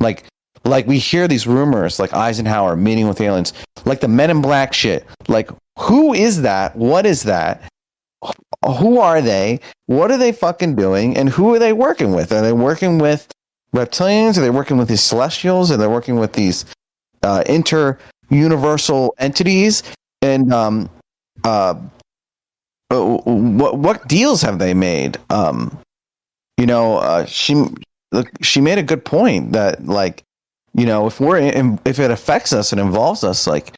Like, like we hear these rumors, like Eisenhower meeting with aliens, like the Men in Black shit. Like, who is that? What is that? Who are they? What are they fucking doing? And who are they working with? Are they working with reptilians? Are they working with these celestials? Are they working with these uh, inter universal entities? And um, uh, uh, what what deals have they made? Um, you know, uh, she she made a good point that like, you know, if we're in, if it affects us and involves us, like,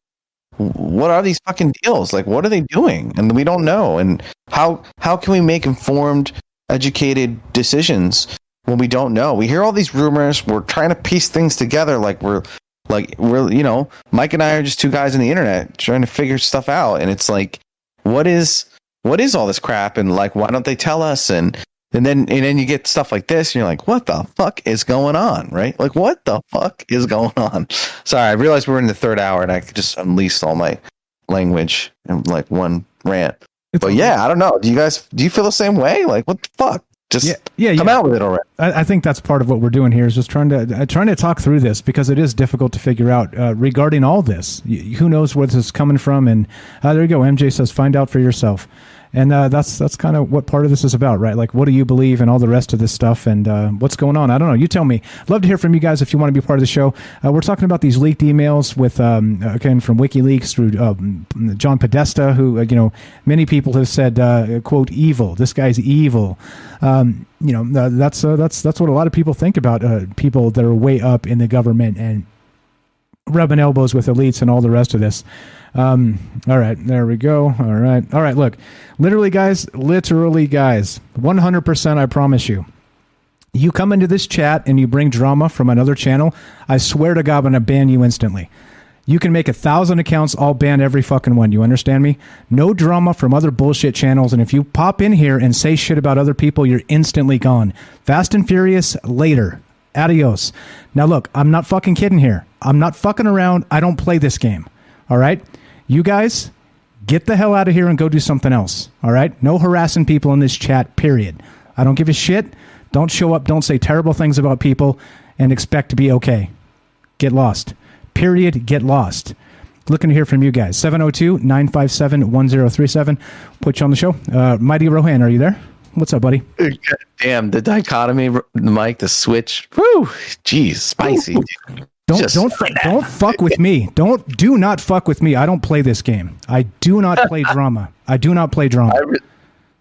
what are these fucking deals? Like, what are they doing? And we don't know. And how how can we make informed, educated decisions when we don't know? We hear all these rumors. We're trying to piece things together. Like we're like we're you know, Mike and I are just two guys on the internet trying to figure stuff out, and it's like what is what is all this crap and like why don't they tell us and and then and then you get stuff like this and you're like what the fuck is going on right like what the fuck is going on sorry i realized we're in the third hour and i could just unleashed all my language in like one rant it's but yeah i don't know do you guys do you feel the same way like what the fuck just yeah, yeah, come yeah. out with it already. I, I, think that's part of what we're doing here is just trying to uh, trying to talk through this because it is difficult to figure out uh, regarding all this. Y- who knows where this is coming from? And uh, there you go. MJ says, find out for yourself and uh, that's that's kind of what part of this is about, right? Like, what do you believe and all the rest of this stuff, and uh, what's going on? I don't know. You tell me. Love to hear from you guys if you want to be part of the show. Uh, we're talking about these leaked emails with um, again from WikiLeaks through um, John Podesta, who uh, you know many people have said uh, quote evil. This guy's evil. Um, you know uh, that's that's that's what a lot of people think about people that are way up in the government and rubbing elbows with elites and all the rest of this. Um, all right, there we go. All right, all right. Look, literally, guys, literally, guys, one hundred percent. I promise you. You come into this chat and you bring drama from another channel. I swear to God, I'm gonna ban you instantly. You can make a thousand accounts, I'll ban every fucking one. You understand me? No drama from other bullshit channels. And if you pop in here and say shit about other people, you're instantly gone. Fast and Furious later. Adios. Now, look, I'm not fucking kidding here. I'm not fucking around. I don't play this game. All right? You guys, get the hell out of here and go do something else. All right? No harassing people in this chat, period. I don't give a shit. Don't show up, don't say terrible things about people and expect to be okay. Get lost. Period. Get lost. Looking to hear from you guys. 702 957 1037. Put you on the show. Uh, Mighty Rohan, are you there? What's up, buddy? Damn, the dichotomy, the mic, the switch. Woo! Jeez, spicy. Don't Just don't like don't fuck with me. Don't do not fuck with me. I don't play this game. I do not play drama. I do not play drama. I, re-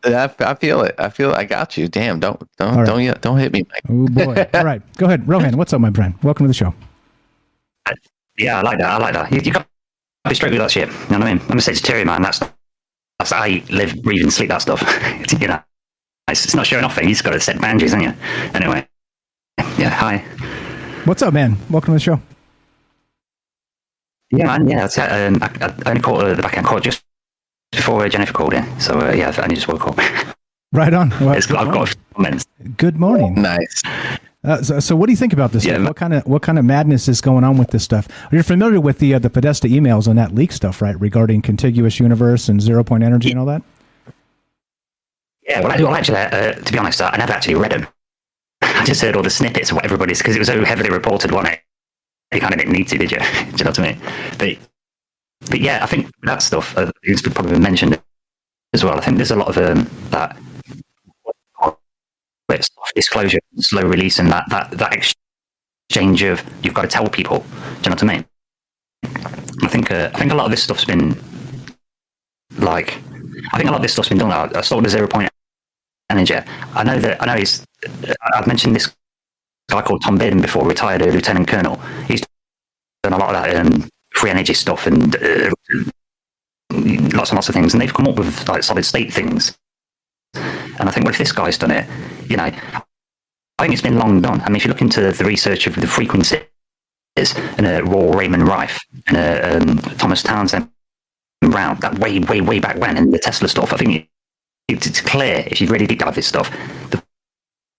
I, I feel it. I feel. It. I got you. Damn! Don't don't right. don't don't hit me, Mike. Oh boy! All right, go ahead, Rohan. What's up, my friend? Welcome to the show. Yeah, I like that. I like that. You, you got to be straight with that shit. You know what I mean? I'm a Sagittarian man. That's that's I live, breathe, and sleep that stuff. you know, it's, it's not showing off He's got to set boundaries, haven't you? Anyway, yeah. Hi. What's up, man? Welcome to the show. Yeah, man. Yeah, that's, um, I, I only caught uh, the back end call just before Jennifer called in. So uh, yeah, I only just woke up. Right on. Well, I've got a few comments. Good morning. Nice. Uh, so, so, what do you think about this? Yeah. What kind of what kind of madness is going on with this stuff? You're familiar with the uh, the Podesta emails and that leak stuff, right? Regarding contiguous universe and zero point energy and all that. Yeah, well, I, well actually, uh, to be honest, I never actually read them. I just heard all the snippets of what everybody's because it was so heavily reported, wasn't it? You kind of didn't need to, did you? Do you know what I mean? But but yeah, I think that stuff uh, probably mentioned as well. I think there's a lot of um, that disclosure, slow release, and that that that exchange of you've got to tell people. Do you know what I mean? I think uh, I think a lot of this stuff's been like I think a lot of this stuff's been done. I, I saw the zero point energy. I know that I know he's. I've mentioned this guy called Tom Bearden before, retired lieutenant colonel. He's done a lot of that um, free energy stuff and uh, lots and lots of things, and they've come up with like solid state things. And I think, well, if this guy's done it, you know, I think it's been long done. I mean, if you look into the research of the frequencies and uh, Royal Raymond Rife and uh, um, Thomas Townsend Brown, that way, way, way back when, and the Tesla stuff, I think it, it's clear if you really deep dive this stuff, they've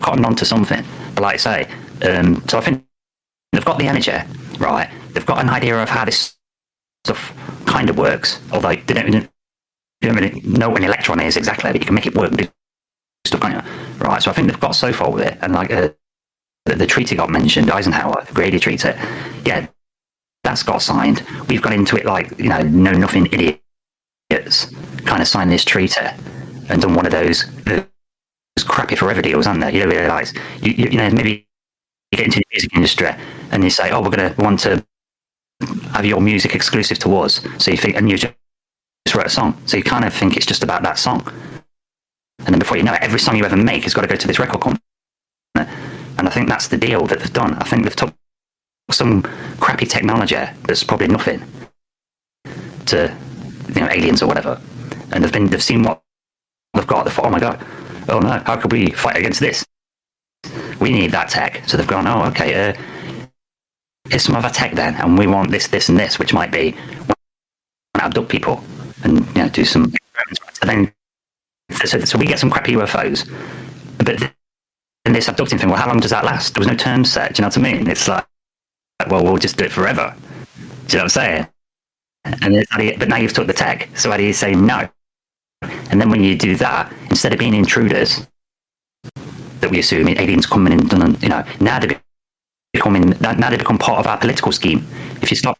gotten onto something. But like I say, um, so I think they've got the energy, right? They've got an idea of how this stuff kind of works, although they don't, they don't really know what an electron is exactly, but you can make it work stuff, can't you? Right, so I think they've got so far with it, and like uh, the, the treaty got mentioned, Eisenhower, the Greada Treaty, yeah, that's got signed. We've got into it like, you know, no nothing idiots kind of signed this treaty and done one of those, those crappy forever deals, aren't there? You don't realise, you, you, you know, maybe you get into the music industry and you say, oh, we're going to want to have your music exclusive to us. So you think, and you just wrote a song. So you kind of think it's just about that song. And then before you know it, every song you ever make has got to go to this record company. And I think that's the deal that they've done. I think they've took some crappy technology that's probably nothing to you know aliens or whatever, and they've been they've seen what they've got. They thought, oh my god, oh no, how could we fight against this? We need that tech. So they've gone, oh okay, uh, here's some other tech then, and we want this, this, and this, which might be abduct people and you know do some. And then so, so we get some crappy UFOs, but then this abducting thing. Well, how long does that last? There was no term set. Do you know what I mean? It's like, well, we'll just do it forever. Do you know what I'm saying? And but now you've took the tech. So how do you say no? And then when you do that, instead of being intruders that we assume aliens coming in, done, you know, now they becoming now they become part of our political scheme. If you stop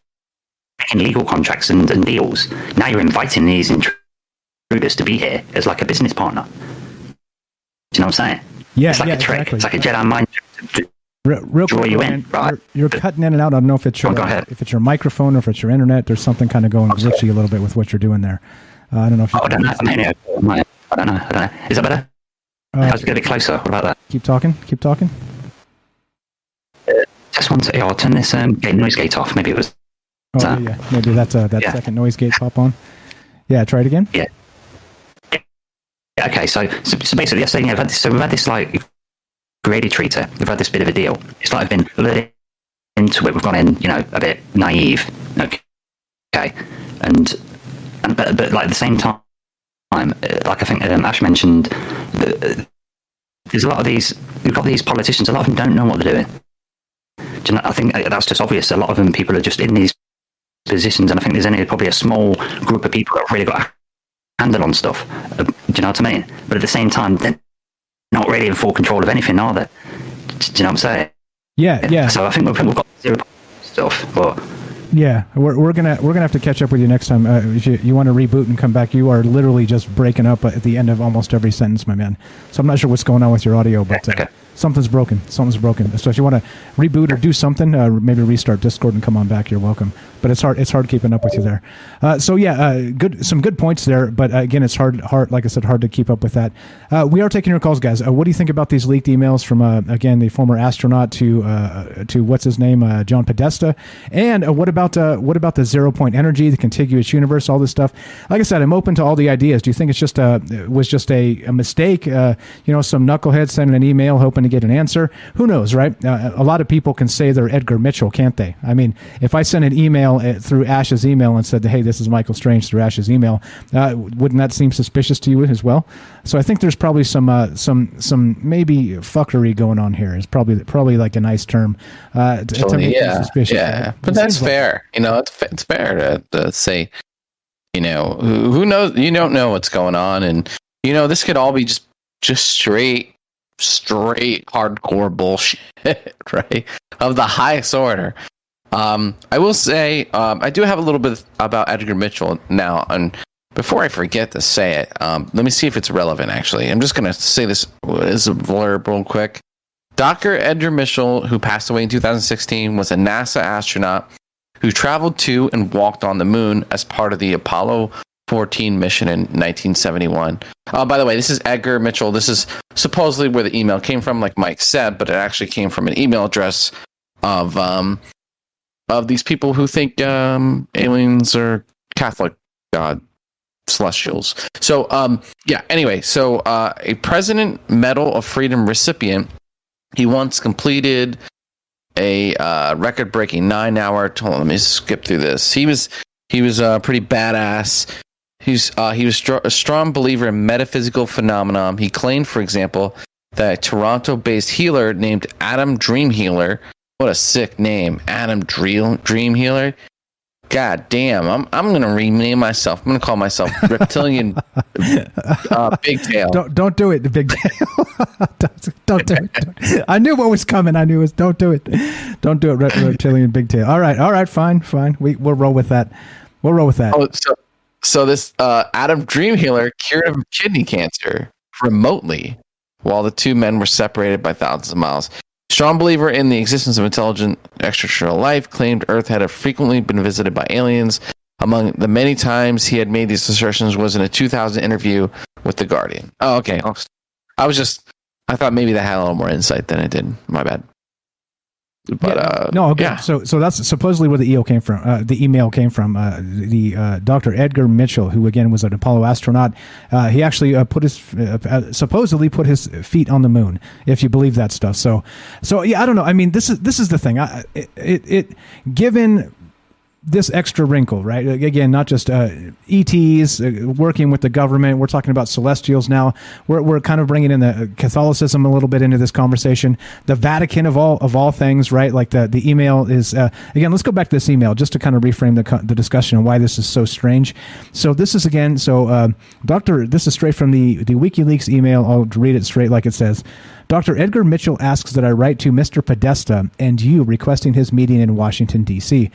making legal contracts and, and deals, now you're inviting these intruders to be here as like a business partner. Do you know what I'm saying? Yeah, it's like yeah, a trick. exactly. It's like a Jedi mind trick to Real, real draw quick, you in, right? you're, you're cutting in and out. I don't know if it's oh, your Oh, if it's your microphone or if it's your internet. There's something kind of going glitchy a little bit with what you're doing there. Uh, I don't know if Oh, I don't know. I'm. I don't know. I don't know. Is that better? Uh, I was bit closer. What about that? keep talking. Keep talking. Just one second. I'll turn this um, gate, noise gate off. Maybe it was. Oh, that. yeah. Maybe that's uh, that Yeah. second noise gate pop on. Yeah, try it again. Yeah. Yeah, okay, so, so, so basically, yes, yeah, we've had this, so we've had this like Greada treaty. We've had this bit of a deal. It's like I've been into it. We've gone in, you know, a bit naive. Okay, okay, and but, but like at the same time, uh, like I think um, Ash mentioned, uh, there's a lot of these. We've got these politicians. A lot of them don't know what they're doing. Do you know, I think uh, that's just obvious. A lot of them people are just in these positions, and I think there's only probably a small group of people that have really got a handle on stuff. Uh, do you know what I mean? But at the same time, they're not really in full control of anything, are they? Do you know what I'm saying? Yeah, yeah. So I think we've, we've got zero stuff, but Yeah, we're, we're gonna we're gonna have to catch up with you next time. Uh, if you, you want to reboot and come back, you are literally just breaking up at the end of almost every sentence, my man. So I'm not sure what's going on with your audio, but uh, something's broken. Something's broken. So if you want to reboot or do something, uh, maybe restart Discord and come on back. You're welcome. But it's hard. It's hard keeping up with you there. Uh, so yeah, uh, good. Some good points there. But uh, again, it's hard. Hard. Like I said, hard to keep up with that. Uh, we are taking your calls, guys. Uh, what do you think about these leaked emails from again the former astronaut to to what's his name, John Podesta? And what about what about the zero point energy, the contiguous universe, all this stuff? Like I said, I'm open to all the ideas. Do you think it's just a was just a, a mistake? you know, some knucklehead sending an email hoping to get an answer. Who knows, right? A lot of people can say they're Edgar Mitchell, can't they? I mean, if I send an email uh, through Ash's email and said, "Hey, this is Michael Strange" through Ash's email, uh, wouldn't that seem suspicious to you as well? So I think there's probably some uh, some some maybe fuckery going on here. Is probably probably like a nice term uh, to, to make yeah, suspicious. Yeah, but that's fair. Like, you know, it's it's fair to, to say, you know, who, who knows? You don't know what's going on, and you know, this could all be just just straight straight hardcore bullshit, right? Of the highest order. Um, I will say, um, I do have a little bit about Edgar Mitchell now. And before I forget to say it, um, let me see if it's relevant, actually. I'm just going to say this as a blurb real quick. Dr. Edgar Mitchell, who passed away in 2016, was a NASA astronaut who traveled to and walked on the moon as part of the Apollo 14 mission in 1971. Uh, by the way, this is Edgar Mitchell. This is supposedly where the email came from, like Mike said, but it actually came from an email address of um, of these people who think um, aliens are Catholic God celestials. So um, yeah. Anyway, so uh, a President Medal of Freedom recipient. He once completed a uh, record-breaking nine-hour. Let me skip through this. He was he was uh, pretty badass. He's uh, he was a strong believer in metaphysical phenomenon. He claimed, for example, that a Toronto-based healer named Adam Dream Healer. What a sick name, Adam Dream Dream Healer. God damn, I'm I'm gonna rename myself. I'm gonna call myself Reptilian uh, Big Tail. Don't don't do it, the Big Tail. don't, don't, do it. I knew what was coming. I knew it was. Don't do it. Don't do it, Reptilian Big Tail. All right, all right, fine, fine. We we'll roll with that. We'll roll with that. Oh, so so this uh, Adam Dream Healer cured him of kidney cancer remotely, while the two men were separated by thousands of miles. Strong believer in the existence of intelligent extraterrestrial life, claimed Earth had frequently been visited by aliens. Among the many times he had made these assertions was in a 2000 interview with The Guardian. Oh, okay. I was just, I thought maybe that had a little more insight than it did. My bad. But uh, no, okay. Yeah. So so that's supposedly where the email came from. Uh, the email came from uh, the uh, Dr. Edgar Mitchell, who again was an Apollo astronaut. Uh, he actually uh, put his supposedly put his feet on the moon, if you believe that stuff. So so yeah, I don't know. I mean, this is this is the thing. I, it, it, it given this extra wrinkle, right? Again, not just uh, ETs uh, working with the government. We're talking about celestials now. We're, we're kind of bringing in the Catholicism a little bit into this conversation. The Vatican of all of all things, right? Like the the email is uh, again. Let's go back to this email just to kind of reframe the the discussion and why this is so strange. So this is again. So uh, Doctor, this is straight from the the WikiLeaks email. I'll read it straight like it says. Dr. Edgar Mitchell asks that I write to Mr. Podesta and you requesting his meeting in Washington, D.C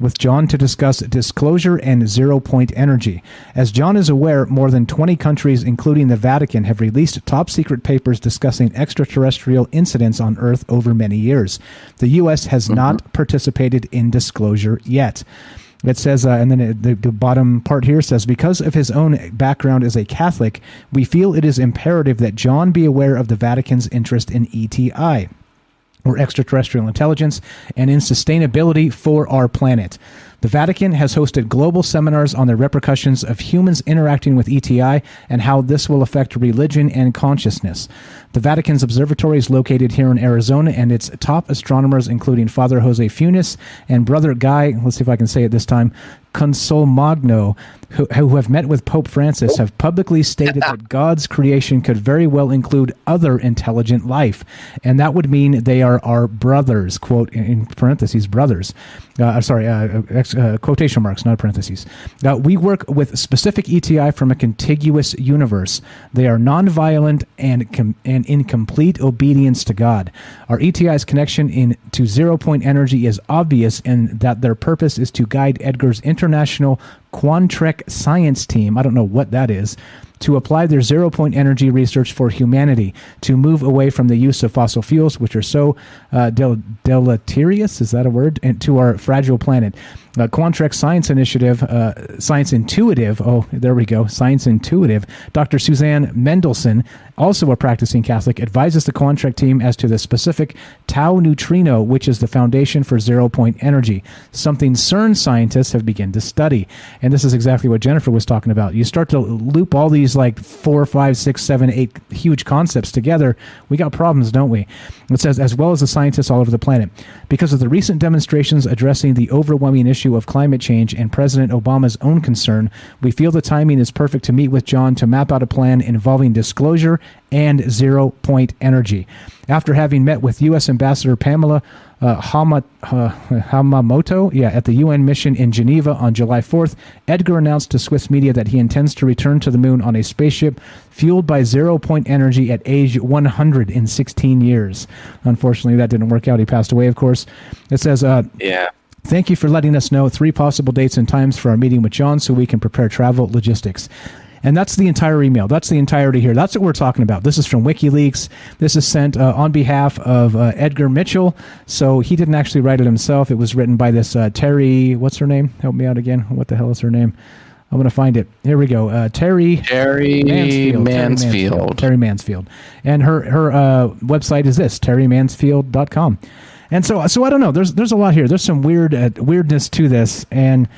with John to discuss disclosure and zero point energy. As John is aware, more than 20 countries, including the Vatican, have released top secret papers discussing extraterrestrial incidents on Earth over many years. The U.S. has mm-hmm. not participated in disclosure yet. It says, uh, and then it, the, the, bottom part here says, because of his own background as a Catholic, we feel it is imperative that John be aware of the Vatican's interest in ETI or extraterrestrial intelligence, and in sustainability for our planet. The Vatican has hosted global seminars on the repercussions of humans interacting with ETI and how this will affect religion and consciousness. The Vatican's observatory is located here in Arizona, and its top astronomers, including Father Jose Funes and Brother Guy, let's see if I can say it this time, Consolmagno, who, who have met with Pope Francis, have publicly stated that God's creation could very well include other intelligent life, and that would mean they are our brothers. Quote in parentheses, brothers. Uh, sorry, uh, uh, quotation marks, not parentheses. Uh, we work with specific ETI from a contiguous universe. They are nonviolent and com- and in complete obedience to God. Our ETI's connection in to zero point energy is obvious, and that their purpose is to guide Edgar's international Quantrek science team. I don't know what that is to apply their zero point energy research for humanity to move away from the use of fossil fuels, which are so uh, del- deleterious. Is that a word? And to our fragile planet. Uh, Science Initiative, uh, Science Intuitive. Oh, there we go. Science Intuitive. Dr. Suzanne Mendelson, also a practicing Catholic, advises the Quantrex team as to the specific tau neutrino, which is the foundation for zero point energy, something CERN scientists have begun to study. And this is exactly what Jennifer was talking about. You start to loop all these like four, five, six, seven, eight huge concepts together. We got problems, don't we? It says, as well as the scientists all over the planet. Because of the recent demonstrations addressing the overwhelming issue of climate change and President Obama's own concern, we feel the timing is perfect to meet with John to map out a plan involving disclosure and zero point energy. After having met with U.S. Ambassador Pamela uh, Hama, uh, Hamamoto yeah, at the UN mission in Geneva on July 4th, Edgar announced to Swiss media that he intends to return to the moon on a spaceship fueled by zero point energy at age 116 years. Unfortunately, that didn't work out. He passed away, of course. It says, uh, yeah. Thank you for letting us know three possible dates and times for our meeting with John so we can prepare travel logistics. And that's the entire email. That's the entirety here. That's what we're talking about. This is from WikiLeaks. This is sent uh, on behalf of uh, Edgar Mitchell. So he didn't actually write it himself. It was written by this uh, Terri. What's her name? Help me out again. What the hell is her name? I'm going to find it. Here we go. Uh, Terri Terri Mansfield. Mansfield. Terri Mansfield. Terri Mansfield. And her her uh, website is this terrimansfield.com. And so so I don't know. There's there's a lot here. There's some weird uh, weirdness to this, and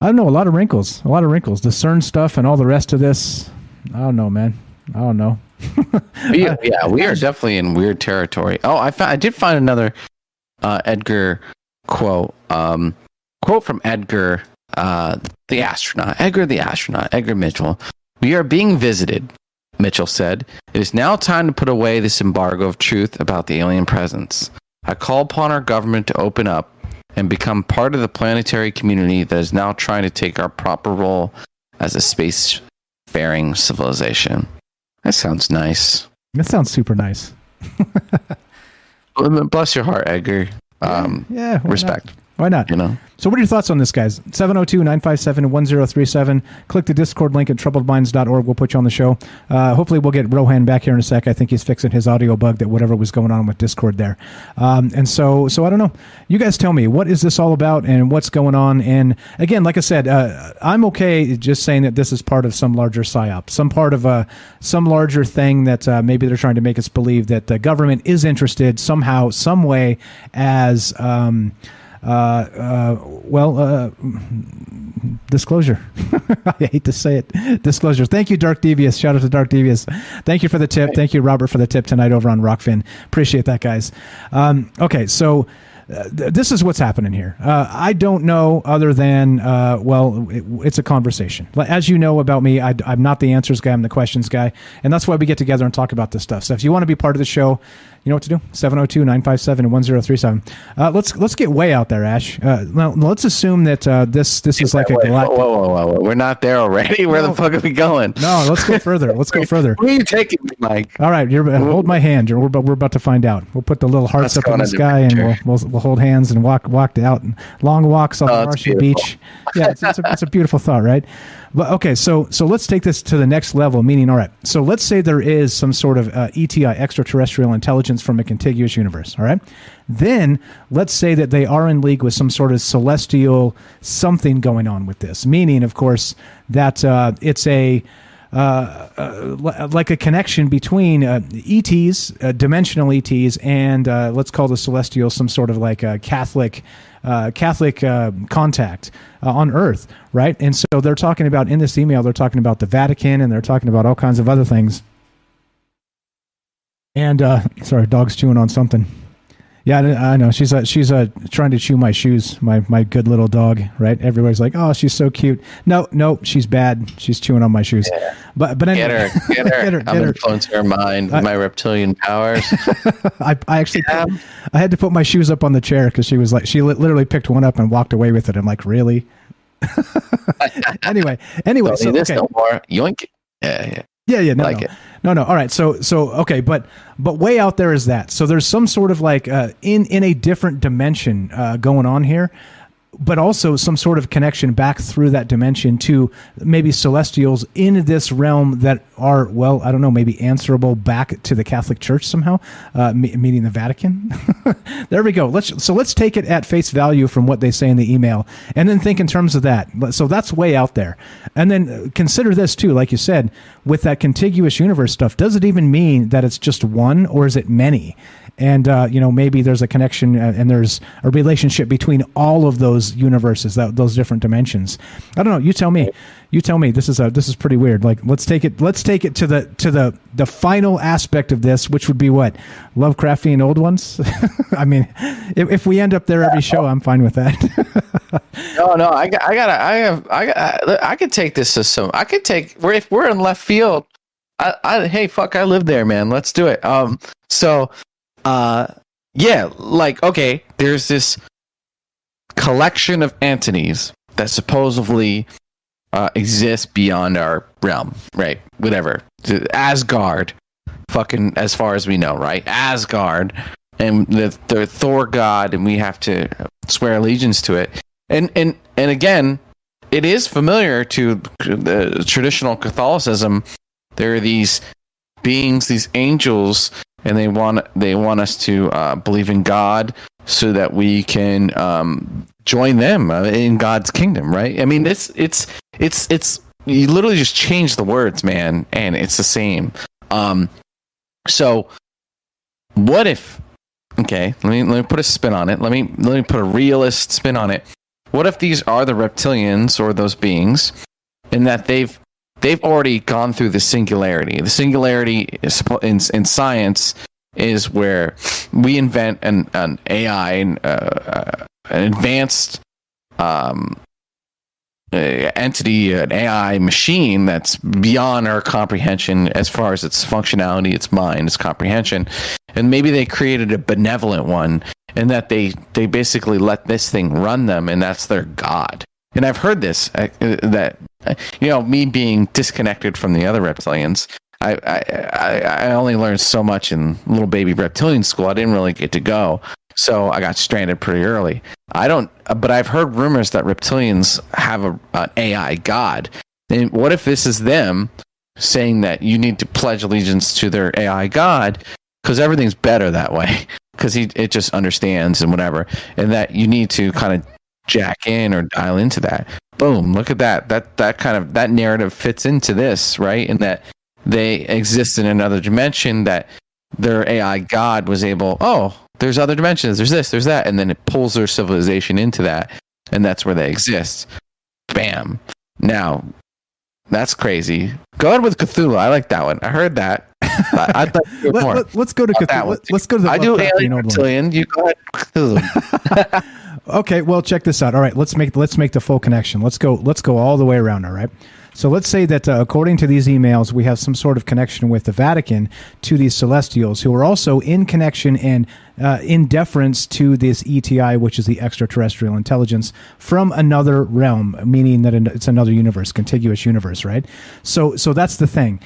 I don't know. A lot of wrinkles. A lot of wrinkles. The CERN stuff and all the rest of this. I don't know, man. I don't know. we, yeah, we are definitely in weird territory. Oh, I found, I did find another uh, Edgar quote. Um, quote from Edgar, uh, the astronaut. Edgar, the astronaut. Edgar Mitchell. We are being visited. Mitchell said, "It is now time to put away this embargo of truth about the alien presence. I call upon our government to open up and become part of the planetary community that is now trying to take our proper role as a space-faring civilization." That sounds nice. That sounds super nice. Bless your heart, Edgar. Um, yeah, why respect. Not? Why not? You know. So, what are your thoughts on this, guys? 702 957 1037. Click the Discord link at troubledminds.org. We'll put you on the show. Uh, hopefully, we'll get Rohan back here in a sec. I think he's fixing his audio bug that whatever was going on with Discord there. Um, and so, so I don't know. You guys tell me, what is this all about and what's going on? And again, like I said, uh, I'm okay just saying that this is part of some larger psyop, some part of a, some larger thing that uh, maybe they're trying to make us believe that the government is interested somehow, some way as. Um, well, uh, disclosure. I hate to say it. Disclosure. Thank you, Dark Devious. Shout out to Dark Devious. Thank you for the tip. Thank you, Robert, for the tip tonight over on Rokfin. Appreciate that, guys. Um, okay, so. Uh, this is what's happening here. Uh, I don't know other than, uh, well, it, it's a conversation. As you know about me, I, am not the answers guy, I'm the questions guy. And that's why we get together and talk about this stuff. So if you want to be part of the show, you know what to do 702-957-1037 uh, let's let's get way out there ash uh, well, let's assume that uh, this this is like a galactic whoa, whoa, whoa, whoa, we're not there already where no. the fuck are we going no let's go further let's go further where are you taking me mike all right you're, hold my hand you're, we're, we're about to find out we'll put the little hearts let's up in the sky and we'll, we'll, we'll hold hands and walk walk out and long walks on oh, the Martian beach yeah it's, it's, a, it's a beautiful thought right but okay, so so let's take this to the next level. Meaning, all right. So let's say there is some sort of uh, ETI, extraterrestrial intelligence from a contiguous universe. All right. Then let's say that they are in league with some sort of celestial something going on with this. Meaning, of course, that uh, it's a uh, uh, like a connection between uh, ETs, uh, dimensional ETs, and uh, let's call the celestial some sort of like a Catholic Catholic contact on Earth, right? And so they're talking about in this email, they're talking about the Vatican and they're talking about all kinds of other things. And sorry, dog's chewing on something. Yeah, I know. She's uh, she's uh, trying to chew my shoes. My my good little dog, right? Everybody's like, "Oh, she's so cute." No, no, she's bad. She's chewing on my shoes. Yeah. But but anyway, get her, get her. get her, I'm influencing her mind with my reptilian powers. I I actually yeah. put, I had to put my shoes up on the chair because she was like she literally picked one up and walked away with it. I'm like, really? anyway, anyway, so this okay. no more. Yoink. Yeah, yeah. Yeah, yeah, no, like no. No, no. All right. So, so okay, but but way out there is that. So there's some sort of like uh, in in a different dimension uh, going on here. But also some sort of connection back through that dimension to maybe celestials in this realm that are well i don't know maybe answerable back to the catholic church somehow uh, meaning the vatican. There we go. Let's so let's take it at face value from what they say in the email and then think in terms of that. So that's way out there. And then consider this too like you said with that contiguous universe stuff does it even mean that it's just one or is it many and uh, you know maybe there's a connection uh, and there's a relationship between all of those universes that those different dimensions. I don't know you tell me. You tell me. This is a this is pretty weird. Like let's take it let's take it to the to the the final aspect of this which would be what? Lovecraftian old ones? I mean if, if we end up there every show i'm fine with that. No no i got i gotta i have i got i could take this to some i could take where if we're in left field I, I hey fuck i live there man. Let's do it. Um so uh yeah like okay there's this collection of entities that supposedly uh, beyond our realm right whatever. Asgard fucking as far as we know right? Asgard and the, the thor god and we have to swear allegiance to it. And and and again it is familiar to the traditional catholicism. There are these beings these angels and they want they want us to uh, believe in God so that we can um, join them uh, in God's kingdom, right? I mean, it's it's it's it's you literally just change the words, man, and it's the same. Um, so, what if? Okay, let me let me put a spin on it. Let me let me put a realist spin on it. What if these are the reptilians or those beings, and that they've they've already gone through the singularity. The singularity is, in, in science is where we invent an, an AI, uh, uh, an advanced um, uh, entity, an AI machine that's beyond our comprehension as far as its functionality, its mind, its comprehension. And maybe they created a benevolent one and that they, they basically let this thing run them and that's their God and I've heard this uh, that you know me being disconnected from the other reptilians. I, I I only learned so much in little baby reptilian school. I didn't really get to go, so I got stranded pretty early. I don't, but I've heard rumors that reptilians have a, an AI god. And what if this is them saying that you need to pledge allegiance to their AI god because everything's better that way because he it just understands and whatever, and that you need to kind of jack in or dial into that. Boom! Look at that. That that kind of that narrative fits into this, right? And that they exist in another dimension. That their AI god was able. Oh, there's other dimensions. There's this. There's that. And then it pulls their civilization into that, and that's where they exist. Bam. Now, that's crazy. Go ahead with Cthulhu. I like that one. I heard that. I, let, more. Let, us go to Cthulhu. Let, us go to the. I do alien reptilian. You go ahead. Okay, well, check this out. All right, let's make let's make the full connection. Let's go let's go all the way around. All right. So let's say that uh, according to these emails, we have some sort of connection with the Vatican to these celestials who are also in connection and uh, in deference to this ETI, which is the extraterrestrial intelligence from another realm, meaning that it's another universe, contiguous universe, right? So, so that's the thing.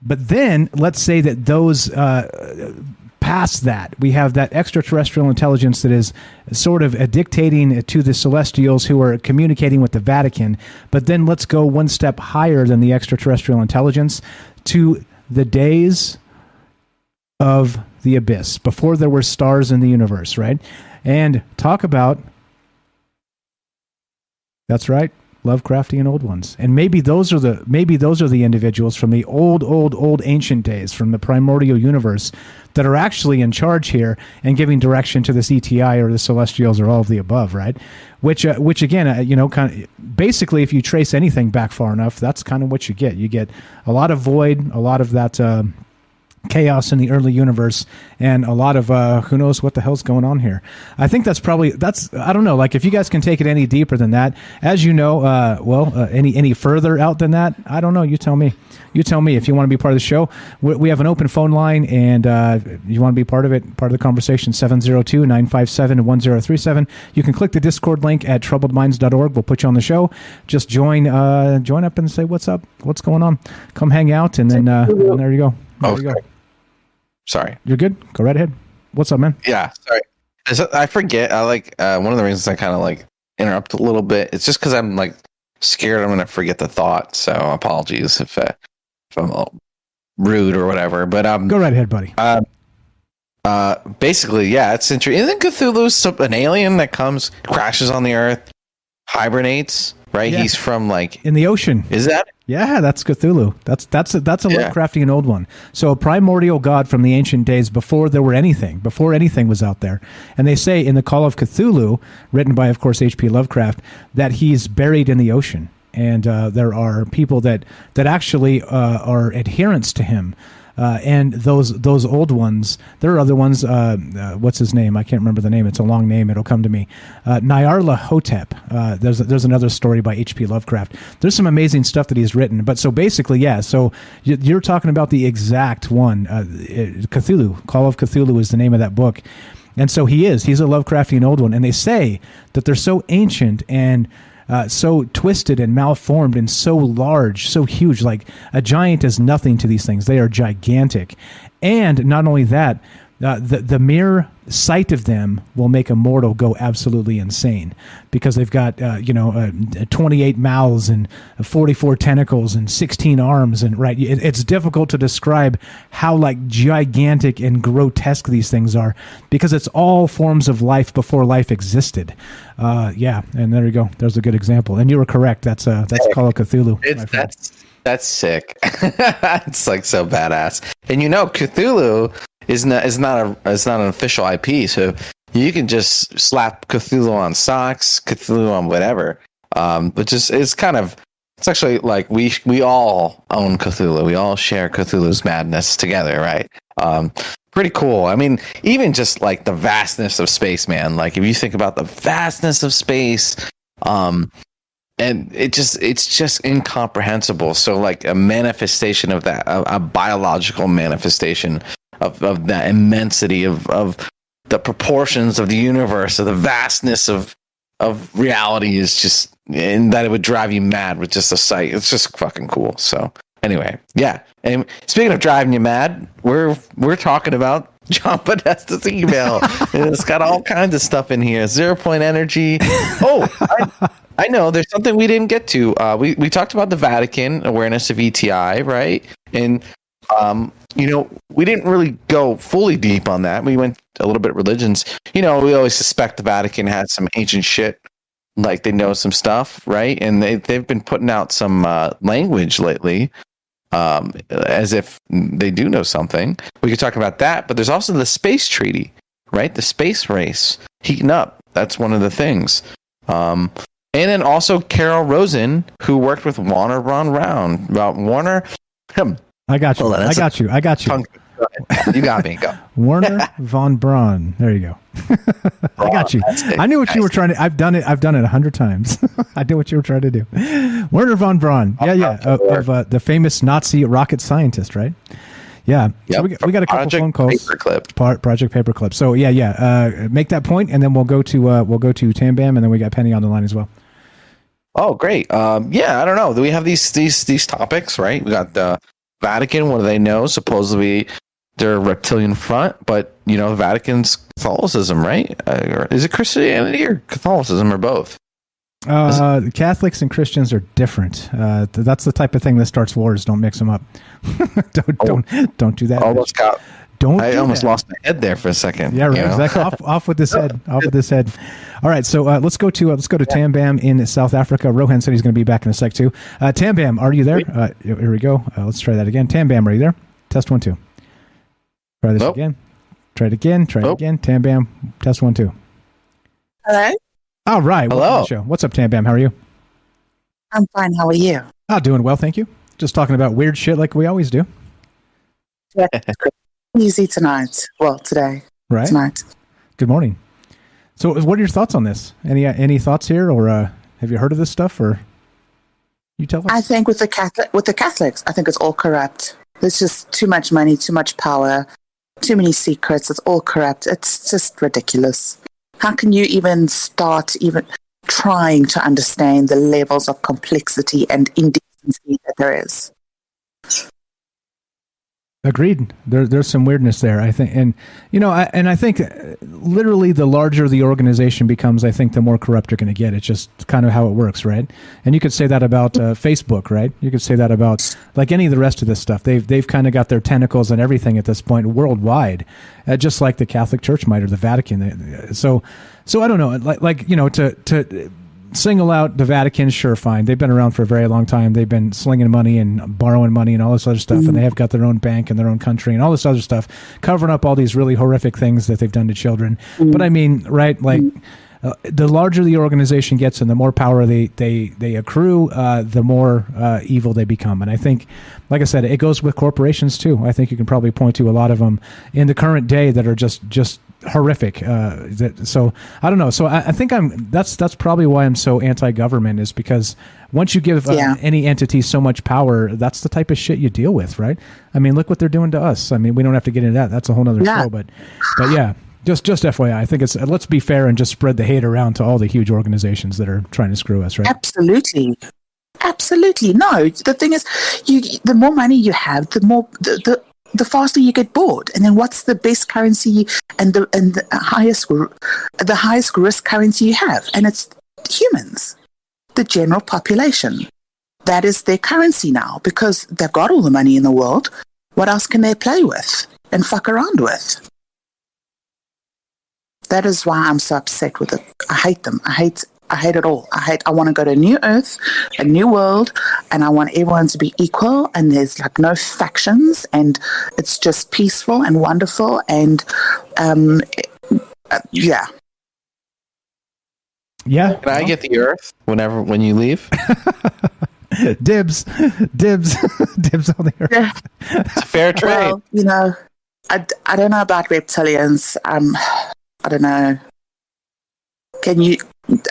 But then let's say that those uh, past that. We have that extraterrestrial intelligence that is sort of dictating to the celestials who are communicating with the Vatican. But then let's go one step higher than the extraterrestrial intelligence to the days of the abyss, before there were stars in the universe, right? And talk about. That's right. Lovecraftian old ones, and maybe those are the maybe those are the individuals from the old, old, old ancient days, from the primordial universe, that are actually in charge here and giving direction to this ETI or the Celestials or all of the above, right? Which, uh, which again, uh, you know, kind of basically, if you trace anything back far enough, that's kind of what you get. You get a lot of void, a lot of that. Uh, chaos in the early universe and a lot of uh, who knows what the hell's going on here. I think that's probably that's I don't know. Like if you guys can take it any deeper than that, as you know, uh, well, uh, any any further out than that, I don't know. You tell me. You tell me if you want to be part of the show. We, we have an open phone line, and uh, you want to be part of it, part of the conversation. 702-957-1037. You can click the Discord link at troubledminds.org. We'll put you on the show. Just join uh, join up and say what's up, what's going on. Come hang out, and then uh, and there you go. There okay. you go. Sorry. You're good. Go right ahead. What's up, man? Yeah. Sorry. I forget. I like uh, one of the reasons I kind of like interrupt a little bit. It's just because I'm like scared I'm going to forget the thought. So apologies if, uh, if I'm rude or whatever. But um, go right ahead, buddy. Uh, uh, basically, yeah, it's interesting. Isn't Cthulhu's an alien that comes, crashes on the Earth, hibernates? Right? Yeah. He's from like in the ocean. Is that? Yeah, that's Cthulhu. That's that's a, that's a Yeah. Lovecraftian old one. So a primordial god from the ancient days before there were anything, before anything was out there. And they say in the Call of Cthulhu, written by of course H.P. Lovecraft, that he's buried in the ocean. And uh, there are people that that actually uh, are adherents to him. Uh, and those those old ones, there are other ones. Uh, uh, what's his name? I can't remember the name. It's a long name. It'll come to me. Uh, Nyarlathotep. Uh, there's there's another story by H.P. Lovecraft. There's some amazing stuff that he's written. But so basically, yeah. So you're talking about the exact one. Cthulhu. Call of Cthulhu is the name of that book. And so he is. He's a Lovecraftian old one. And they say that they're so ancient and uh, so twisted and malformed and so large, so huge. Like a giant is nothing to these things. They are gigantic. And not only that, uh, the the mere sight of them will make a mortal go absolutely insane because they've got uh, you know uh, 28 mouths and 44 tentacles and 16 arms and right it, it's difficult to describe how like gigantic and grotesque these things are because it's all forms of life before life existed. Uh, yeah and there you go. There's a good example. And you were correct. That's uh that's Call of Cthulhu It's that's that's sick. it's like so badass. And you know, Cthulhu is not is not a is not an official IP, so you can just slap Cthulhu on socks, Cthulhu on whatever. Um, which is it's kind of it's actually like we we all own Cthulhu. We all share Cthulhu's madness together, right? Um, pretty cool. I mean, even just like the vastness of space, man. Like if you think about the vastness of space, um, and it just it's just incomprehensible so like a manifestation of that a, a biological manifestation of, of that immensity of of the proportions of the universe of the vastness of of reality is just and that it would drive you mad with just the sight it's just fucking cool so anyway yeah and speaking of driving you mad we're we're talking about John Podesta's email. It's got all kinds of stuff in here. Zero point energy. Oh, I, I know. There's something we didn't get to. Uh, we we talked about the Vatican awareness of ETI, right? And um, you know, we didn't really go fully deep on that. We went a little bit religions. You know, we always suspect the Vatican had some ancient shit, like they know some stuff, right? And they they've been putting out some uh, language lately, um, as if they do know something. We could talk about that, but there's also the space treaty, right? The space race heating up. That's one of the things. Um, and then also Carol Rosin, who worked with Warner Ron Round about Warner. Hmm, I got you. On, I got you. I got you. tongue- You got me. Go. Werner von Braun. There you go. I got you. I knew what you were trying to. I've done it. I've done it a hundred times. I knew what you were trying to do. Werner von Braun. Yeah, yeah. Of, of uh, the famous Nazi rocket scientist, right? Yeah. So we, got, we got a couple Project phone calls. Paperclip. Par- Project Paperclip. So yeah, yeah. Uh, make that point, and then we'll go to uh, we'll go to Tam Bam, and then we got Penny on the line as well. Oh, great. Um, yeah, I don't know. Do we have these these these topics, right? We got the Vatican. What do they know? Supposedly, they're a reptilian front, but you know, Vatican's Catholicism, right? Uh, is it Christianity or Catholicism or both? Uh, Catholics and Christians are different. Uh, th- that's the type of thing that starts wars. Don't mix them up. don't don't don't do that. Almost got. Don't. I do almost that. lost my head there for a second. Yeah, right. Exactly. Off, off with this head. Off with this head. All right. So uh, let's go to uh, let's go to Tambam in South Africa. Rohan said he's going to be back in a sec too. Uh, Tambam, are you there? Uh, here we go. Uh, let's try that again. Tambam, are you there? Test one two. Try this Nope. again. Try it again. Try it Nope. again. Tambam, test one two. Hello? All right. welcome Hello. the show. What's up, Tambam? How are you? I'm fine. How are you? Oh, doing well, thank you. Just talking about weird shit like we always do. Easy tonight. Well, today. Right. Tonight. Good morning. So, what are your thoughts on this? Any uh, any thoughts here, or uh, have you heard of this stuff, or you tell us? I think with the Catholic, with the Catholics, I think it's all corrupt. There's just too much money, too much power, too many secrets. It's all corrupt. It's just ridiculous. How can you even start even trying to understand the levels of complexity and indecency that there is? Agreed. There, there's some weirdness there, I think, and you know, I, and I think uh, literally the larger the organization becomes, I think the more corrupt you're going to get. It's just kind of how it works, right? And you could say that about uh, Facebook, right? You could say that about like any of the rest of this stuff. They've they've kind of got their tentacles and everything at this point worldwide, uh, just like the Catholic Church might or the Vatican. So, so I don't know, like like you know, to to single out the Vatican, sure, fine. They've been around for a very long time. They've been slinging money and borrowing money and all this other stuff, mm-hmm. and they have got their own bank and their own country and all this other stuff, covering up all these really horrific things that they've done to children. Mm-hmm. But I mean, right, like. Mm-hmm. Uh, the larger the organization gets and the more power they they they accrue, uh, the more uh, evil they become. And I think, like I said, it goes with corporations too. I think you can probably point to a lot of them in the current day that are just just horrific. Uh, that, so I don't know. So I, I, think I'm. That's that's probably why I'm so anti-government is because once you give uh, yeah. any entity so much power, that's the type of shit you deal with, right? I mean, look what they're doing to us. I mean, we don't have to get into that. That's a whole other yeah. show. But but yeah. Just, just FYI, I think it's let's be fair and just spread the hate around to all the huge organizations that are trying to screw us, right? Absolutely, Absolutely no. The thing is, you the more money you have, the more the, the the faster you get bored. And then what's the best currency and the and the highest the highest risk currency you have? And it's humans, the general population. That is their currency now because they've got all the money in the world. What else can they play with and fuck around with? That is why I'm so upset with it. I hate them. I hate I hate it all. I hate. I want to go to a new earth, a new world, and I want everyone to be equal. And there's like no factions, and it's just peaceful and wonderful. And um, uh, yeah, yeah. Can I get the earth whenever when you leave? dibs, dibs, dibs on the earth. Yeah. It's a fair trade. Well, you know, I, I don't know about reptilians. Um, I don't know. Can you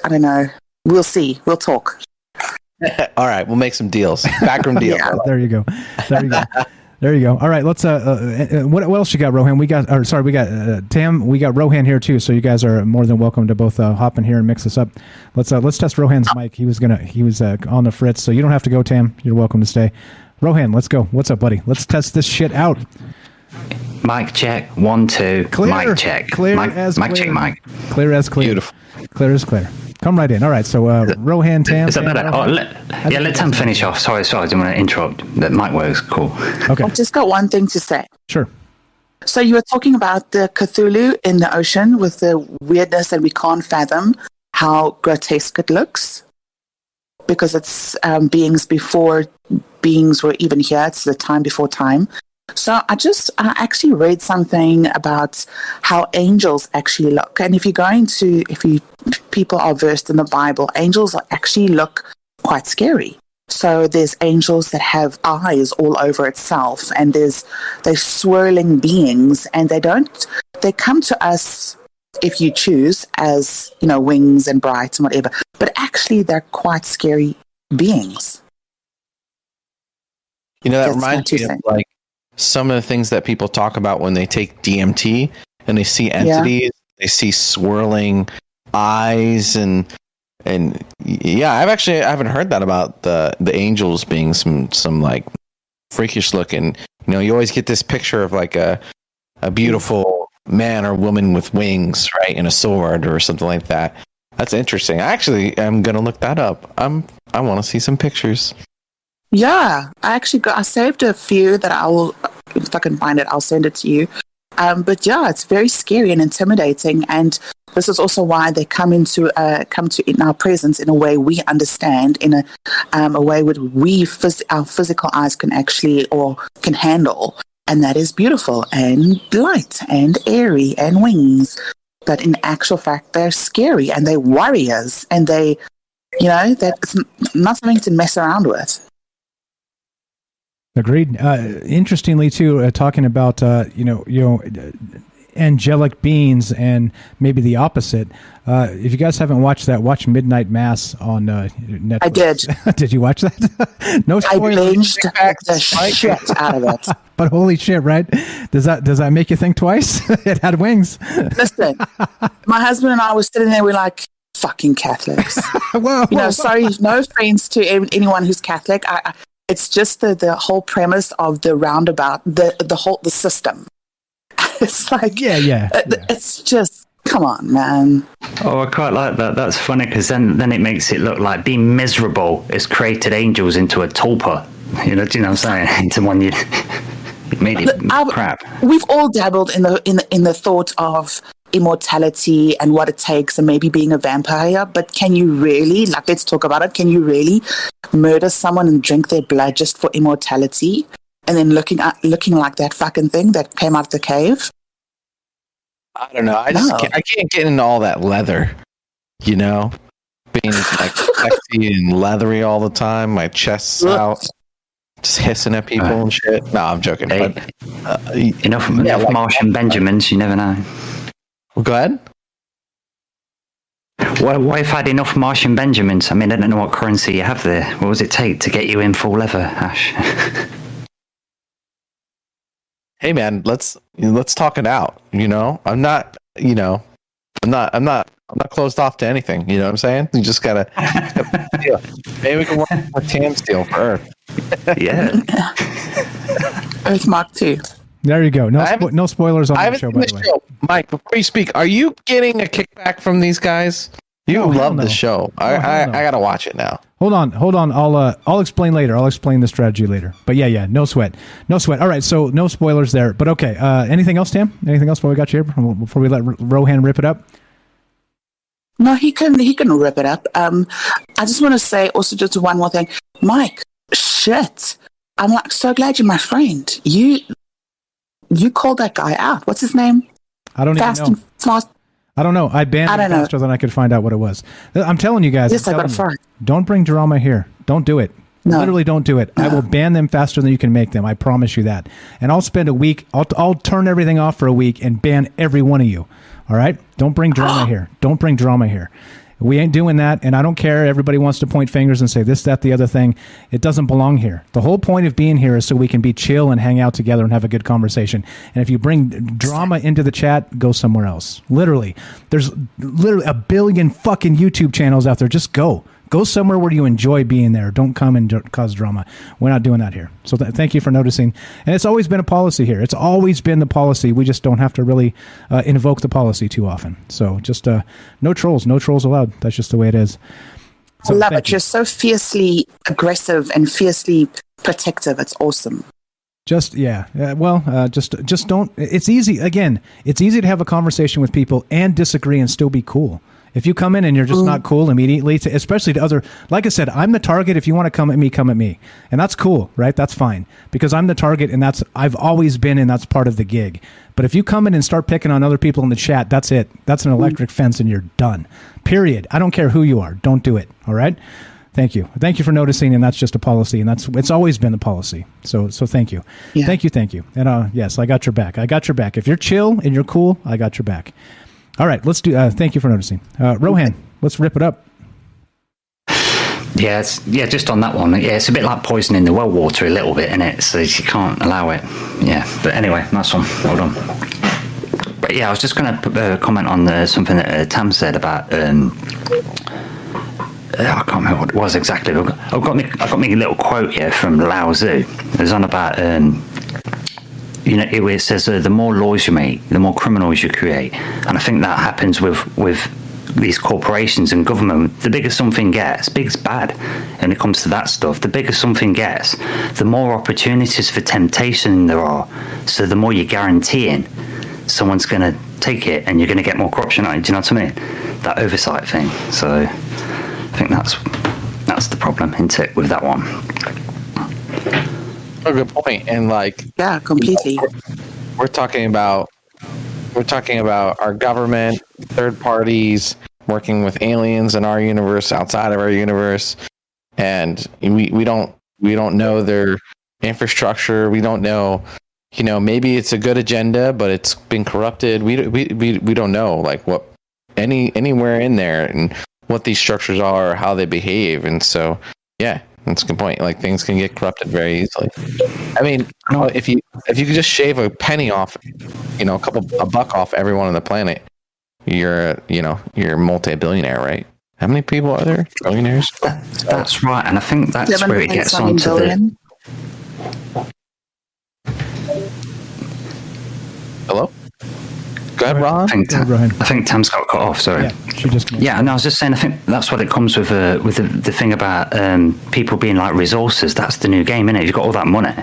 I don't know. We'll see. We'll talk. All right, we'll make some deals. Backroom deal. yeah. There you go. There you go. There you go. All right, let's. Uh, uh, uh, what, what else you got, Rohan? We got. Or sorry, we got uh, Tam. We got Rohan here too. So you guys are more than welcome to both uh, hop in here and mix this up. Let's uh, let's test Rohan's mic. He was gonna. He was uh, on the fritz, so you don't have to go, Tam. You're welcome to stay. Rohan, let's go. What's up, buddy? Let's test this shit out. Mic check. One, two. Clear. Mic check. Clear mic, as mic clear. check. Mic. Clear as clear. Beautiful. Clear as clear. Come right in. All right. So uh, Rohan Tam. Is that better? Oh, let, yeah, let Tam finish off. Sorry, sorry, I didn't want to interrupt. That mic works. Cool. Okay. I've just got one thing to say. Sure. So you were talking about the Cthulhu in the ocean with the weirdness that we can't fathom how grotesque it looks because it's um, beings before beings were even here. It's the time before time. So I just I actually read something about how angels actually look, and if you're going to if you people are versed in the Bible, angels actually look quite scary. So there's angels that have eyes all over itself, and there's they're swirling beings, and they don't they come to us if you choose as you know wings and bright and whatever, but actually they're quite scary beings. You know that That's reminds me of like some of the things that people talk about when they take DMT and they see entities, yeah. they see swirling eyes and and yeah, I've actually I haven't heard that about the the angels being some some like freakish looking. You know, you always get this picture of like a a beautiful man or woman with wings, right, and a sword or something like that. That's interesting. Actually, I actually am gonna look that up. I'm I want to see some pictures. Yeah, I actually got, I saved a few that I will, if I can find it, I'll send it to you. Um, but yeah, it's very scary and intimidating, and this is also why they come into uh, come to in our presence in a way we understand, in a um, a way where we phys- our physical eyes can actually or can handle, and that is beautiful and light and airy and wings. But in actual fact, they're scary and they're warriors, and they, you know, that's not something to mess around with. Agreed. Uh, interestingly, too, uh, talking about uh, you know you know angelic beings and maybe the opposite. Uh, if you guys haven't watched that, watch Midnight Mass on uh, Netflix. I did. did you watch that? no spoilers. I binged the shit out of it. but holy shit, right? Does that does that make you think twice? it had wings. Listen, my husband and I were sitting there. We're like, fucking Catholics. whoa, you know, sorry, no offense to anyone who's Catholic. I, It's just the, the whole premise of the roundabout, the the whole the system. it's like yeah, yeah, uh, It's just come on, man. Oh, I quite like that. That's funny because then then it makes it look like being miserable has created angels into a tulpa. You know, do you know what I'm saying? into one you. It made it I- crap. We've all dabbled in the in the, in the thought of immortality and what it takes and maybe being a vampire but can you really like let's talk about it can you really murder someone and drink their blood just for immortality and then looking at looking like that fucking thing that came out of the cave I don't know. I just No. can't, I can't get into all that leather. You know, being like sexy and leathery all the time. My chest's out, just hissing at people and shit. No, I'm joking. But, uh, Enough, yeah, enough like- Martian Benjamins, you never know. Well, go ahead. What, what if I had enough Martian Benjamins? I mean, I don't know what currency you have there. What does it take to get you in full leather, Ash? hey man, let's let's talk it out. You know, I'm not. You know, I'm not. I'm not. I'm not closed off to anything. You know what I'm saying? You just gotta. Maybe we can work with Tam Steel for Earth. Yeah. earth mark 2 There you go. No, spo- no spoilers on the show, by the the way. show. Mike, before you speak, are you getting a kickback from these guys? You No, hell love no. the show. I, I, no. I gotta watch it now. Hold on, hold on. I'll uh, I'll explain later. I'll explain the strategy later. But yeah, yeah, no sweat, no sweat. All right, so no spoilers there. But okay, uh, anything else, Tim? Anything else before we got you here? Before we let R- Rohan rip it up? no he can he can rip it up um i just want to say also just one more thing mike shit i'm like so glad you're my friend you you called that guy out what's his name I don't fast even know. and fast I don't know. I banned I it don't know. faster than I could find out what it was. Uh, I'm telling you guys. Yes, I'm got you. Don't bring drama here. Don't do it. No. Literally, don't do it. I will ban them faster than you can make them. I promise you that. And I'll spend a week. I'll I'll turn everything off for a week and ban every one of you. All right. Don't bring drama here. Don't bring drama here. We ain't doing that, and I don't care. Everybody wants to point fingers and say this, that, the other thing. It doesn't belong here. The whole point of being here is so we can be chill and hang out together and have a good conversation. And if you bring drama into the chat, go somewhere else. Literally, there's literally a billion fucking YouTube channels out there. Just go. Go somewhere where you enjoy being there. Don't come and dr- cause drama. We're not doing that here. So th- thank you for noticing. And it's always been a policy here. It's always been the policy. We just don't have to really uh, invoke the policy too often. So just uh, no trolls. No trolls allowed. That's just the way it is. I love it. You're so fiercely aggressive and fiercely protective. It's awesome. Just yeah, uh, well, uh, just just don't. It's easy. Again, it's easy to have a conversation with people and disagree and still be cool. If you come in and you're just not cool immediately, to, especially to other, like I said, I'm the target. If you want to come at me, come at me, and that's cool, right? That's fine because I'm the target, and that's I've always been, and that's part of the gig. But if you come in and start picking on other people in the chat, that's it. That's an electric fence, and you're done. Period. I don't care who you are. Don't do it. All right. Thank you. Thank you for noticing, and that's just a policy, and that's it's always been the policy. So so thank you, thank you, thank you. And uh, yes, I got your back. I got your back. If you're chill and you're cool, I got your back. All right, let's do. Uh, thank you for noticing, uh, Rohan. Let's rip it up. Yeah, yeah, just on that one. Yeah, it's a bit like poisoning the well water a little bit, in it? So you can't allow it. Yeah, but anyway, nice one. Hold on. But yeah, I was just going to uh, comment on something that uh, Tam said about. Um, uh, I can't remember what it was exactly. I've got, I've got me, I've got me a little quote here from Lao Tzu. It was on about, um, you know, it, it says uh, the more laws you make, the more criminals you create, and I think that happens with with these corporations and government. The bigger something gets, big's bad, when it comes to that stuff. The bigger something gets, the more opportunities for temptation there are. So the more you're guaranteeing someone's going to take it, and you're going to get more corruption. Do you know what I mean? That oversight thing. So I think that's that's the problem, isn't it, with that one? A good point. And like, yeah, completely. We're, we're talking about we're talking about our government, third parties working with aliens in our universe, outside of our universe, and we we don't we don't know their infrastructure. We don't know. You know, maybe it's a good agenda, but it's been corrupted. We we we, we don't know like what any anywhere in there and what these structures are or how they behave. And so, yeah, that's a good point. Like things can get corrupted very easily. I mean, if you if you could just shave a penny off, you know, a couple a buck off everyone on the planet, you're you know you're a multi billionaire, right? How many people are there? Billionaires. That, that's right, and I think that's where it gets onto the. Hello. Go ahead, Ron. I think, Tam, I think Tam's got cut off. Sorry. Yeah, she just. Yeah, no, I was just saying. I think that's what it comes with. Uh, with the, the thing about um, people being like resources. That's the new game, innit? You've got all that money,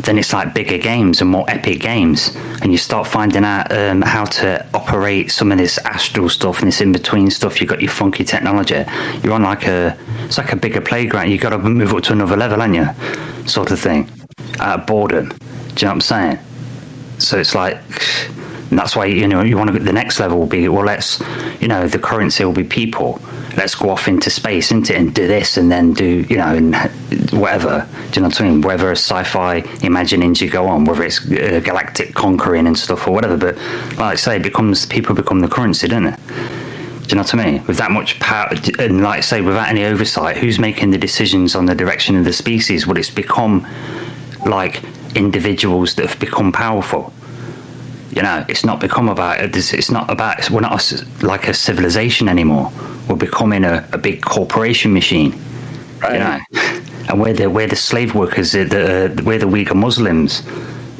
then it's like bigger games and more epic games, and you start finding out um, how to operate some of this astral stuff and this in between stuff. You've got your funky technology. You're on like a. It's like a bigger playground. You've got to move up to another level, haven't you? Sort of thing. Out of boredom. Do you know what I'm saying? So it's like that's why you know you want to the next level will be well let's you know the currency will be people let's go off into space into and do this and then do you know and whatever do you know what I mean whether sci-fi imaginings you go on whether it's uh, galactic conquering and stuff or whatever but like I say it becomes people become the currency don't it do you know what I mean? With that much power, and like I say, without any oversight, who's making the decisions on the direction of the species? Well, it's become like individuals that have become powerful. You know, it's not become about it's not about we're not a, like a civilization anymore. We're becoming a, a big corporation machine. Right. You know, and we're the we're the slave workers. The, the we're the Uyghur Muslims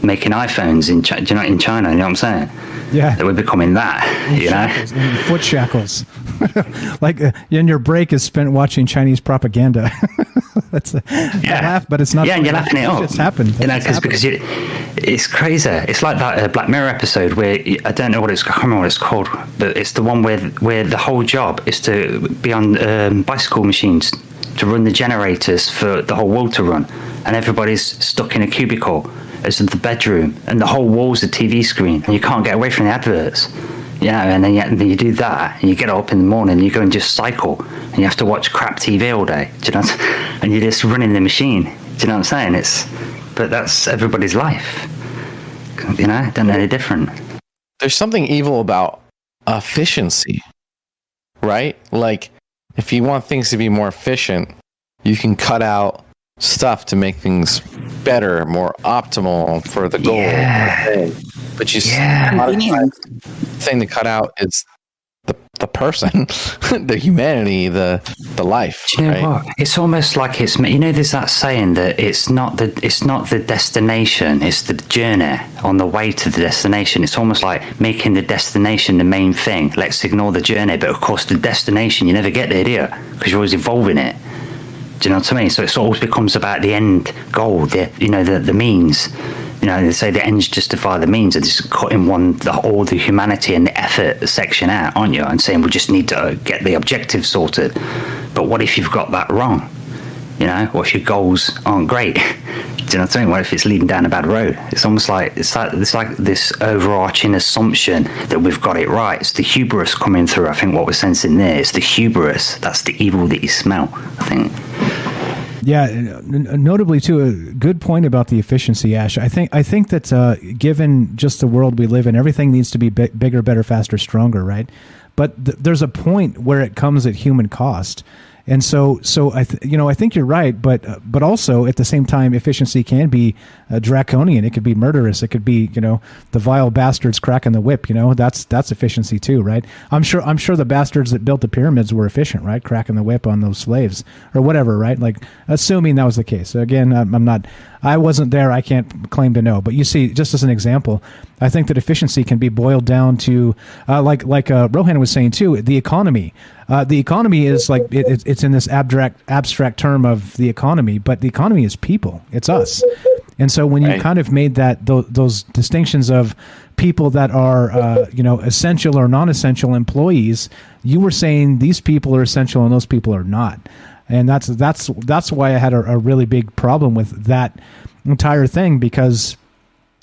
making iPhones in you know in China. You know what I'm saying? Yeah, we're becoming that. You shackles, know, foot shackles. like, uh, and your break is spent watching Chinese propaganda. That's a, yeah. laugh, but it's not. Yeah, and you're laughing it off. It's happened. You know, cause, because you, it's crazy. It's like that uh, Black Mirror episode where I don't know what it's. I can't remember what it's called, but it's the one where where the whole job is to be on um, bicycle machines to run the generators for the whole world to run, and everybody's stuck in a cubicle as the bedroom, and the whole wall's a TV screen, and you can't get away from the adverts. Know, and then you, then you do that, and you get up in the morning, and you go and just cycle, and you have to watch crap TV all day. Do you know? And you're just running the machine. Do you know what I'm saying? It's, but that's everybody's life. You know, don't any different. There's something evil about efficiency, right? Like, if you want things to be more efficient, you can cut out stuff to make things better, more optimal for the goal. Yeah. But you yeah. the thing to cut out is the the person, the humanity, the the life. Do you know right? what? It's almost like it's you know there's that saying that it's not the it's not the destination, it's the journey on the way to the destination. It's almost like making the destination the main thing. Let's ignore the journey, but of course the destination you never get there, do you? Because you're always evolving it. Do you know what I mean? So it always becomes about the end goal, the you know the the means. You know, they say the ends justify the means. and just cutting one the all the humanity and the effort section out, aren't you? And saying we just need to get the objective sorted. But what if you've got that wrong? You know, what if your goals aren't great? Do you know what I mean? What if it's leading down a bad road? It's almost like it's like it's like this overarching assumption that we've got it right. It's the hubris coming through. I think what we're sensing there is the hubris. That's the evil that you smell. I think. Yeah, notably too, a good point about the efficiency, Ash. I think I think that uh, given just the world we live in, everything needs to be bigger, better, faster, stronger, right? But th- there's a point where it comes at human cost. And so, so I, th- you know, I think you're right, but but also at the same time, efficiency can be uh, draconian. It could be murderous. It could be, you know, the vile bastards cracking the whip. You know, that's that's efficiency too, right? I'm sure I'm sure the bastards that built the pyramids were efficient, right? Cracking the whip on those slaves or whatever, right? Like assuming that was the case. Again, I'm not I wasn't there. I can't claim to know. But you see, just as an example, I think that efficiency can be boiled down to, uh, like like uh, Rohan was saying too, the economy. Uh, the economy is like it, it's in this abstract abstract term of the economy, but the economy is people. It's us. And so when you right. kind of made that those, those distinctions of people that are uh, you know essential or non-essential employees, you were saying these people are essential and those people are not and that's that's that's why I had a, a really big problem with that entire thing because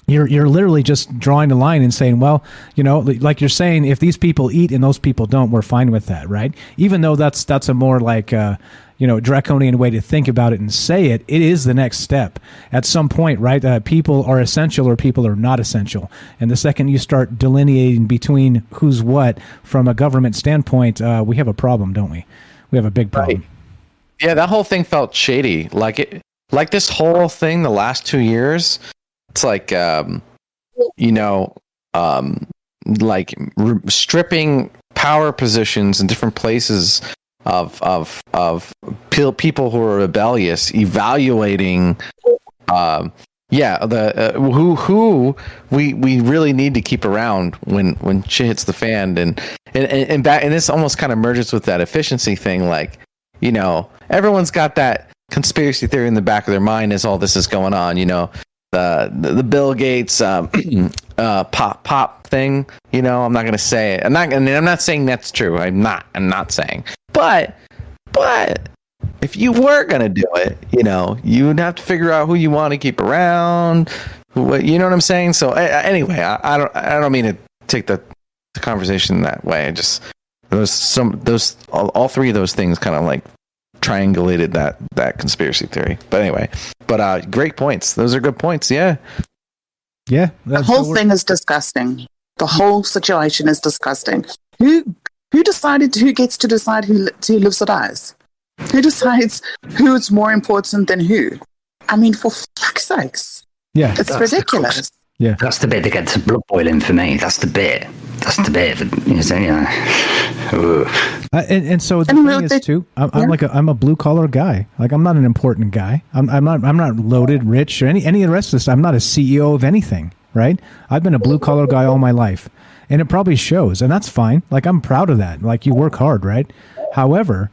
you're you're literally just drawing a line and saying, well, you know, like you're saying, if these people eat and those people don't, we're fine with that, right? Even though that's that's a more like uh, you know draconian way to think about it and say it, it is the next step. At some point, right? Uh, people are essential or people are not essential, and the second you start delineating between who's what from a government standpoint, uh, we have a problem, don't we? We have a big problem. Right. Yeah, that whole thing felt shady. Like it, like this whole thing. The last two years, it's like, um, you know, um, like r- stripping power positions in different places of of of pe- people who are rebellious evaluating um yeah the uh, who who we we really need to keep around when when shit hits the fan and and and, and back and this almost kind of merges with that efficiency thing like you know everyone's got that conspiracy theory in the back of their mind as all this is going on you know the the, the bill gates um, uh, pop pop thing you know i'm not to say it i'm not and i'm not saying that's true i'm not i'm not saying but but if you were gonna do it, you know, you would have to figure out who you want to keep around. What you know what I'm saying? So anyway, I, I, don't I don't mean to take the, the conversation that way. I just those some those all, all three of those things kind of like triangulated that that conspiracy theory. But anyway, but uh great points. Those are good points. Yeah. Yeah. The whole thing is disgusting. The whole situation is disgusting. Who who decided who gets to decide who who lives or dies? Who decides who's more important than who? I mean, for fuck's sakes. Yeah. It's ridiculous. Crux. Yeah. That's the bit that gets the blood boiling for me. That's the bit. That's the bit. That, you know, you know. Ugh. Uh, and, and so the And thing is they- too, I'm, I'm like a, I'm a blue collar guy. Like I'm not an important guy. I'm, I'm not I'm not loaded, rich, or any any of the rest of this. I'm not a CEO of anything. Right? I've been a blue collar guy all my life, and it probably shows, and that's fine. Like I'm proud of that. Like you work hard, right? However,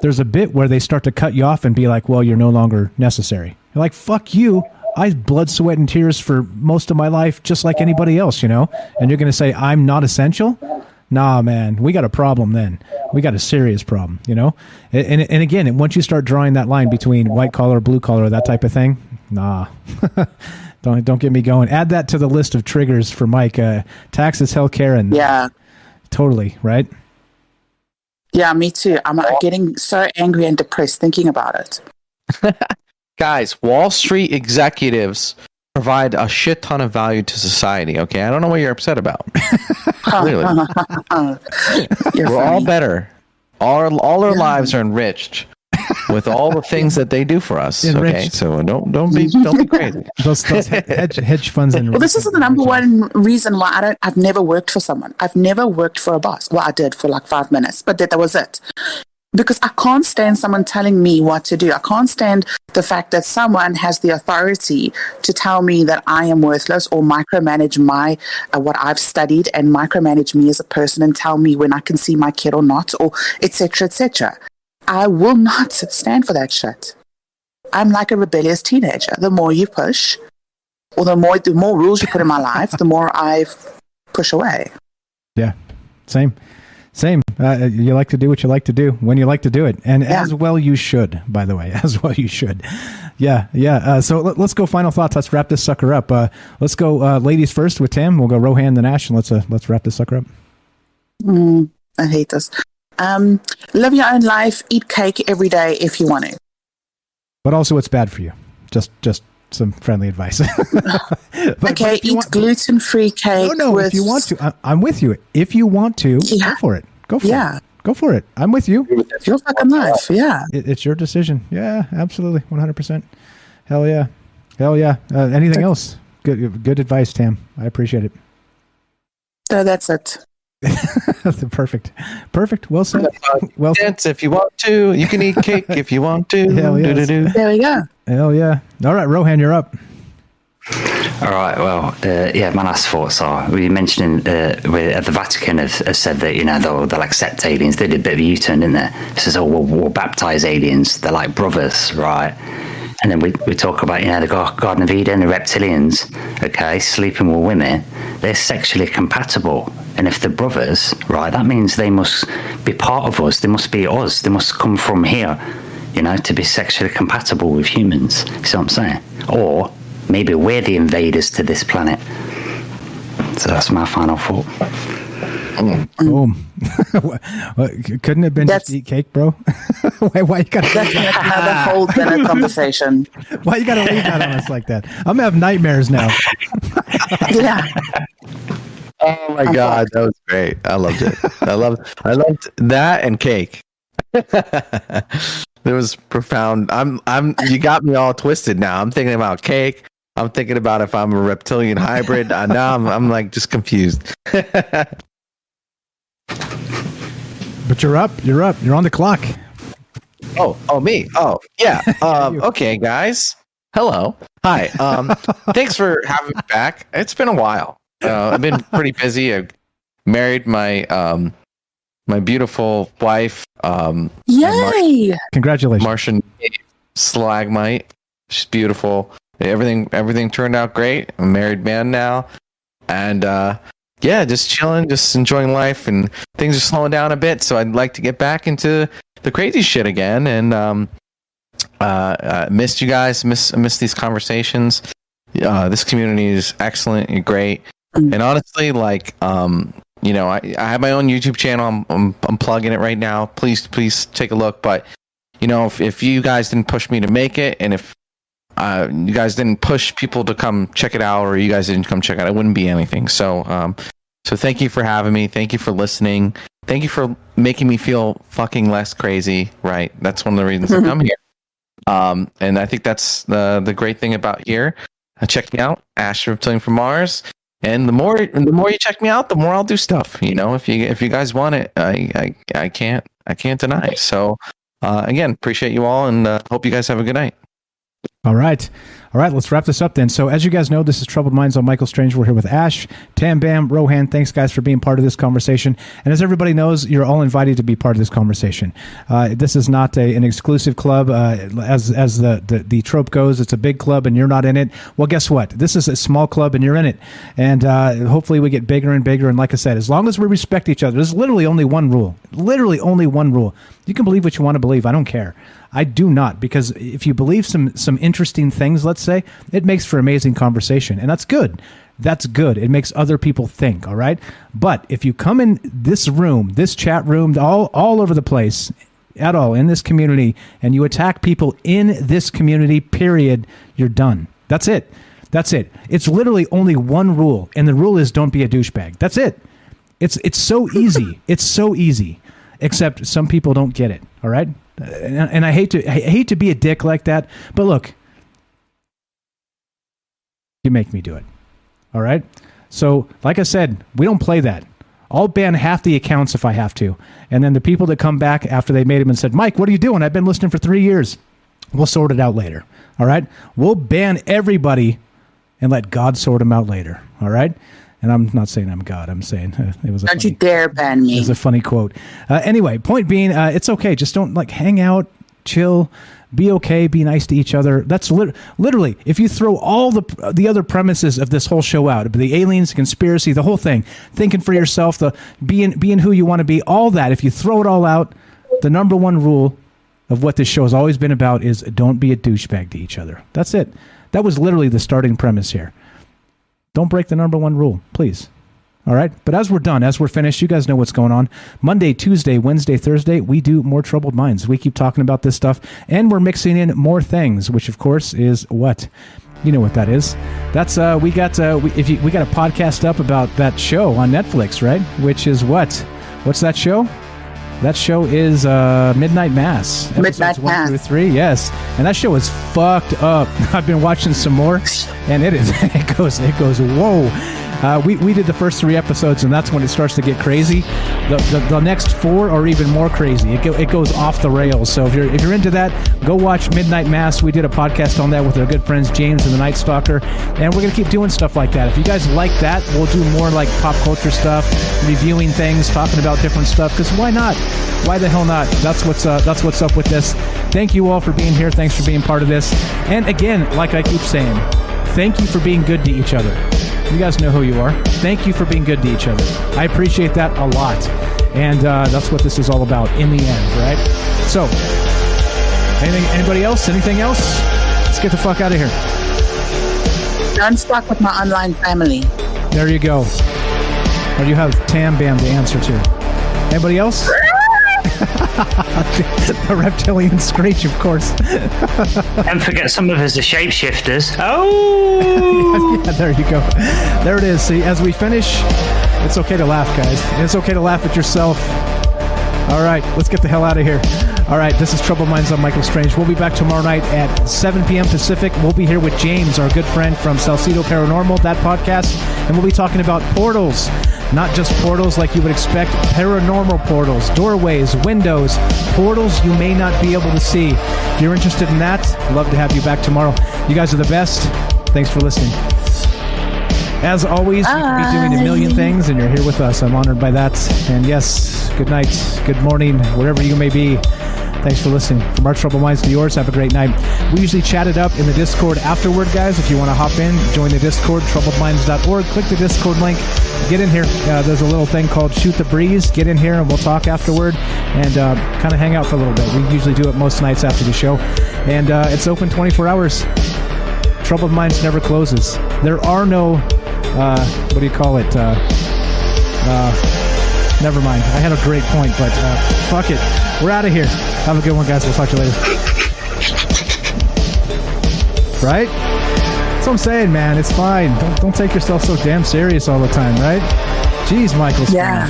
there's a bit where they start to cut you off and be like, "Well, you're no longer necessary." You're like, "Fuck you." I blood, sweat, and tears for most of my life, just like anybody else, you know. And you're going to say I'm not essential? Nah, man, we got a problem. Then we got a serious problem, you know. And and, and again, once you start drawing that line between white collar, blue collar, that type of thing, nah. don't don't get me going. Add that to the list of triggers for Mike. Uh, taxes, healthcare, and Yeah. totally right. Yeah, me too. I'm uh, getting so angry and depressed thinking about it. Guys, Wall Street executives provide a shit ton of value to society. Okay, I don't know what you're upset about. Clearly, You're we're all better. All all our lives are enriched with all the things that they do for us. Okay, so uh, don't don't be don't be crazy. Those, those hedge, hedge funds and Well, this is the number one reason why I don't. I've never worked for someone. I've never worked for a boss. Well, I did for like five minutes, but that, that was it. Because I can't stand someone telling me what to do. I can't stand the fact that someone has the authority to tell me that I am worthless or micromanage my uh, what I've studied and micromanage me as a person and tell me when I can see my kid or not or etc. etc. I will not stand for that shit. I'm like a rebellious teenager. The more you push, or the more the more rules you put in my life, the more I push away. Yeah, same, same. Uh, you like to do what you like to do when you like to do it, and as well you should. By the way, as well you should. Yeah, yeah. Uh, so let, us go. Final thoughts. Let's wrap this sucker up. Uh, let's go, uh, ladies first with Tim. We'll go Rohan then Ash, and let's uh, let's wrap this sucker up. Mm, I hate this. Um, live your own life. Eat cake every day if you want to. But also, it's bad for you. Just just some friendly advice. But- okay, you eat want- gluten-free cake. no, no. If you want to, I, I'm with you. If you want to, go for it. Go for Yeah. it. Go for it. I'm with you. It's your fucking life. Yeah. It, it's your decision. Yeah, absolutely, 100. percent Hell yeah, hell yeah. Uh, anything else? Good, good advice, Tam. I appreciate it. So that's it. Perfect, perfect. Well said. Well said. Dance if you want to. You can eat cake if you want to. Hell yes. Do-do-do. There we go. Hell yeah. All right, Rohan, you're up. All right. Well, uh, yeah. My last thoughts are we mentioned uh, uh, the Vatican have, have said that you know they'll, they'll accept aliens. They did a bit of a U-turn, didn't they? Says, "Oh, we'll, we'll baptize aliens. They're like brothers, right?" And then we, we talk about you know the Garden of Eden, the reptilians, okay, sleeping with women. They're sexually compatible, and if they're brothers, right, that means they must be part of us. They must be us. They must come from here, you know, to be sexually compatible with humans. See what I'm saying? Or maybe we're the invaders to this planet. So that's my final thought. Oh. Boom. Couldn't it have been just eat cake, bro? why, why you gotta? That's another whole dinner conversation. Why you gotta leave that on us like that? I'm gonna have nightmares now. yeah. Oh my god, that was great. I loved it. I loved I loved that and cake. it was profound. I'm I'm you got me all twisted now. I'm thinking about cake. I'm thinking about if I'm a reptilian hybrid. Uh, now I'm I'm like just confused. But you're up. You're up. You're on the clock. Oh, oh, me. Oh, yeah. Um, okay, guys. Hello. Hi. Um, thanks for having me back. It's been a while. Uh, I've been pretty busy. I married my um, my beautiful wife. Um, Yay! Congratulations, Martian Slagmite. She's beautiful. Everything everything turned out great. I'm a married man now, and uh, yeah, just chilling, just enjoying life, and things are slowing down a bit. So I'd like to get back into the crazy shit again, and um, uh, uh, missed you guys. Miss miss these conversations. Uh, this community is excellent and great. And honestly, like um, you know, I, I have my own YouTube channel. I'm, I'm I'm plugging it right now. Please please take a look. But you know, if if you guys didn't push me to make it, and if uh, you guys didn't push people to come check it out, or you guys didn't come check it out, it wouldn't be anything. So um, so thank you for having me. Thank you for listening. Thank you for making me feel fucking less crazy. Right, that's one of the reasons I come here. Um, and I think that's the the great thing about here. Uh, check me out, Ash Reptilian from Mars. And the more the more you check me out, the more I'll do stuff. You know, if you if you guys want it, I I, I can't I can't deny. So uh, again, appreciate you all, and uh, hope you guys have a good night. All right. All right, let's wrap this up then. So, as you guys know, this is Troubled Minds on Michael Strange. We're here with Ash, Tam Bam, Rohan. Thanks, guys, for being part of this conversation. And as everybody knows, you're all invited to be part of this conversation. Uh, this is not a, an exclusive club. Uh, as as the, the, the trope goes, it's a big club and you're not in it. Well, guess what? This is a small club and you're in it. And uh, hopefully we get bigger and bigger. And like I said, as long as we respect each other, there's literally only one rule. Literally only one rule. You can believe what you want to believe. I don't care. I do not because if you believe some some interesting things, let's say, it makes for amazing conversation, and that's good. That's good. It makes other people think. All right, but if you come in this room, this chat room, all all over the place, at all in this community, and you attack people in this community, period, you're done. That's it. That's it. It's literally only one rule, and the rule is don't be a douchebag. That's it. It's it's so easy. it's so easy. Except some people don't get it. All right and, and I hate to I hate to be a dick like that, but look, you make me do it. All right. So, like I said, we don't play that. I'll ban half the accounts if I have to, and then the people that come back after they made them and said, "Mike, what are you doing? I've been listening for three years." We'll sort it out later. All right. We'll ban everybody and let God sort them out later. All right. And I'm not saying I'm God. I'm saying uh, it was. A don't funny, you dare ban me. It was a funny quote. Uh, anyway, point being, uh, it's okay. Just don't like hang out, chill, be okay, be nice to each other. That's lit- literally if you throw all the the other premises of this whole show out, the aliens, the conspiracy, the whole thing, thinking for yourself, the being being who you want to be, all that. If you throw it all out, the number one rule of what this show has always been about is don't be a douchebag to each other. That's it. That was literally the starting premise here. Don't break the number one rule, please. All right. But as we're done, as we're finished, you guys know what's going on. Monday, Tuesday, Wednesday, Thursday, we do more troubled minds. We keep talking about this stuff and we're mixing in more things, which of course is what? You know what that is. That's uh we got uh we, if you we got a podcast up about that show on Netflix, right? Which is what? What's that show? That show is uh, Midnight Mass. Midnight one Mass. through three, yes. And that show is fucked up. I've been watching some more, and it is. It goes. It goes. Whoa. Uh, we, we did the first three episodes, and that's when it starts to get crazy. The, the, the next four are even more crazy. It, go, it goes off the rails. So if you're if you're into that, go watch Midnight Mass. We did a podcast on that with our good friends James and the Night Stalker, and we're gonna keep doing stuff like that. If you guys like that, we'll do more like pop culture stuff, reviewing things, talking about different stuff. Because why not? Why the hell not? That's what's uh, that's what's up with this. Thank you all for being here. Thanks for being part of this. And again, like I keep saying, thank you for being good to each other. You guys know who you are. Thank you for being good to each other. I appreciate that a lot. And uh, that's what this is all about in the end, right? So, anything, anybody else? Anything else? Let's get the fuck out of here. I'm stuck with my online family. There you go. Or you have Tam Bam to answer to. Anybody else? the reptilian screech, of course. Don't forget some of us are shapeshifters. Oh! yeah, there you go. There it is. See, as we finish, it's okay to laugh, guys. It's okay to laugh at yourself. All right, let's get the hell out of here. All right, this is Trouble Minds on Michael Strange. We'll be back tomorrow night at 7 p.m. Pacific. We'll be here with James, our good friend from Salsido Paranormal, that podcast, and we'll be talking about portals. Not just portals like you would expect, paranormal portals, doorways, windows, portals you may not be able to see. If you're interested in that, love to have you back tomorrow. You guys are the best. Thanks for listening. As always, you could be doing a million things, and you're here with us. I'm honored by that. And yes, good night, good morning, wherever you may be. Thanks for listening. From our troubled minds to yours, have a great night. We usually chat it up in the Discord afterward, guys. If you want to hop in, join the Discord, troubledminds.org. Click the Discord link. Get in here. Uh, there's a little thing called Shoot the Breeze. Get in here and we'll talk afterward and uh, kind of hang out for a little bit. We usually do it most nights after the show. And uh, it's open 24 hours. Troubled Minds never closes. There are no, uh, what do you call it? Uh, uh, never mind. I had a great point, but fuck it. We're out of here. Have a good one, guys. We'll talk to you later. Right? That's what I'm saying, man. It's fine. Don't, don't take yourself so damn serious all the time, right? Jeez, Michael. Yeah.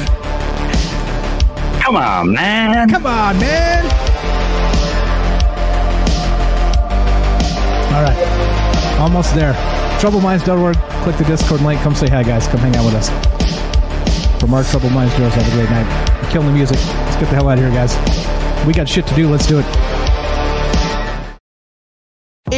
Come on, man. Come on, man. All right. Almost there. TroubledMinds.org. Click the Discord link. Come say hi, guys. Come hang out with us. From our Troubled Minds Girls, have a great night. We're killing the music. Let's get the hell out of here, guys. We got shit to do. Let's do it.